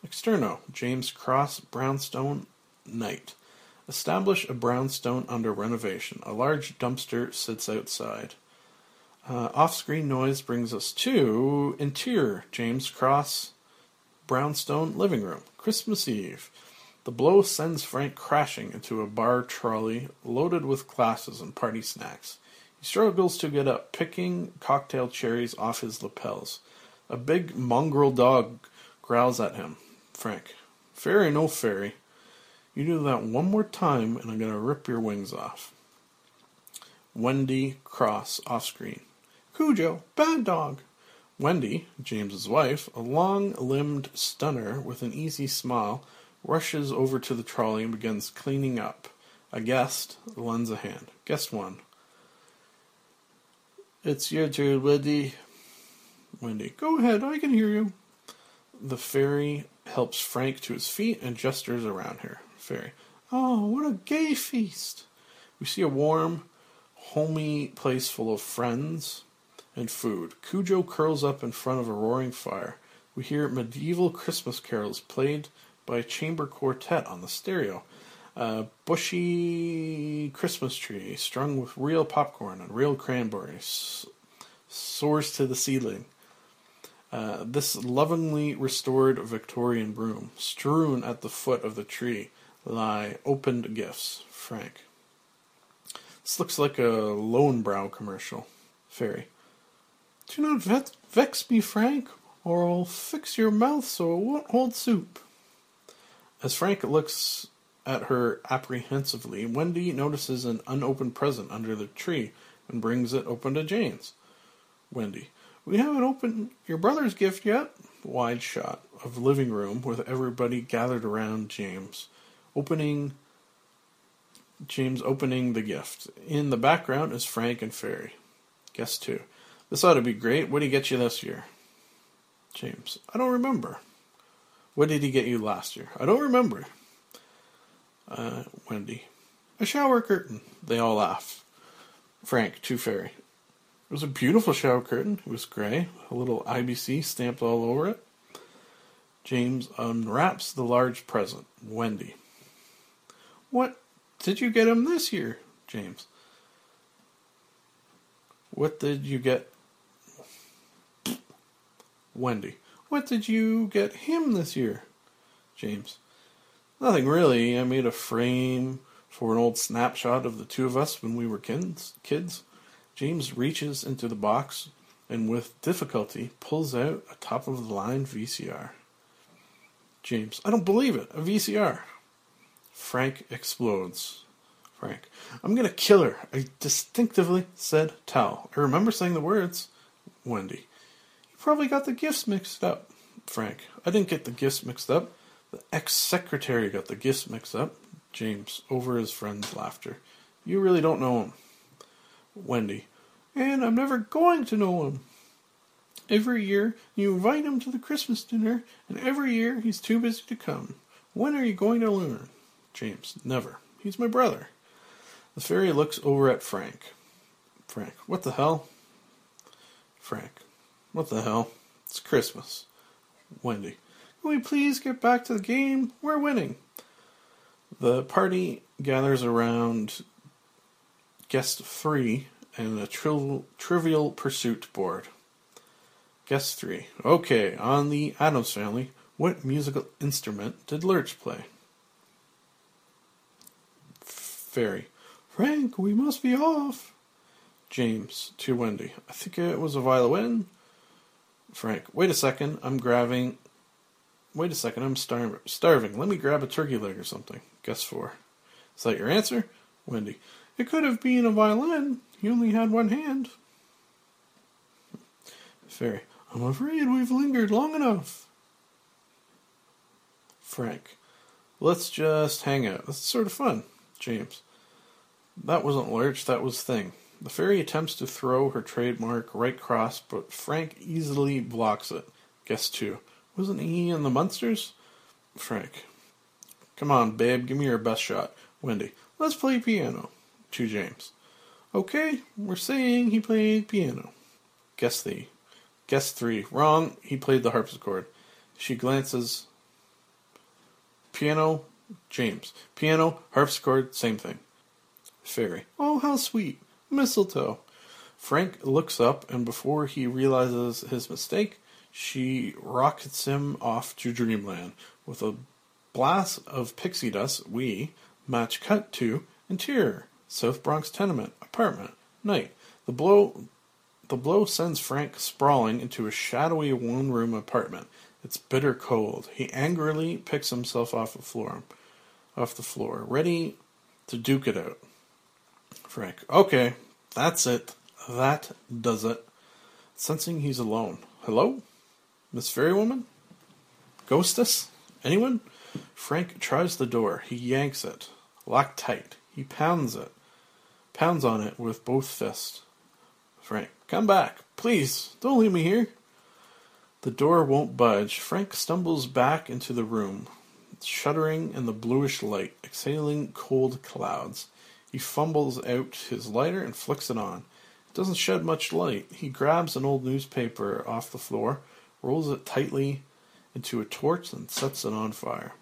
Externo, James Cross, Brownstone, Night. Establish a brownstone under renovation. A large dumpster sits outside. Uh, Off screen noise brings us to interior James Cross brownstone living room, Christmas Eve. The blow sends Frank crashing into a bar trolley loaded with glasses and party snacks. He struggles to get up, picking cocktail cherries off his lapels. A big mongrel dog growls at him. Frank, fairy, no fairy. You do that one more time, and I'm going to rip your wings off. Wendy Cross off screen. Cujo, bad dog. Wendy, James's wife, a long limbed stunner with an easy smile, rushes over to the trolley and begins cleaning up. A guest lends a hand. Guest one. It's your turn, Wendy. Wendy, go ahead, I can hear you. The fairy helps Frank to his feet and gestures around her. Fairy, oh, what a gay feast! We see a warm, homey place full of friends and food. Cujo curls up in front of a roaring fire. We hear medieval Christmas carols played by a chamber quartet on the stereo. A bushy Christmas tree strung with real popcorn and real cranberries soars to the ceiling. Uh, this lovingly restored Victorian broom, strewn at the foot of the tree, lie opened gifts. Frank. This looks like a Löwenbräu commercial. Fairy. Do not ve- vex me, Frank, or I'll fix your mouth so it won't hold soup. As Frank looks at her apprehensively, Wendy notices an unopened present under the tree and brings it open to James. Wendy. We haven't opened your brother's gift yet. Wide shot of living room with everybody gathered around James, opening. James opening the gift. In the background is Frank and Fairy. Guess two. This ought to be great. What did he get you this year? James. I don't remember. What did he get you last year? I don't remember. Uh, Wendy. A shower curtain. They all laugh. Frank to Fairy. It was a beautiful shower curtain. It was gray, a little IBC stamped all over it. James unwraps the large present. Wendy. What did you get him this year, James? What did you get? Wendy. What did you get him this year? James. Nothing really. I made a frame for an old snapshot of the two of us when we were kids. Kids. James reaches into the box and with difficulty pulls out a top of the line VCR. James, I don't believe it. A VCR. Frank explodes. Frank, I'm gonna kill her. I distinctively said towel. I remember saying the words. Wendy, you probably got the gifts mixed up. Frank, I didn't get the gifts mixed up. The ex secretary got the gifts mixed up. James, over his friend's laughter. You really don't know him. Wendy, and I'm never going to know him. Every year you invite him to the Christmas dinner, and every year he's too busy to come. When are you going to learn? James, never. He's my brother. The fairy looks over at Frank. Frank, what the hell? Frank, what the hell? It's Christmas. Wendy, can we please get back to the game? We're winning. The party gathers around guest three and a trivial, trivial pursuit board. Guest three. Okay, on the Addams Family, what musical instrument did Lurch play? Fairy. Frank, we must be off. James to Wendy. I think it was a violin. Frank. Wait a second. I'm grabbing. Wait a second. I'm star- starving. Let me grab a turkey leg or something. Guess four. Is that your answer? Wendy. It could have been a violin. He only had one hand. Fairy. I'm afraid we've lingered long enough. Frank. Let's just hang out. That's sort of fun. James. That wasn't Lurch, that was Thing. The fairy attempts to throw her trademark right cross, but Frank easily blocks it. Guess two. Wasn't he in the Munsters? Frank. Come on, babe, give me your best shot. Wendy. Let's play piano. To James. Okay, we're saying he played piano. Guess the. Guess three. Wrong, he played the harpsichord. She glances. Piano, James. Piano, harpsichord, same thing. Fairy. Oh, how sweet. Mistletoe. Frank looks up, and before he realizes his mistake, she rockets him off to dreamland. With a blast of pixie dust, we match cut to interior South Bronx tenement apartment night. The blow, the blow sends Frank sprawling into a shadowy one-room apartment. It's bitter cold. He angrily picks himself off the floor, off the floor, ready to duke it out. Frank, okay, that's it. That does it. Sensing he's alone. Hello? Miss Fairywoman? Ghostess? Anyone? Frank tries the door. He yanks it. Locked tight. He pounds it. Pounds on it with both fists. Frank, come back. Please, don't leave me here. The door won't budge. Frank stumbles back into the room, shuddering in the bluish light, exhaling cold clouds. He fumbles out his lighter and flicks it on. It doesn't shed much light. He grabs an old newspaper off the floor, rolls it tightly into a torch, and sets it on fire.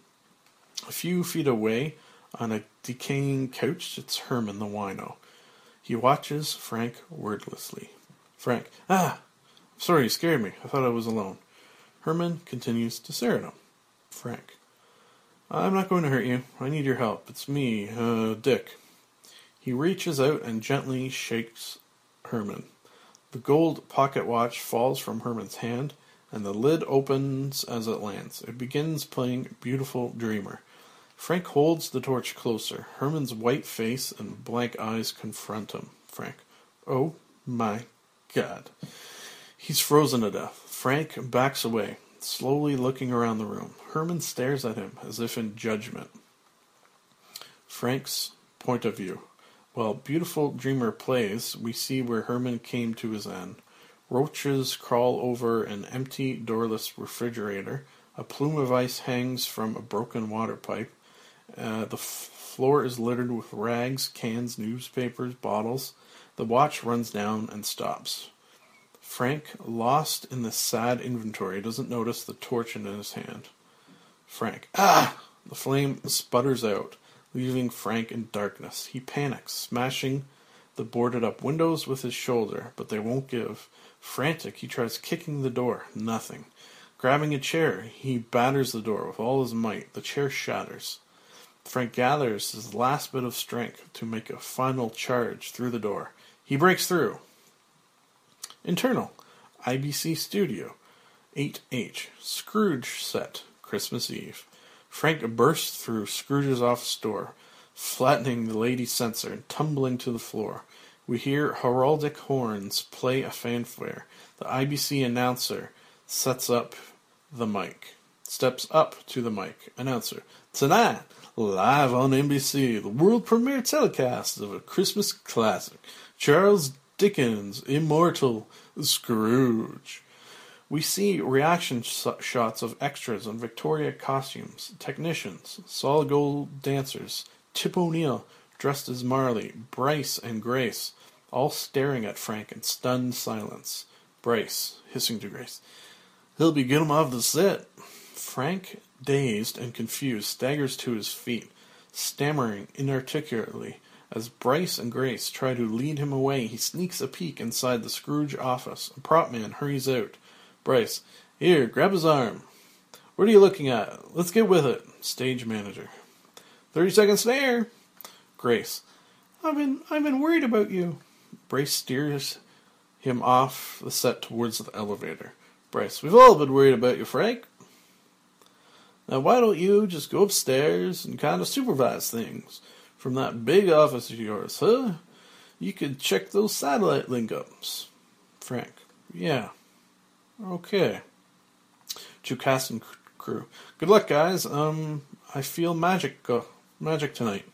A few feet away, on a decaying couch, sits Herman the wino. He watches Frank wordlessly. Frank, ah, sorry, you scared me. I thought I was alone. Herman continues to stare at him. Frank, I'm not going to hurt you. I need your help. It's me, uh, Dick. He reaches out and gently shakes Herman. The gold pocket watch falls from Herman's hand, and the lid opens as it lands. It begins playing Beautiful Dreamer. Frank holds the torch closer. Herman's white face and blank eyes confront him. Frank, oh my god. He's frozen to death. Frank backs away, slowly looking around the room. Herman stares at him as if in judgment. Frank's point of view. While Beautiful Dreamer plays, we see where Herman came to his end. Roaches crawl over an empty, doorless refrigerator. A plume of ice hangs from a broken water pipe. Uh, the floor is littered with rags, cans, newspapers, bottles. The watch runs down and stops. Frank, lost in the sad inventory, doesn't notice the torch in his hand. Frank, ah! The flame sputters out, leaving Frank in darkness. He panics, smashing the boarded up windows with his shoulder, but they won't give. Frantic, he tries kicking the door. Nothing. Grabbing a chair, he batters the door with all his might. The chair shatters. Frank gathers his last bit of strength to make a final charge through the door. He breaks through. Internal IBC Studio 8H Scrooge set Christmas Eve. Frank bursts through Scrooge's office door, flattening the lady censor and tumbling to the floor. We hear heraldic horns play a fanfare. The IBC announcer sets up the mic. Steps up to the mic. Announcer. Tonight, live on NBC, the world premiere telecast of a Christmas classic. Charles Dickens' immortal Scrooge. We see reaction sh- shots of extras in Victoria costumes, technicians, solid gold dancers, Tip O'Neill dressed as Marley, Bryce and Grace, all staring at Frank in stunned silence. Bryce, hissing to Grace, He'll be getting off the set. Frank, dazed and confused, staggers to his feet, stammering inarticulately. As Bryce and Grace try to lead him away, he sneaks a peek inside the Scrooge office. A prop man hurries out. Bryce, here, grab his arm. What are you looking at? Let's get with it. Stage manager. thirty Thirty second snare. Grace. I've been I've been worried about you. Bryce steers him off the set towards the elevator. Bryce, we've all been worried about you, Frank. Now, why don't you just go upstairs and kind of supervise things from that big office of yours, huh? You could check those satellite link ups. Frank, yeah. Okay. To cast and crew. Good luck, guys. Um, I feel magic, uh, magic tonight.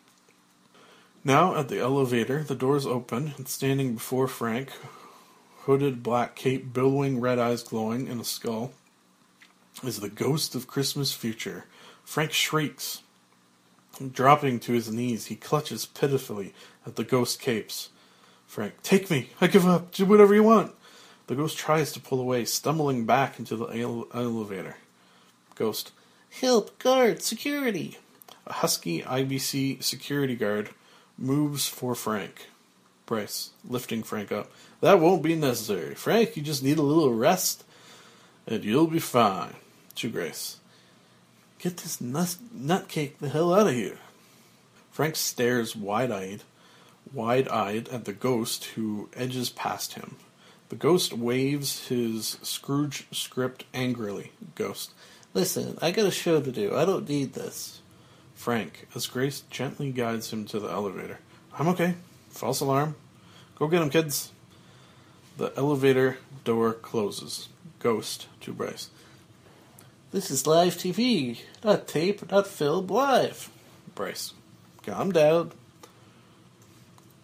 Now at the elevator, the doors open, and standing before Frank, hooded black cape, billowing, red eyes glowing, and a skull, is the ghost of Christmas future. Frank shrieks. Dropping to his knees, he clutches pitifully at the ghost capes. Frank, take me! I give up! Do whatever you want! The ghost tries to pull away, stumbling back into the ele- elevator. Ghost, help! Guard! Security! A husky IBC security guard moves for Frank. Bryce, lifting Frank up. That won't be necessary. Frank, you just need a little rest, and you'll be fine. To Grace. Get this nut nutcake the hell out of here. Frank stares wide-eyed, wide-eyed at the ghost who edges past him. The ghost waves his Scrooge script angrily. Ghost. Listen, I got a show to do. I don't need this. Frank, as Grace gently guides him to the elevator. I'm okay. False alarm. Go get him, kids. The elevator door closes. Ghost to Bryce. This is live TV, not tape, not film, live. Bryce. Calm down.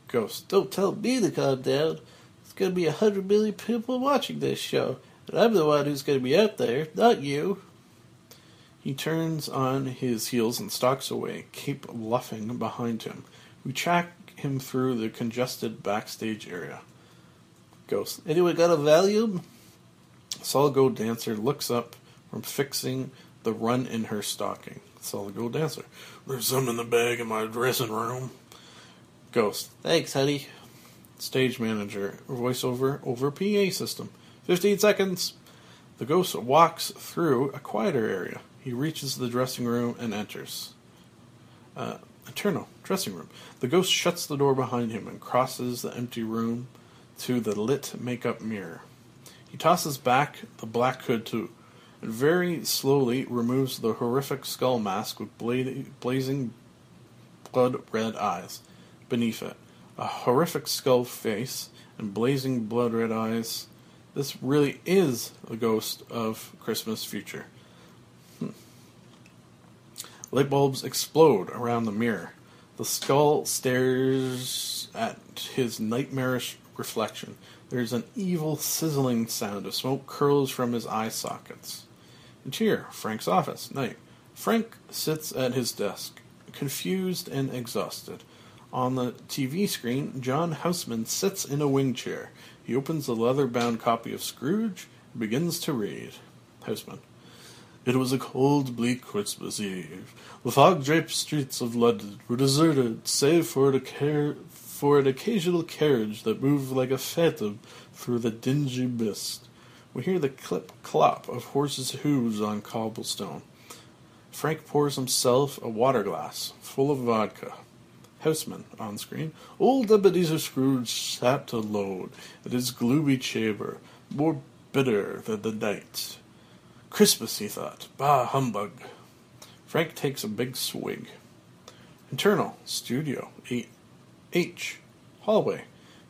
Ghost. Don't tell me to calm down. There's going to be a hundred million people watching this show, and I'm the one who's going to be out there, not you. He turns on his heels and stalks away, Cape luffing behind him. We track him through the congested backstage area. Ghost. Anyone got a Valium? Solid Gold Dancer looks up from fixing the run in her stocking. Solid Gold Dancer. There's some in the bag in my dressing room. Ghost. Thanks, honey. Stage manager. Voiceover over PA system. 15 seconds. The ghost walks through a quieter area. He reaches the dressing room and enters. Uh, eternal dressing room. The ghost shuts the door behind him and crosses the empty room to the lit makeup mirror. He tosses back the black hood to and very slowly removes the horrific skull mask with bla- blazing blood red eyes beneath it. A horrific skull face and blazing blood red eyes. This really is the ghost of Christmas future. Hmm. Light bulbs explode around the mirror. The skull stares at his nightmarish reflection. There's an evil sizzling sound as smoke curls from his eye sockets. Interior, Frank's office, night. Frank sits at his desk, confused and exhausted. On the TV screen, John Houseman sits in a wing chair. He opens a leather bound copy of Scrooge and begins to read. Houseman. It was a cold, bleak Christmas Eve. The fog draped streets of London were deserted, save for car- for an occasional carriage that moved like a phantom through the dingy mist. We hear the clip clop of horses' hooves on cobblestone. Frank pours himself a water glass full of vodka. Houseman on screen. Old Ebenezer Scrooge sat alone in his gloomy chamber, more bitter than the night. Christmas, he thought. Bah, humbug. Frank takes a big swig. Internal, studio, 8. H. Hallway.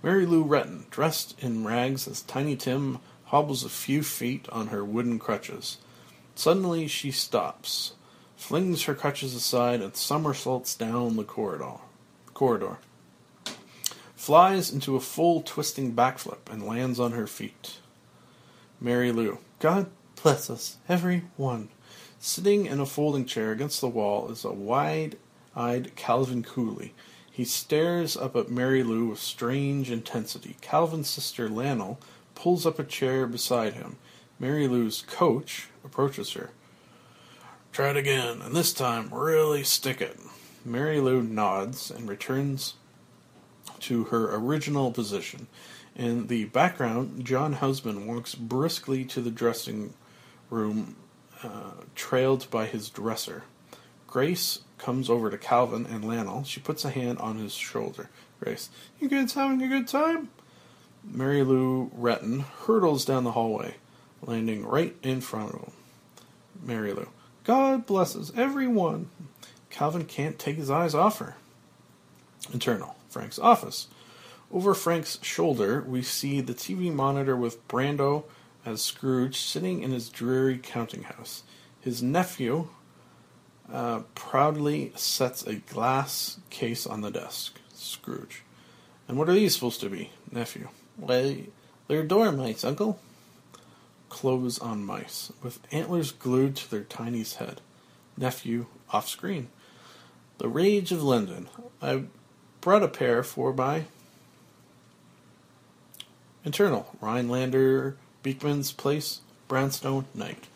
Mary Lou Retton, dressed in rags as Tiny Tim, hobbles a few feet on her wooden crutches. Suddenly she stops, flings her crutches aside, and somersaults down the corridor. corridor. Flies into a full twisting backflip and lands on her feet. Mary Lou. God bless us, every one. Sitting in a folding chair against the wall is a wide eyed Calvin Cooley. He stares up at Mary Lou with strange intensity. Calvin's sister Lannel pulls up a chair beside him. Mary Lou's coach approaches her. Try it again, and this time really stick it. Mary Lou nods and returns to her original position. In the background, John Houseman walks briskly to the dressing room, uh, trailed by his dresser. Grace comes over to Calvin and Lannel. She puts a hand on his shoulder. Grace, you kids having a good time? Mary Lou Retton hurtles down the hallway, landing right in front of him. Mary Lou, God blesses everyone. Calvin can't take his eyes off her. Internal, Frank's office. Over Frank's shoulder, we see the TV monitor with Brando as Scrooge sitting in his dreary counting house. His nephew uh, proudly sets a glass case on the desk. Scrooge. And what are these supposed to be, nephew? Why, they're door mice, Uncle. Clothes on mice, with antlers glued to their tiny head. Nephew off screen. The Rage of London. I brought a pair for my internal. Rhinelander, Beekman's Place, Brownstone, Night.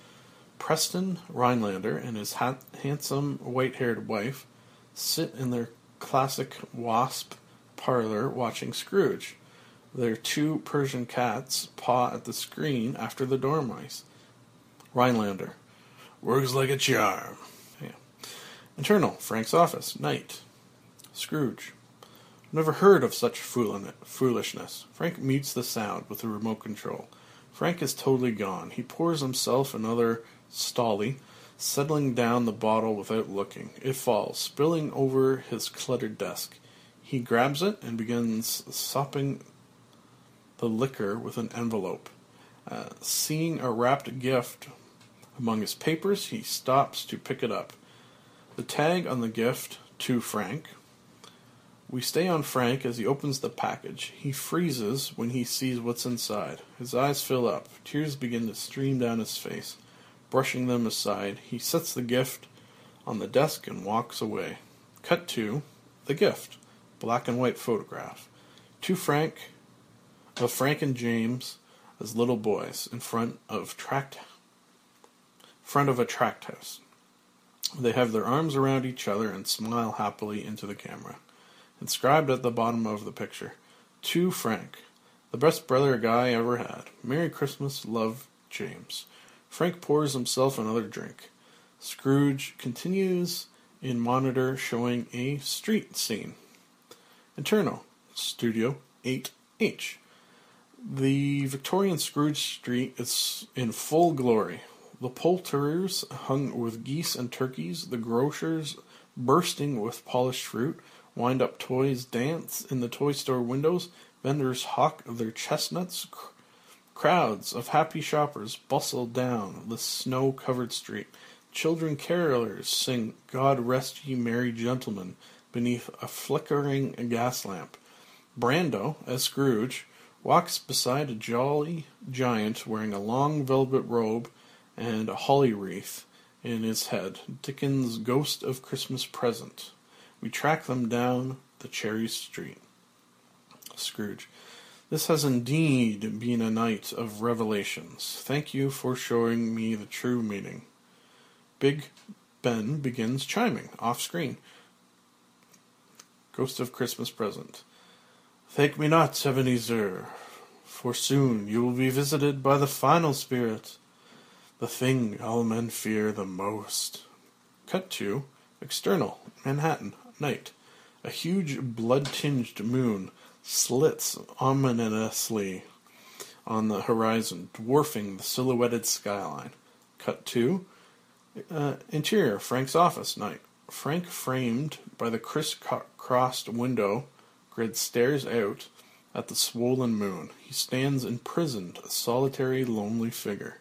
Preston Rhinelander and his ha- handsome white haired wife sit in their classic wasp parlor watching Scrooge. Their two Persian cats paw at the screen after the dormice. Rhinelander. Works like a charm. Yeah. Internal. Frank's office. Night. Scrooge. Never heard of such foolishness. Frank mutes the sound with the remote control. Frank is totally gone. He pours himself another Stoli, settling down the bottle without looking. It falls, spilling over his cluttered desk. He grabs it and begins sopping the liquor with an envelope. Uh, seeing a wrapped gift among his papers, he stops to pick it up. The tag on the gift to Frank. We stay on Frank as he opens the package. He freezes when he sees what's inside. His eyes fill up. Tears begin to stream down his face. Brushing them aside, he sets the gift on the desk and walks away. Cut to the gift. Black and white photograph. To Frank of Frank and James as little boys in front of tract front of a tract house. They have their arms around each other and smile happily into the camera. Inscribed at the bottom of the picture, to Frank, the best brother a guy ever had. Merry Christmas, love, James. Frank pours himself another drink. Scrooge continues in monitor showing a street scene. Internal, Studio 8H. The Victorian Scrooge Street is in full glory. The poulterers hung with geese and turkeys, the grocers bursting with polished fruit, wind up toys dance in the toy store windows, vendors hawk their chestnuts, cr- crowds of happy shoppers bustle down the snow covered street. Children carolers sing God Rest Ye Merry Gentlemen beneath a flickering gas lamp. Brando, as Scrooge, walks beside a jolly giant wearing a long velvet robe and a holly wreath in his head. Dickens' Ghost of Christmas Present. We track them down the cherry street. Scrooge. This has indeed been a night of revelations. Thank you for showing me the true meaning. Big Ben begins chiming off screen. Ghost of Christmas Present. Thank me not, Ebenezer, for soon you will be visited by the final spirit, the thing all men fear the most. Cut to external Manhattan night. A huge blood-tinged moon slits ominously on the horizon, dwarfing the silhouetted skyline. Cut to uh, interior Frank's office night. Frank, framed by the criss-crossed window grid, stares out at the swollen moon. He stands imprisoned, a solitary, lonely figure.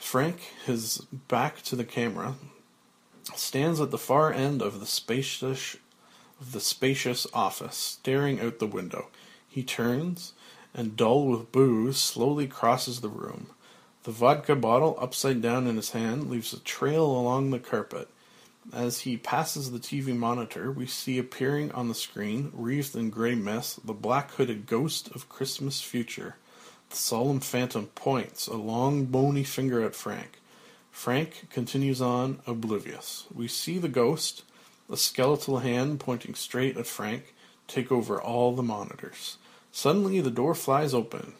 Frank, his back to the camera, stands at the far end of the spacious of the spacious office, staring out the window. He turns, and dull with booze, slowly crosses the room. The vodka bottle, upside down in his hand, leaves a trail along the carpet. As he passes the TV monitor, we see appearing on the screen, wreathed in grey mist, the black hooded ghost of Christmas future. The solemn phantom points a long bony finger at Frank. Frank continues on, oblivious. We see the ghost, a skeletal hand pointing straight at Frank, take over all the monitors. Suddenly, the door flies open.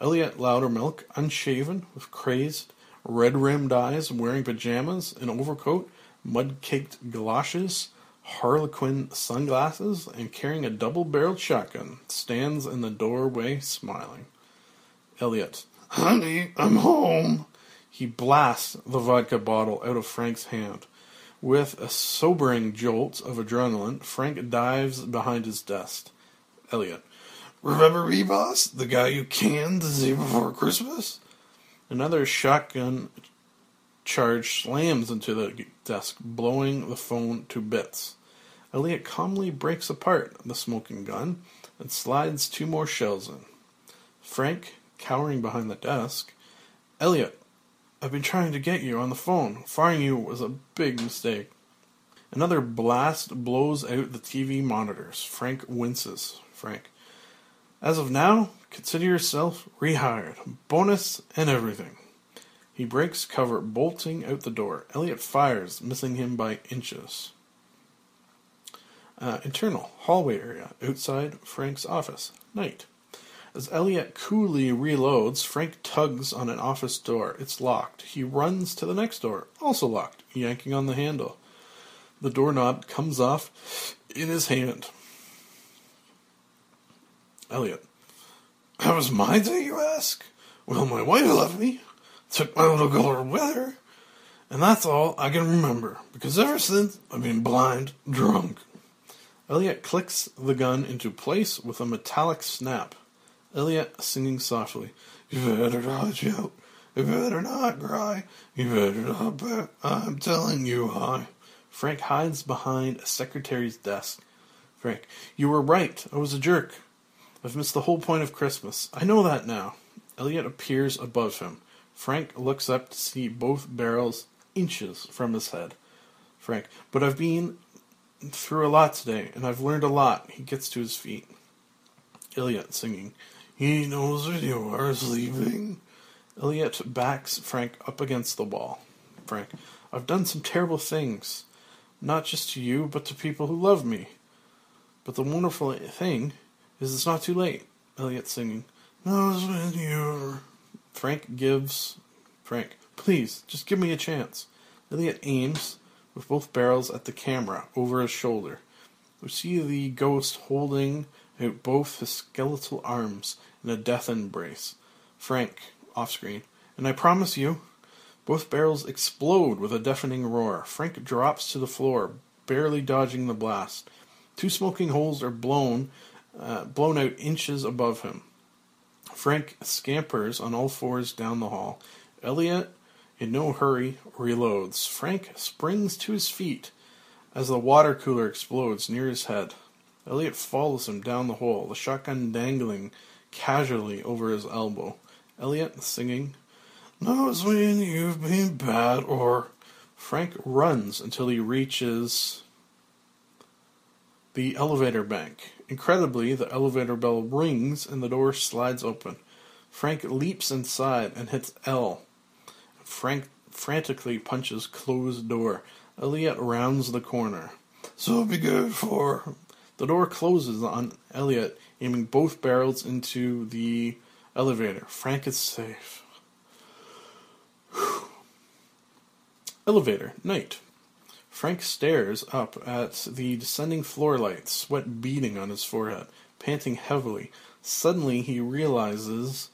Eliot Loudermilk, unshaven, with crazed, red rimmed eyes, wearing pajamas, an overcoat, mud caked galoshes, harlequin sunglasses, and carrying a double barreled shotgun, stands in the doorway smiling. Eliot, honey, I'm home. He blasts the vodka bottle out of Frank's hand. With a sobering jolt of adrenaline, Frank dives behind his desk. Eliot, remember me, boss? The guy you canned the day before Christmas? Another shotgun charge slams into the desk, blowing the phone to bits. Eliot calmly breaks apart the smoking gun and slides two more shells in. Frank, cowering behind the desk, Eliot, I've been trying to get you on the phone. Firing you was a big mistake. Another blast blows out the TV monitors. Frank winces. Frank, as of now, consider yourself rehired. Bonus and everything. He breaks cover, bolting out the door. Eliot fires, missing him by inches. Uh, internal, hallway area, outside Frank's office, night. As Eliot coolly reloads, Frank tugs on an office door. It's locked. He runs to the next door, also locked, yanking on the handle. The doorknob comes off in his hand. Elliot. That was my day, you ask? Well, my wife left me, took my little girl with her, and that's all I can remember, because ever since I've been blind, drunk. Eliot clicks the gun into place with a metallic snap. Eliot singing softly, You better not shout. You better not cry. You better not bet. I'm telling you, I. Frank hides behind a secretary's desk. Frank, you were right. I was a jerk. I've missed the whole point of Christmas. I know that now. Eliot appears above him. Frank looks up to see both barrels inches from his head. Frank, but I've been through a lot today, and I've learned a lot. He gets to his feet. Eliot singing, He knows when you are sleeping. Eliot backs Frank up against the wall. Frank, I've done some terrible things, not just to you, but to people who love me. But the wonderful thing is it's not too late. Eliot singing, Knows when you're. Frank gives. Frank, please, just give me a chance. Eliot aims with both barrels at the camera over his shoulder. We see the ghost holding out both his skeletal arms in a death embrace. Frank, off screen, and I promise you, both barrels explode with a deafening roar. Frank drops to the floor, barely dodging the blast. Two smoking holes are blown, uh, blown out inches above him. Frank scampers on all fours down the hall. Eliot, in no hurry, reloads. Frank springs to his feet as the water cooler explodes near his head. Eliot follows him down the hole, the shotgun dangling casually over his elbow. Eliot singing, Knows when you've been bad, or. Frank runs until he reaches the elevator bank. Incredibly, the elevator bell rings and the door slides open. Frank leaps inside and hits L. Frank frantically punches closed door. Eliot rounds the corner. So be good for. The door closes on Eliot, aiming both barrels into the elevator. Frank is safe. Elevator, night. Frank stares up at the descending floor lights, sweat beading on his forehead, panting heavily. Suddenly he realizes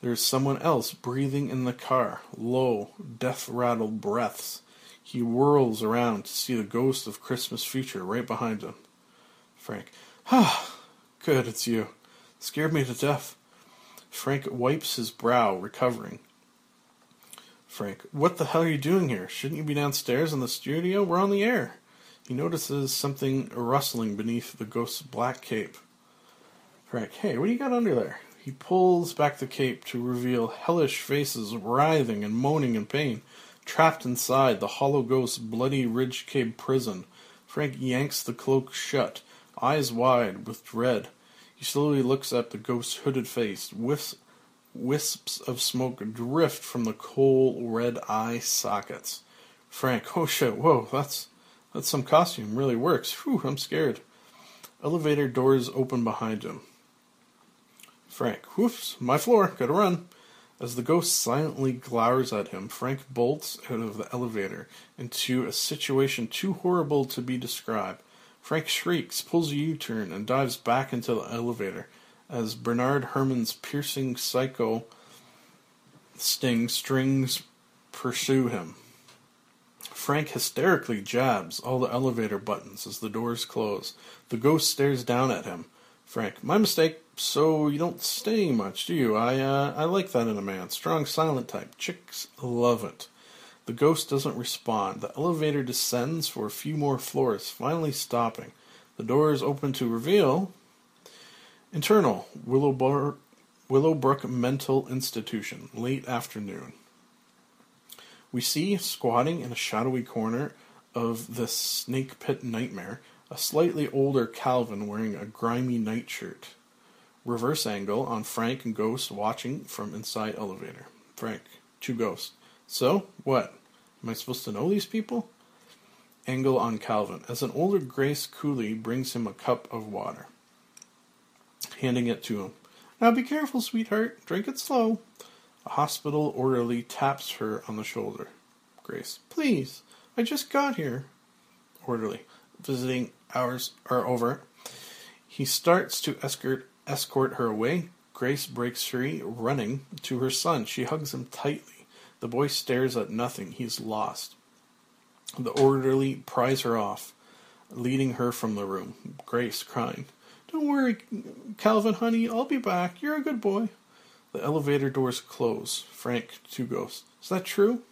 there's someone else breathing in the car, low, death rattled breaths. He whirls around to see the ghost of Christmas future right behind him. Frank, ah, good, it's you. Scared me to death. Frank wipes his brow, recovering. Frank, what the hell are you doing here? Shouldn't you be downstairs in the studio? We're on the air. He notices something rustling beneath the ghost's black cape. Frank, hey, what do you got under there? He pulls back the cape to reveal hellish faces writhing and moaning in pain, trapped inside the hollow ghost's bloody ridge cave prison. Frank yanks the cloak shut, eyes wide with dread. He slowly looks at the ghost's hooded face. Whiffs, wisps of smoke drift from the coal red eye sockets. Frank, oh shit, whoa, that's that's some costume. Really works. Whew, I'm scared. Elevator doors open behind him. Frank, whoops, my floor, gotta run. As the ghost silently glowers at him, Frank bolts out of the elevator into a situation too horrible to be described. Frank shrieks, pulls a U turn, and dives back into the elevator as Bernard Herrmann's piercing psycho sting strings pursue him. Frank hysterically jabs all the elevator buttons as the doors close. The ghost stares down at him. Frank, my mistake. So you don't stay much, do you? I uh, I like that in a man. Strong, silent type. Chicks love it. The ghost doesn't respond. The elevator descends for a few more floors, finally stopping. The doors open to reveal internal Willowbrook, Willowbrook Mental Institution. Late afternoon. We see squatting in a shadowy corner of the snake pit nightmare a slightly older Calvin wearing a grimy nightshirt. Reverse angle on Frank and Ghost watching from inside elevator. Frank, two ghosts. So, what? Am I supposed to know these people? Angle on Calvin as an older Grace Cooley brings him a cup of water, handing it to him. Now be careful, sweetheart. Drink it slow. A hospital orderly taps her on the shoulder. Grace, please. I just got here. Orderly, visiting hours are over. He starts to escort escort her away. Grace breaks free, running to her son. She hugs him tightly. The boy stares at nothing. He's lost. The orderly pries her off, leading her from the room. Grace crying, Don't worry, Calvin, honey. I'll be back. You're a good boy. The elevator doors close. Frank to Ghost. Is that true?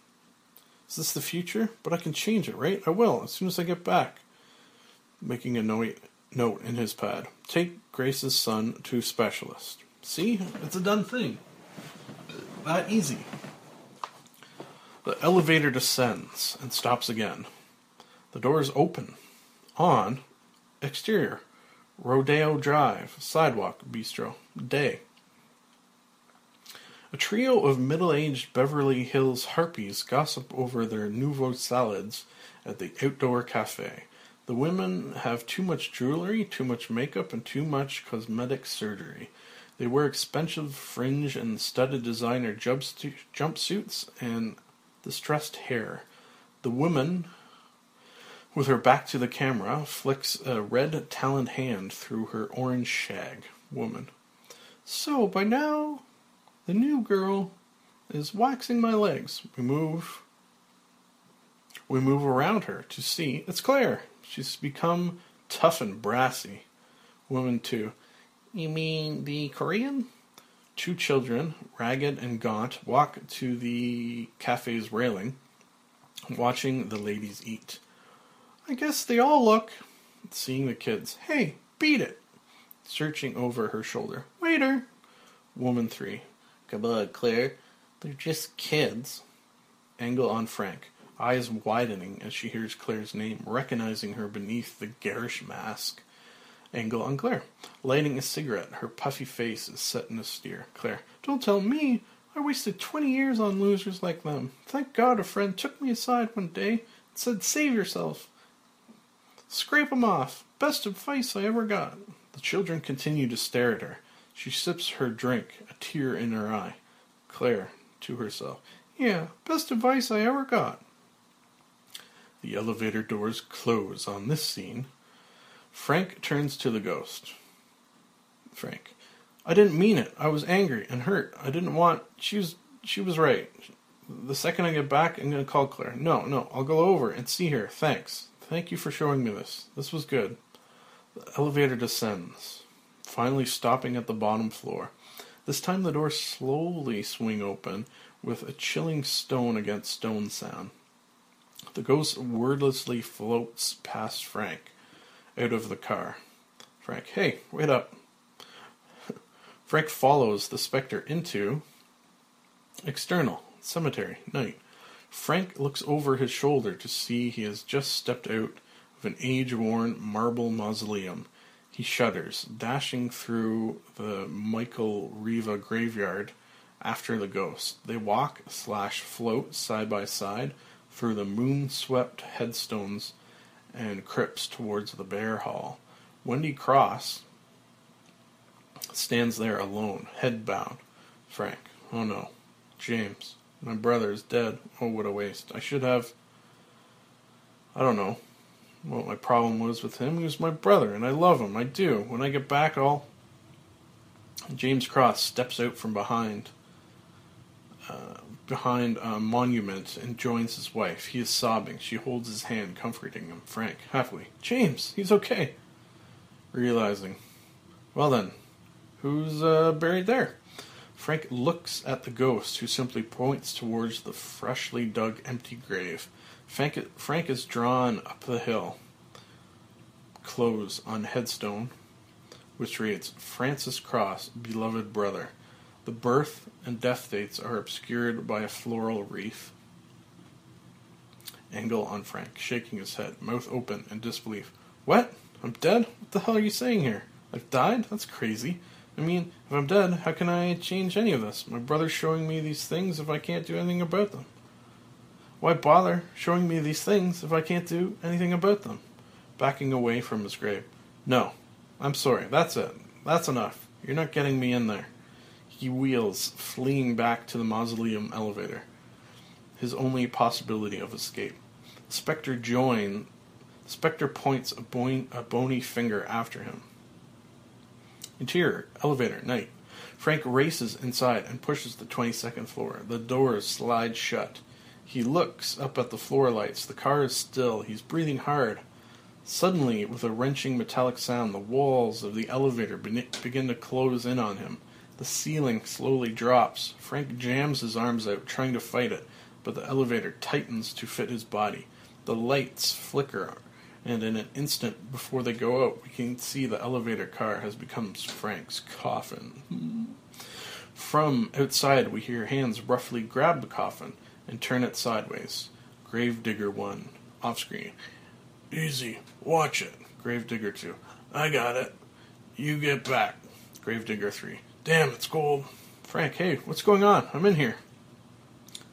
Is this the future? But I can change it, right? I will, as soon as I get back. Making a note, note in his pad. Take Grace's son to specialist. See? It's a done thing. That easy. The elevator descends and stops again. The doors open. On. Exterior. Rodeo Drive. Sidewalk. Bistro. Day. A trio of middle aged Beverly Hills harpies gossip over their nouveau salads at the outdoor cafe. The women have too much jewelry, too much makeup, and too much cosmetic surgery. They wear expensive fringe and studded designer jumpsuits and distressed hair. The woman, with her back to the camera, flicks a red taloned hand through her orange shag. Woman. So, by now, the new girl is waxing my legs. We move. We move around her to see. It's Claire. She's become tough and brassy. Woman two. You mean the Korean? Two children, ragged and gaunt, walk to the cafe's railing, watching the ladies eat. I guess they all look. Seeing the kids. Hey, beat it! Searching over her shoulder. Waiter! Woman three. Come Claire. They're just kids. Angle on Frank, eyes widening as she hears Claire's name, recognizing her beneath the garish mask. Angle on Claire, lighting a cigarette. Her puffy face is set in a stare. Claire, don't tell me. I wasted twenty years on losers like them. Thank God a friend took me aside one day and said, "Save yourself. Scrape 'em off. Best advice I ever got." The children continue to stare at her. She sips her drink, a tear in her eye. Claire, to herself, Yeah, best advice I ever got. The elevator doors close on this scene. Frank turns to the ghost. Frank, I didn't mean it. I was angry and hurt. I didn't want. She was. She was right. The second I get back, I'm going to call Claire. No, no, I'll go over and see her. Thanks. Thank you for showing me this. This was good. The elevator descends, finally stopping at the bottom floor. This time the doors slowly swing open with a chilling stone against stone sound. The ghost wordlessly floats past Frank out of the car. Frank, hey, wait up. Frank follows the specter into external cemetery night. Frank looks over his shoulder to see he has just stepped out of an age-worn marble mausoleum. He shudders, dashing through the Michael Riva graveyard after the ghost. They walk slash float side by side through the moon-swept headstones and crypts towards the Bear Hall. Wendy Cross stands there alone, head bowed. Frank, oh no. James, my brother is dead. Oh, what a waste. I should have. I don't know what my problem was with him. He was my brother, and I love him. I do. When I get back, I'll. James Cross steps out from behind. Uh, behind a monument and joins his wife. He is sobbing. She holds his hand, comforting him. Frank, halfway. James, he's okay. Realizing. Well then, who's uh, buried there? Frank looks at the ghost, who simply points towards the freshly dug empty grave. Frank, Frank is drawn up the hill. Close on headstone, which reads Francis Cross, beloved brother. The birth and death dates are obscured by a floral wreath. Angle on Frank, shaking his head, mouth open in disbelief. What? I'm dead? What the hell are you saying here? I've died? That's crazy. I mean, if I'm dead, how can I change any of this? My brother's showing me these things if I can't do anything about them. Why bother showing me these things if I can't do anything about them? Backing away from his grave. No, I'm sorry. That's it. That's enough. You're not getting me in there. He wheels, fleeing back to the mausoleum elevator. His only possibility of escape. Specter join. Specter points a, a bony finger after him. Interior, elevator, night. Frank races inside and pushes the 22nd floor. The doors slide shut. He looks up at the floor lights. The car is still. He's breathing hard. Suddenly, with a wrenching metallic sound, the walls of the elevator begin to close in on him. The ceiling slowly drops. Frank jams his arms out, trying to fight it, but the elevator tightens to fit his body. The lights flicker, and in an instant before they go out, we can see the elevator car has become Frank's coffin. From outside, we hear hands roughly grab the coffin and turn it sideways. Gravedigger 1, off screen. Easy, watch it. Gravedigger 2, I got it. You get back. Gravedigger 3, damn, it's cold. Frank, hey, what's going on? I'm in here.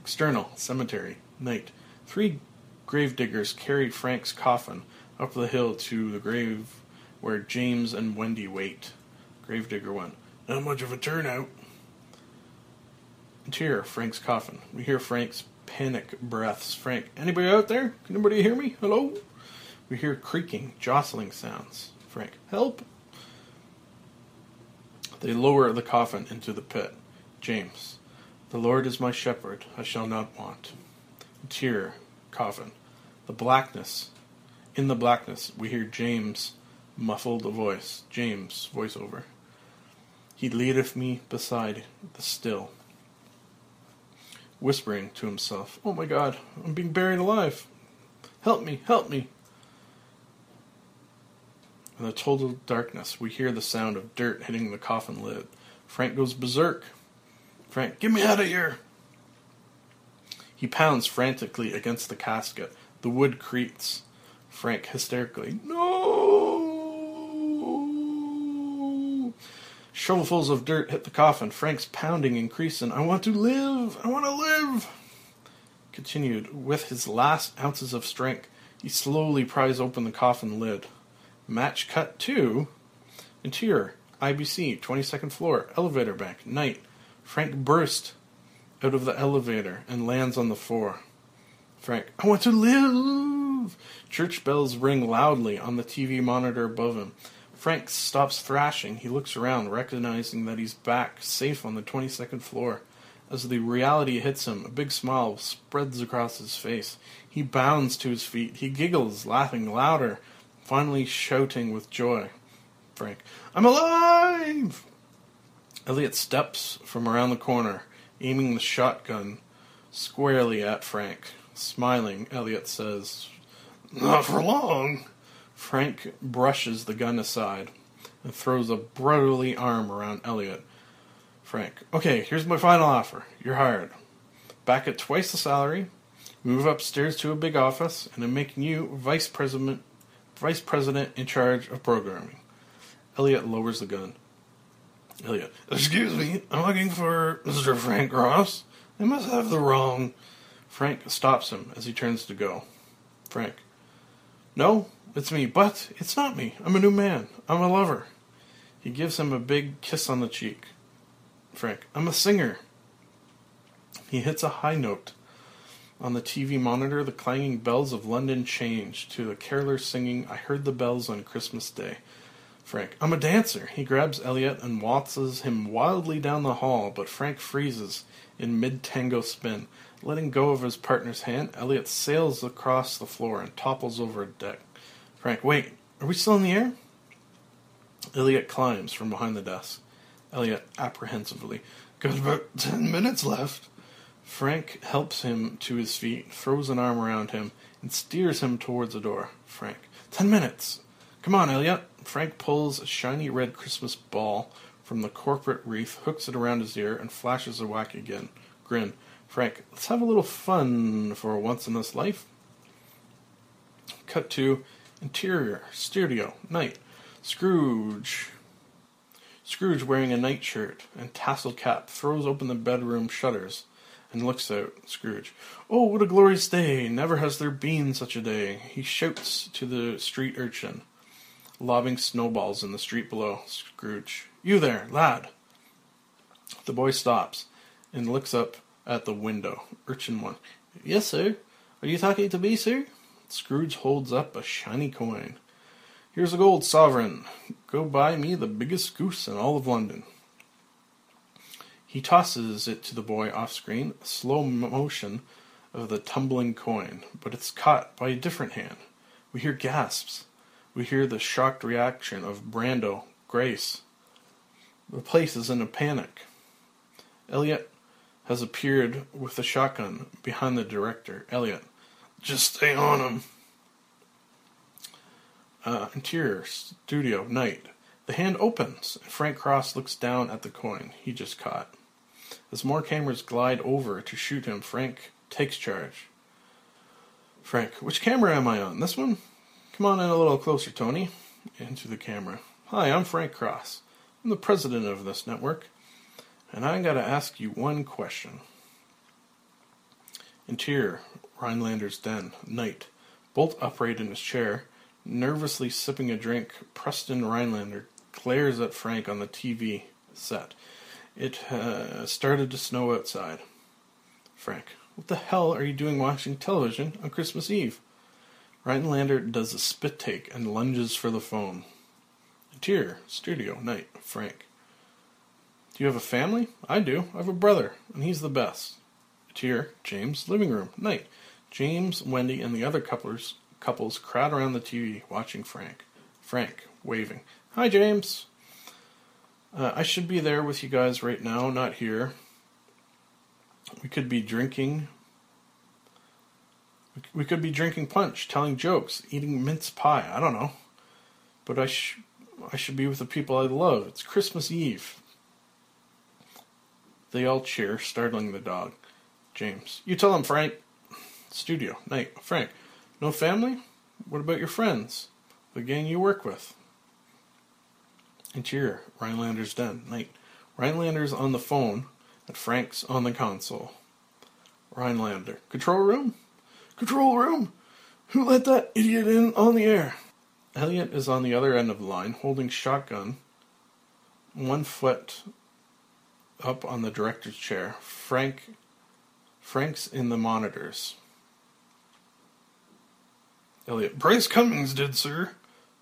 External, cemetery, night. Three gravediggers carry Frank's coffin up the hill to the grave where James and Wendy wait. Gravedigger 1, not much of a turnout. Interior, Frank's coffin. We hear Frank's panic breaths. Frank, anybody out there? Can anybody hear me? Hello? We hear creaking, jostling sounds. Frank, help! They lower the coffin into the pit. James, the Lord is my shepherd, I shall not want. Interior, coffin. The blackness. In the blackness, we hear James' muffled a voice. James' voiceover. He leadeth me beside the still whispering to himself, Oh my god, I'm being buried alive. Help me, help me. In the total darkness, we hear the sound of dirt hitting the coffin lid. Frank goes berserk. Frank, get me out of here! He pounds frantically against the casket. The wood creaks. Frank hysterically, No! Shovelfuls of dirt hit the coffin. Frank's pounding increasing. I want to live! I want to live! Continued. With his last ounces of strength, he slowly pries open the coffin lid. Match cut to Interior, IBC, 22nd floor, elevator bank, night. Frank burst out of the elevator and lands on the floor. Frank, I want to live! Church bells ring loudly on the TV monitor above him. Frank stops thrashing. He looks around, recognizing that he's back, safe on the 22nd floor. As the reality hits him, a big smile spreads across his face. He bounds to his feet. He giggles, laughing louder, finally shouting with joy. Frank, I'm alive! Eliot steps from around the corner, aiming the shotgun squarely at Frank. Smiling, Eliot says, Not for long. Frank brushes the gun aside and throws a brotherly arm around Eliot. Frank, okay, here's my final offer. You're hired. Back at twice the salary, move upstairs to a big office, and I'm making you vice president vice president in charge of programming. Eliot lowers the gun. Eliot, excuse me, I'm looking for Mr. Frank Ross. I must have the wrong. Frank stops him as he turns to go. Frank, no, it's me, but it's not me. I'm a new man. I'm a lover. He gives him a big kiss on the cheek. Frank, I'm a singer. He hits a high note. On the TV monitor, the clanging bells of London change to the carolers singing, I heard the bells on Christmas Day. Frank, I'm a dancer. He grabs Eliot and waltzes him wildly down the hall, but Frank freezes in mid tango spin. Letting go of his partner's hand, Eliot sails across the floor and topples over a deck. Frank, wait, are we still in the air? Eliot climbs from behind the desk. Eliot apprehensively, got about ten minutes left. Frank helps him to his feet, throws an arm around him, and steers him towards the door. Frank, ten minutes. Come on, Eliot. Frank pulls a shiny red Christmas ball from the corporate wreath, hooks it around his ear, and flashes a whack again. Grin. Frank, let's have a little fun for once in this life. Cut to Interior, studio, night. Scrooge. Scrooge, wearing a nightshirt and tasseled cap, throws open the bedroom shutters and looks out. Scrooge. Oh, what a glorious day! Never has there been such a day. He shouts to the street urchin, lobbing snowballs in the street below. Scrooge. You there, lad! The boy stops and looks up at the window. Urchin 1. Yes, sir. Are you talking to me, sir? Scrooge holds up a shiny coin. Here's a gold sovereign. Go buy me the biggest goose in all of London. He tosses it to the boy off screen, a slow motion of the tumbling coin, but it's caught by a different hand. We hear gasps. We hear the shocked reaction of Brando, Grace. The place is in a panic. Eliot has appeared with a shotgun behind the director. Eliot, just stay on him. Uh, interior, studio, night. The hand opens, and Frank Cross looks down at the coin he just caught. As more cameras glide over to shoot him, Frank takes charge. Frank, which camera am I on? This one? Come on in a little closer, Tony. Into the camera. Hi, I'm Frank Cross. I'm the president of this network, and I gotta ask you one question. Interior, Rhinelander's den, night. Bolt upright in his chair, nervously sipping a drink, Preston Rhinelander glares at Frank on the TV set. It uh, started to snow outside. Frank, what the hell are you doing watching television on Christmas Eve? Rhinelander does a spit take and lunges for the phone. Interior, studio, night, Frank. Do you have a family? I do. I have a brother, and he's the best. It's here, James, living room, night. James, Wendy, and the other couplers couples crowd around the TV watching Frank. Frank, waving. Hi, James. Uh, I should be there with you guys right now, not here. We could be drinking. We could be drinking punch, telling jokes, eating mince pie. I don't know. But I, sh- I should be with the people I love. It's Christmas Eve. They all cheer, startling the dog. James. You tell him, Frank. Studio. Night. Frank. No family? What about your friends? The gang you work with? Interior, Rhinelander's den. Night. Rhinelander's on the phone, and Frank's on the console. Rhinelander. Control room? Control room? Who let that idiot in on the air? Eliot is on the other end of the line, holding shotgun, one foot up on the director's chair. Frank Frank's in the monitors. Eliot, Bryce Cummings did, sir.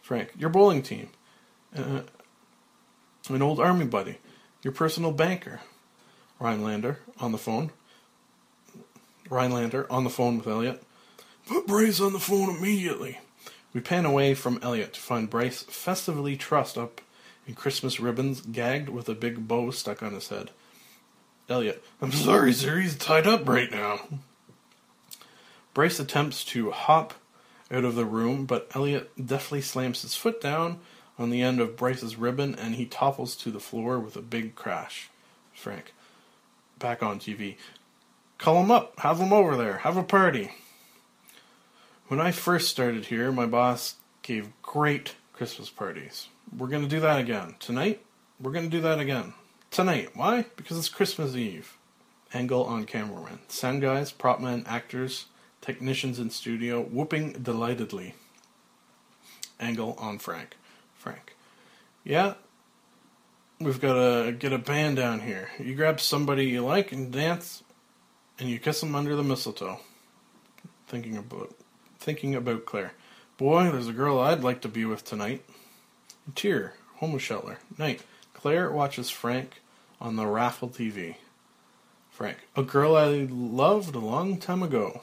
Frank, your bowling team. Uh, an old army buddy. Your personal banker. Rhinelander, on the phone. Rhinelander, on the phone with Eliot. Put Bryce on the phone immediately. We pan away from Eliot to find Bryce festively trussed up Christmas ribbons, gagged with a big bow stuck on his head. Eliot, I'm sorry, sir, he's tied up right now. Bryce attempts to hop out of the room, but Eliot deftly slams his foot down on the end of Bryce's ribbon and he topples to the floor with a big crash. Frank, back on TV. Call him up. Have him over there. Have a party. When I first started here, my boss gave great Christmas parties. We're going to do that again. Tonight, we're going to do that again. Tonight. Why? Because it's Christmas Eve. Angle on cameraman. Sound guys, prop men, actors, technicians in studio, whooping delightedly. Angle on Frank. Frank. Yeah, we've got to get a band down here. You grab somebody you like and dance, and you kiss them under the mistletoe. Thinking about, thinking about Claire. Boy, there's a girl I'd like to be with tonight. Interior, homeless shelter. Night. Claire watches Frank on the raffle TV. Frank, a girl I loved a long time ago.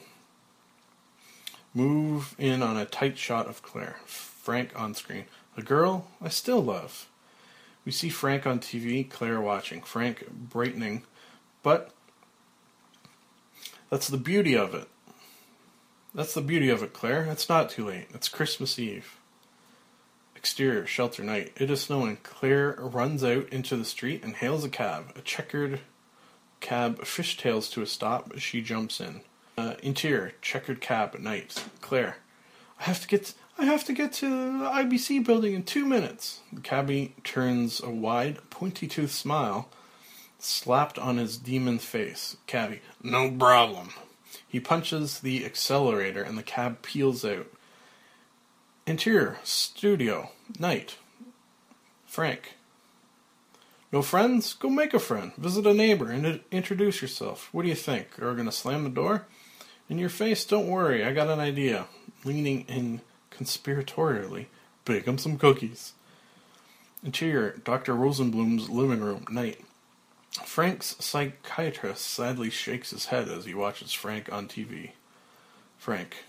Move in on a tight shot of Claire. Frank on screen. A girl I still love. We see Frank on TV, Claire watching. Frank brightening. But that's the beauty of it. That's the beauty of it, Claire. It's not too late. It's Christmas Eve. Exterior, shelter night. It is snowing. Claire runs out into the street and hails a cab. A checkered cab fishtails to a stop. She jumps in. Uh, interior, checkered cab at night. Claire, I have to get. I have to get to the IBC building in two minutes. The cabbie turns a wide, pointy-toothed smile slapped on his demon face. Cabby, no problem. He punches the accelerator and the cab peels out. Interior, studio, night. Frank. No friends? Go make a friend. Visit a neighbor and introduce yourself. What do you think? Are we going to slam the door? In your face, don't worry, I got an idea. Leaning in conspiratorially, bake him some cookies. Interior, Dr. Rosenblum's living room, night. Frank's psychiatrist sadly shakes his head as he watches Frank on TV. Frank.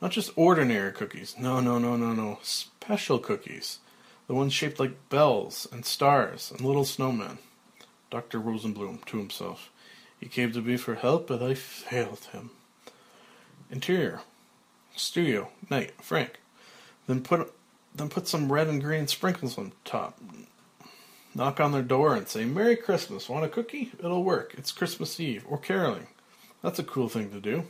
Not just ordinary cookies. No, no, no, no, no. Special cookies. The ones shaped like bells and stars and little snowmen. Dr. Rosenblum to himself. He came to me for help, but I failed him. Interior. Studio. Night. Frank. Then put then put some red and green sprinkles on top. Knock on their door and say, Merry Christmas. Want a cookie? It'll work. It's Christmas Eve. Or caroling. That's a cool thing to do.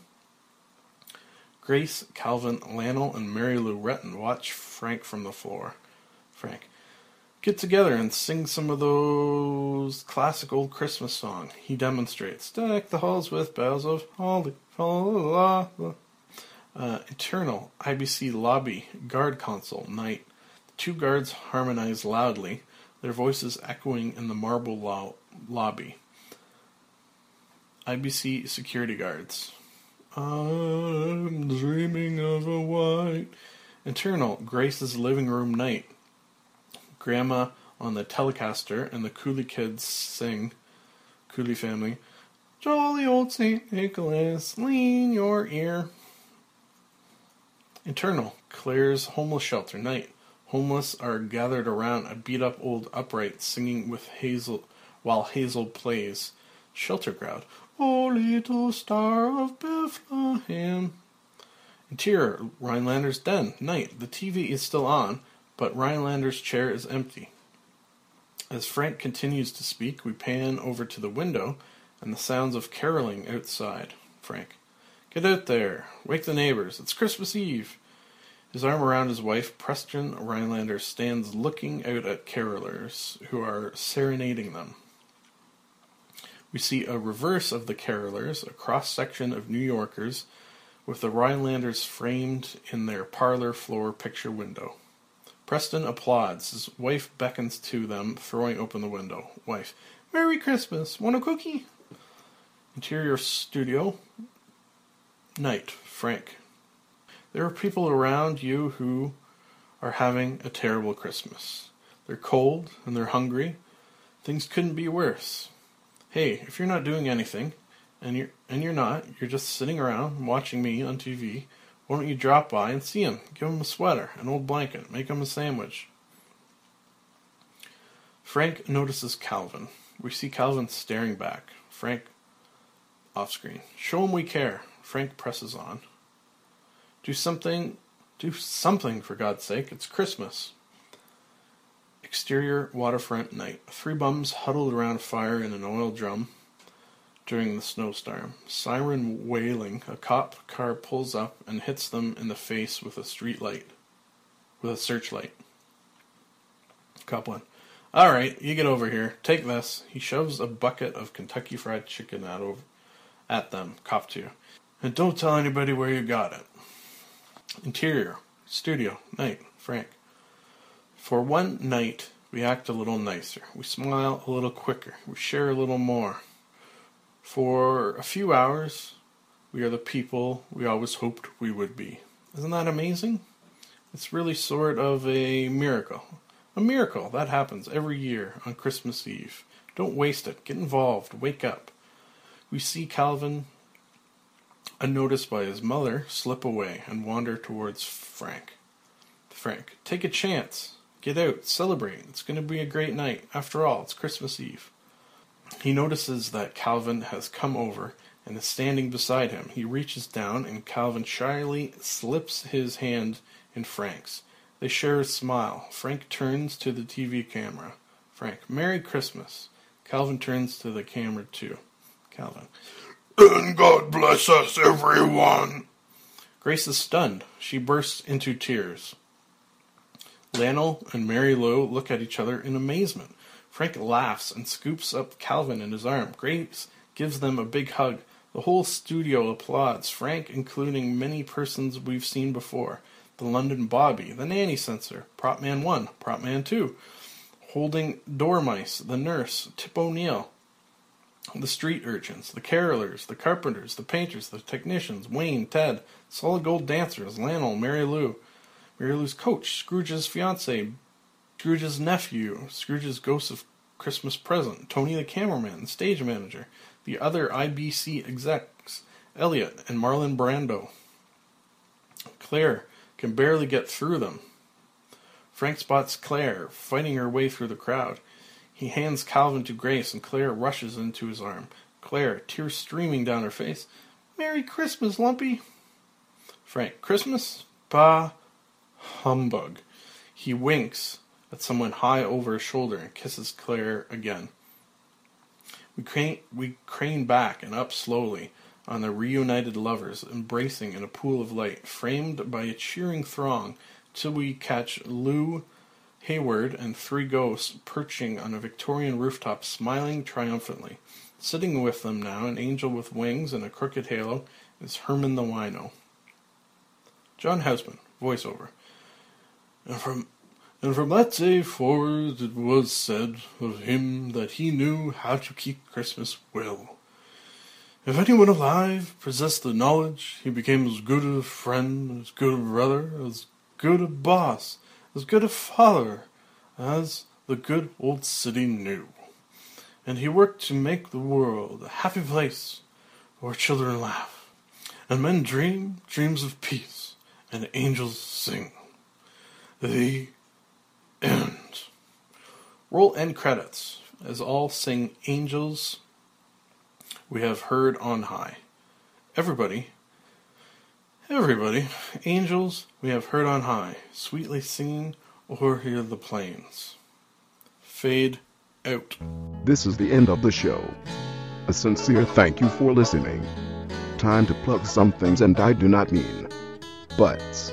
Grace, Calvin, Lannel, and Mary Lou Retton watch Frank from the floor. Frank. Get together and sing some of those classic old Christmas songs. He demonstrates. Deck the halls with boughs of holly. la. Uh, internal IBC lobby guard console night. The two guards harmonize loudly, their voices echoing in the marble lo- lobby. IBC security guards. I'm dreaming of a white. Internal Grace's living room night. Grandma on the Telecaster and the Cooley kids sing. Cooley family. Jolly old St. Nicholas, lean your ear. Internal Claire's homeless shelter night. Homeless are gathered around a beat up old upright singing with Hazel while Hazel plays. Shelter crowd. Oh little star of Bethlehem. Interior Rhinelander's den night. The TV is still on, but Rhinelander's chair is empty. As Frank continues to speak, we pan over to the window and the sounds of caroling outside. Frank. Get out there. Wake the neighbors. It's Christmas Eve. His arm around his wife, Preston Rhinelander stands looking out at carolers who are serenading them. We see a reverse of the carolers, a cross section of New Yorkers, with the Rhinelanders framed in their parlor floor picture window. Preston applauds. His wife beckons to them, throwing open the window. Wife, Merry Christmas. Want a cookie? Interior studio. Night. Frank. There are people around you who are having a terrible Christmas. They're cold and they're hungry. Things couldn't be worse. Hey, if you're not doing anything, and you're and you're not, you're just sitting around watching me on TV. Why don't you drop by and see him? Give him a sweater, an old blanket, make him a sandwich. Frank notices Calvin. We see Calvin staring back. Frank off screen. Show him we care. Frank presses on. Do something. Do something, for God's sake. It's Christmas. Exterior waterfront night. Three bums huddled around a fire in an oil drum during the snowstorm. Siren wailing, a cop car pulls up and hits them in the face with a street light. With a searchlight. Cop one. Alright, you get over here. Take this. He shoves a bucket of Kentucky Fried Chicken at, over, at them. Cop two. And don't tell anybody where you got it. Interior. Studio. Night. Frank. For one night, we act a little nicer. We smile a little quicker. We share a little more. For a few hours, we are the people we always hoped we would be. Isn't that amazing? It's really sort of a miracle. A miracle. That happens every year on Christmas Eve. Don't waste it. Get involved. Wake up. We see Calvin, unnoticed by his mother, slip away and wander towards Frank. Frank, take a chance. Get out. Celebrate. It's going to be a great night. After all, it's Christmas Eve. He notices that Calvin has come over and is standing beside him. He reaches down and Calvin shyly slips his hand in Frank's. They share a smile. Frank turns to the TV camera. Frank, Merry Christmas. Calvin turns to the camera too. Calvin, And God bless us, everyone. Grace is stunned. She bursts into tears. Lannel and Mary Lou look at each other in amazement. Frank laughs and scoops up Calvin in his arm. Grace gives them a big hug. The whole studio applauds, Frank including many persons we've seen before. The London Bobby, the nanny censor, Prop Man 1, Prop Man 2, holding dormice, the nurse, Tip O'Neill, the street urchins, the carolers, the carpenters, the painters, the technicians, Wayne, Ted, solid gold dancers, Lionel, Mary Lou, Mary Lou's coach, Scrooge's fiance, Scrooge's nephew, Scrooge's ghost of Christmas present, Tony the cameraman, the stage manager, the other IBC execs, Eliot and Marlon Brando. Claire can barely get through them. Frank spots Claire fighting her way through the crowd. He hands Calvin to Grace, and Claire rushes into his arm. Claire, tears streaming down her face. Merry Christmas, Lumpy. Frank, Christmas? Bah, humbug. He winks at someone high over his shoulder and kisses Claire again. We crane, we crane back and up slowly on the reunited lovers embracing in a pool of light, framed by a cheering throng, till we catch Lew Hayward and three ghosts perching on a Victorian rooftop, smiling triumphantly. Sitting with them now, an angel with wings and a crooked halo, is Herman the Wino. John Houseman, voiceover. And from and from that day forward it was said of him that he knew how to keep Christmas well. If anyone alive possessed the knowledge, he became as good a friend, as good a brother, as good a boss, as good a father, as the good old city knew. And he worked to make the world a happy place where children laugh, and men dream dreams of peace, and angels sing. The end. Roll end credits as all sing Angels we have heard on high. Everybody, everybody, angels we have heard on high, sweetly singing o'er here the plains. Fade out. This is the end of the show. A sincere thank you for listening. Time to plug some things, and I do not mean butts.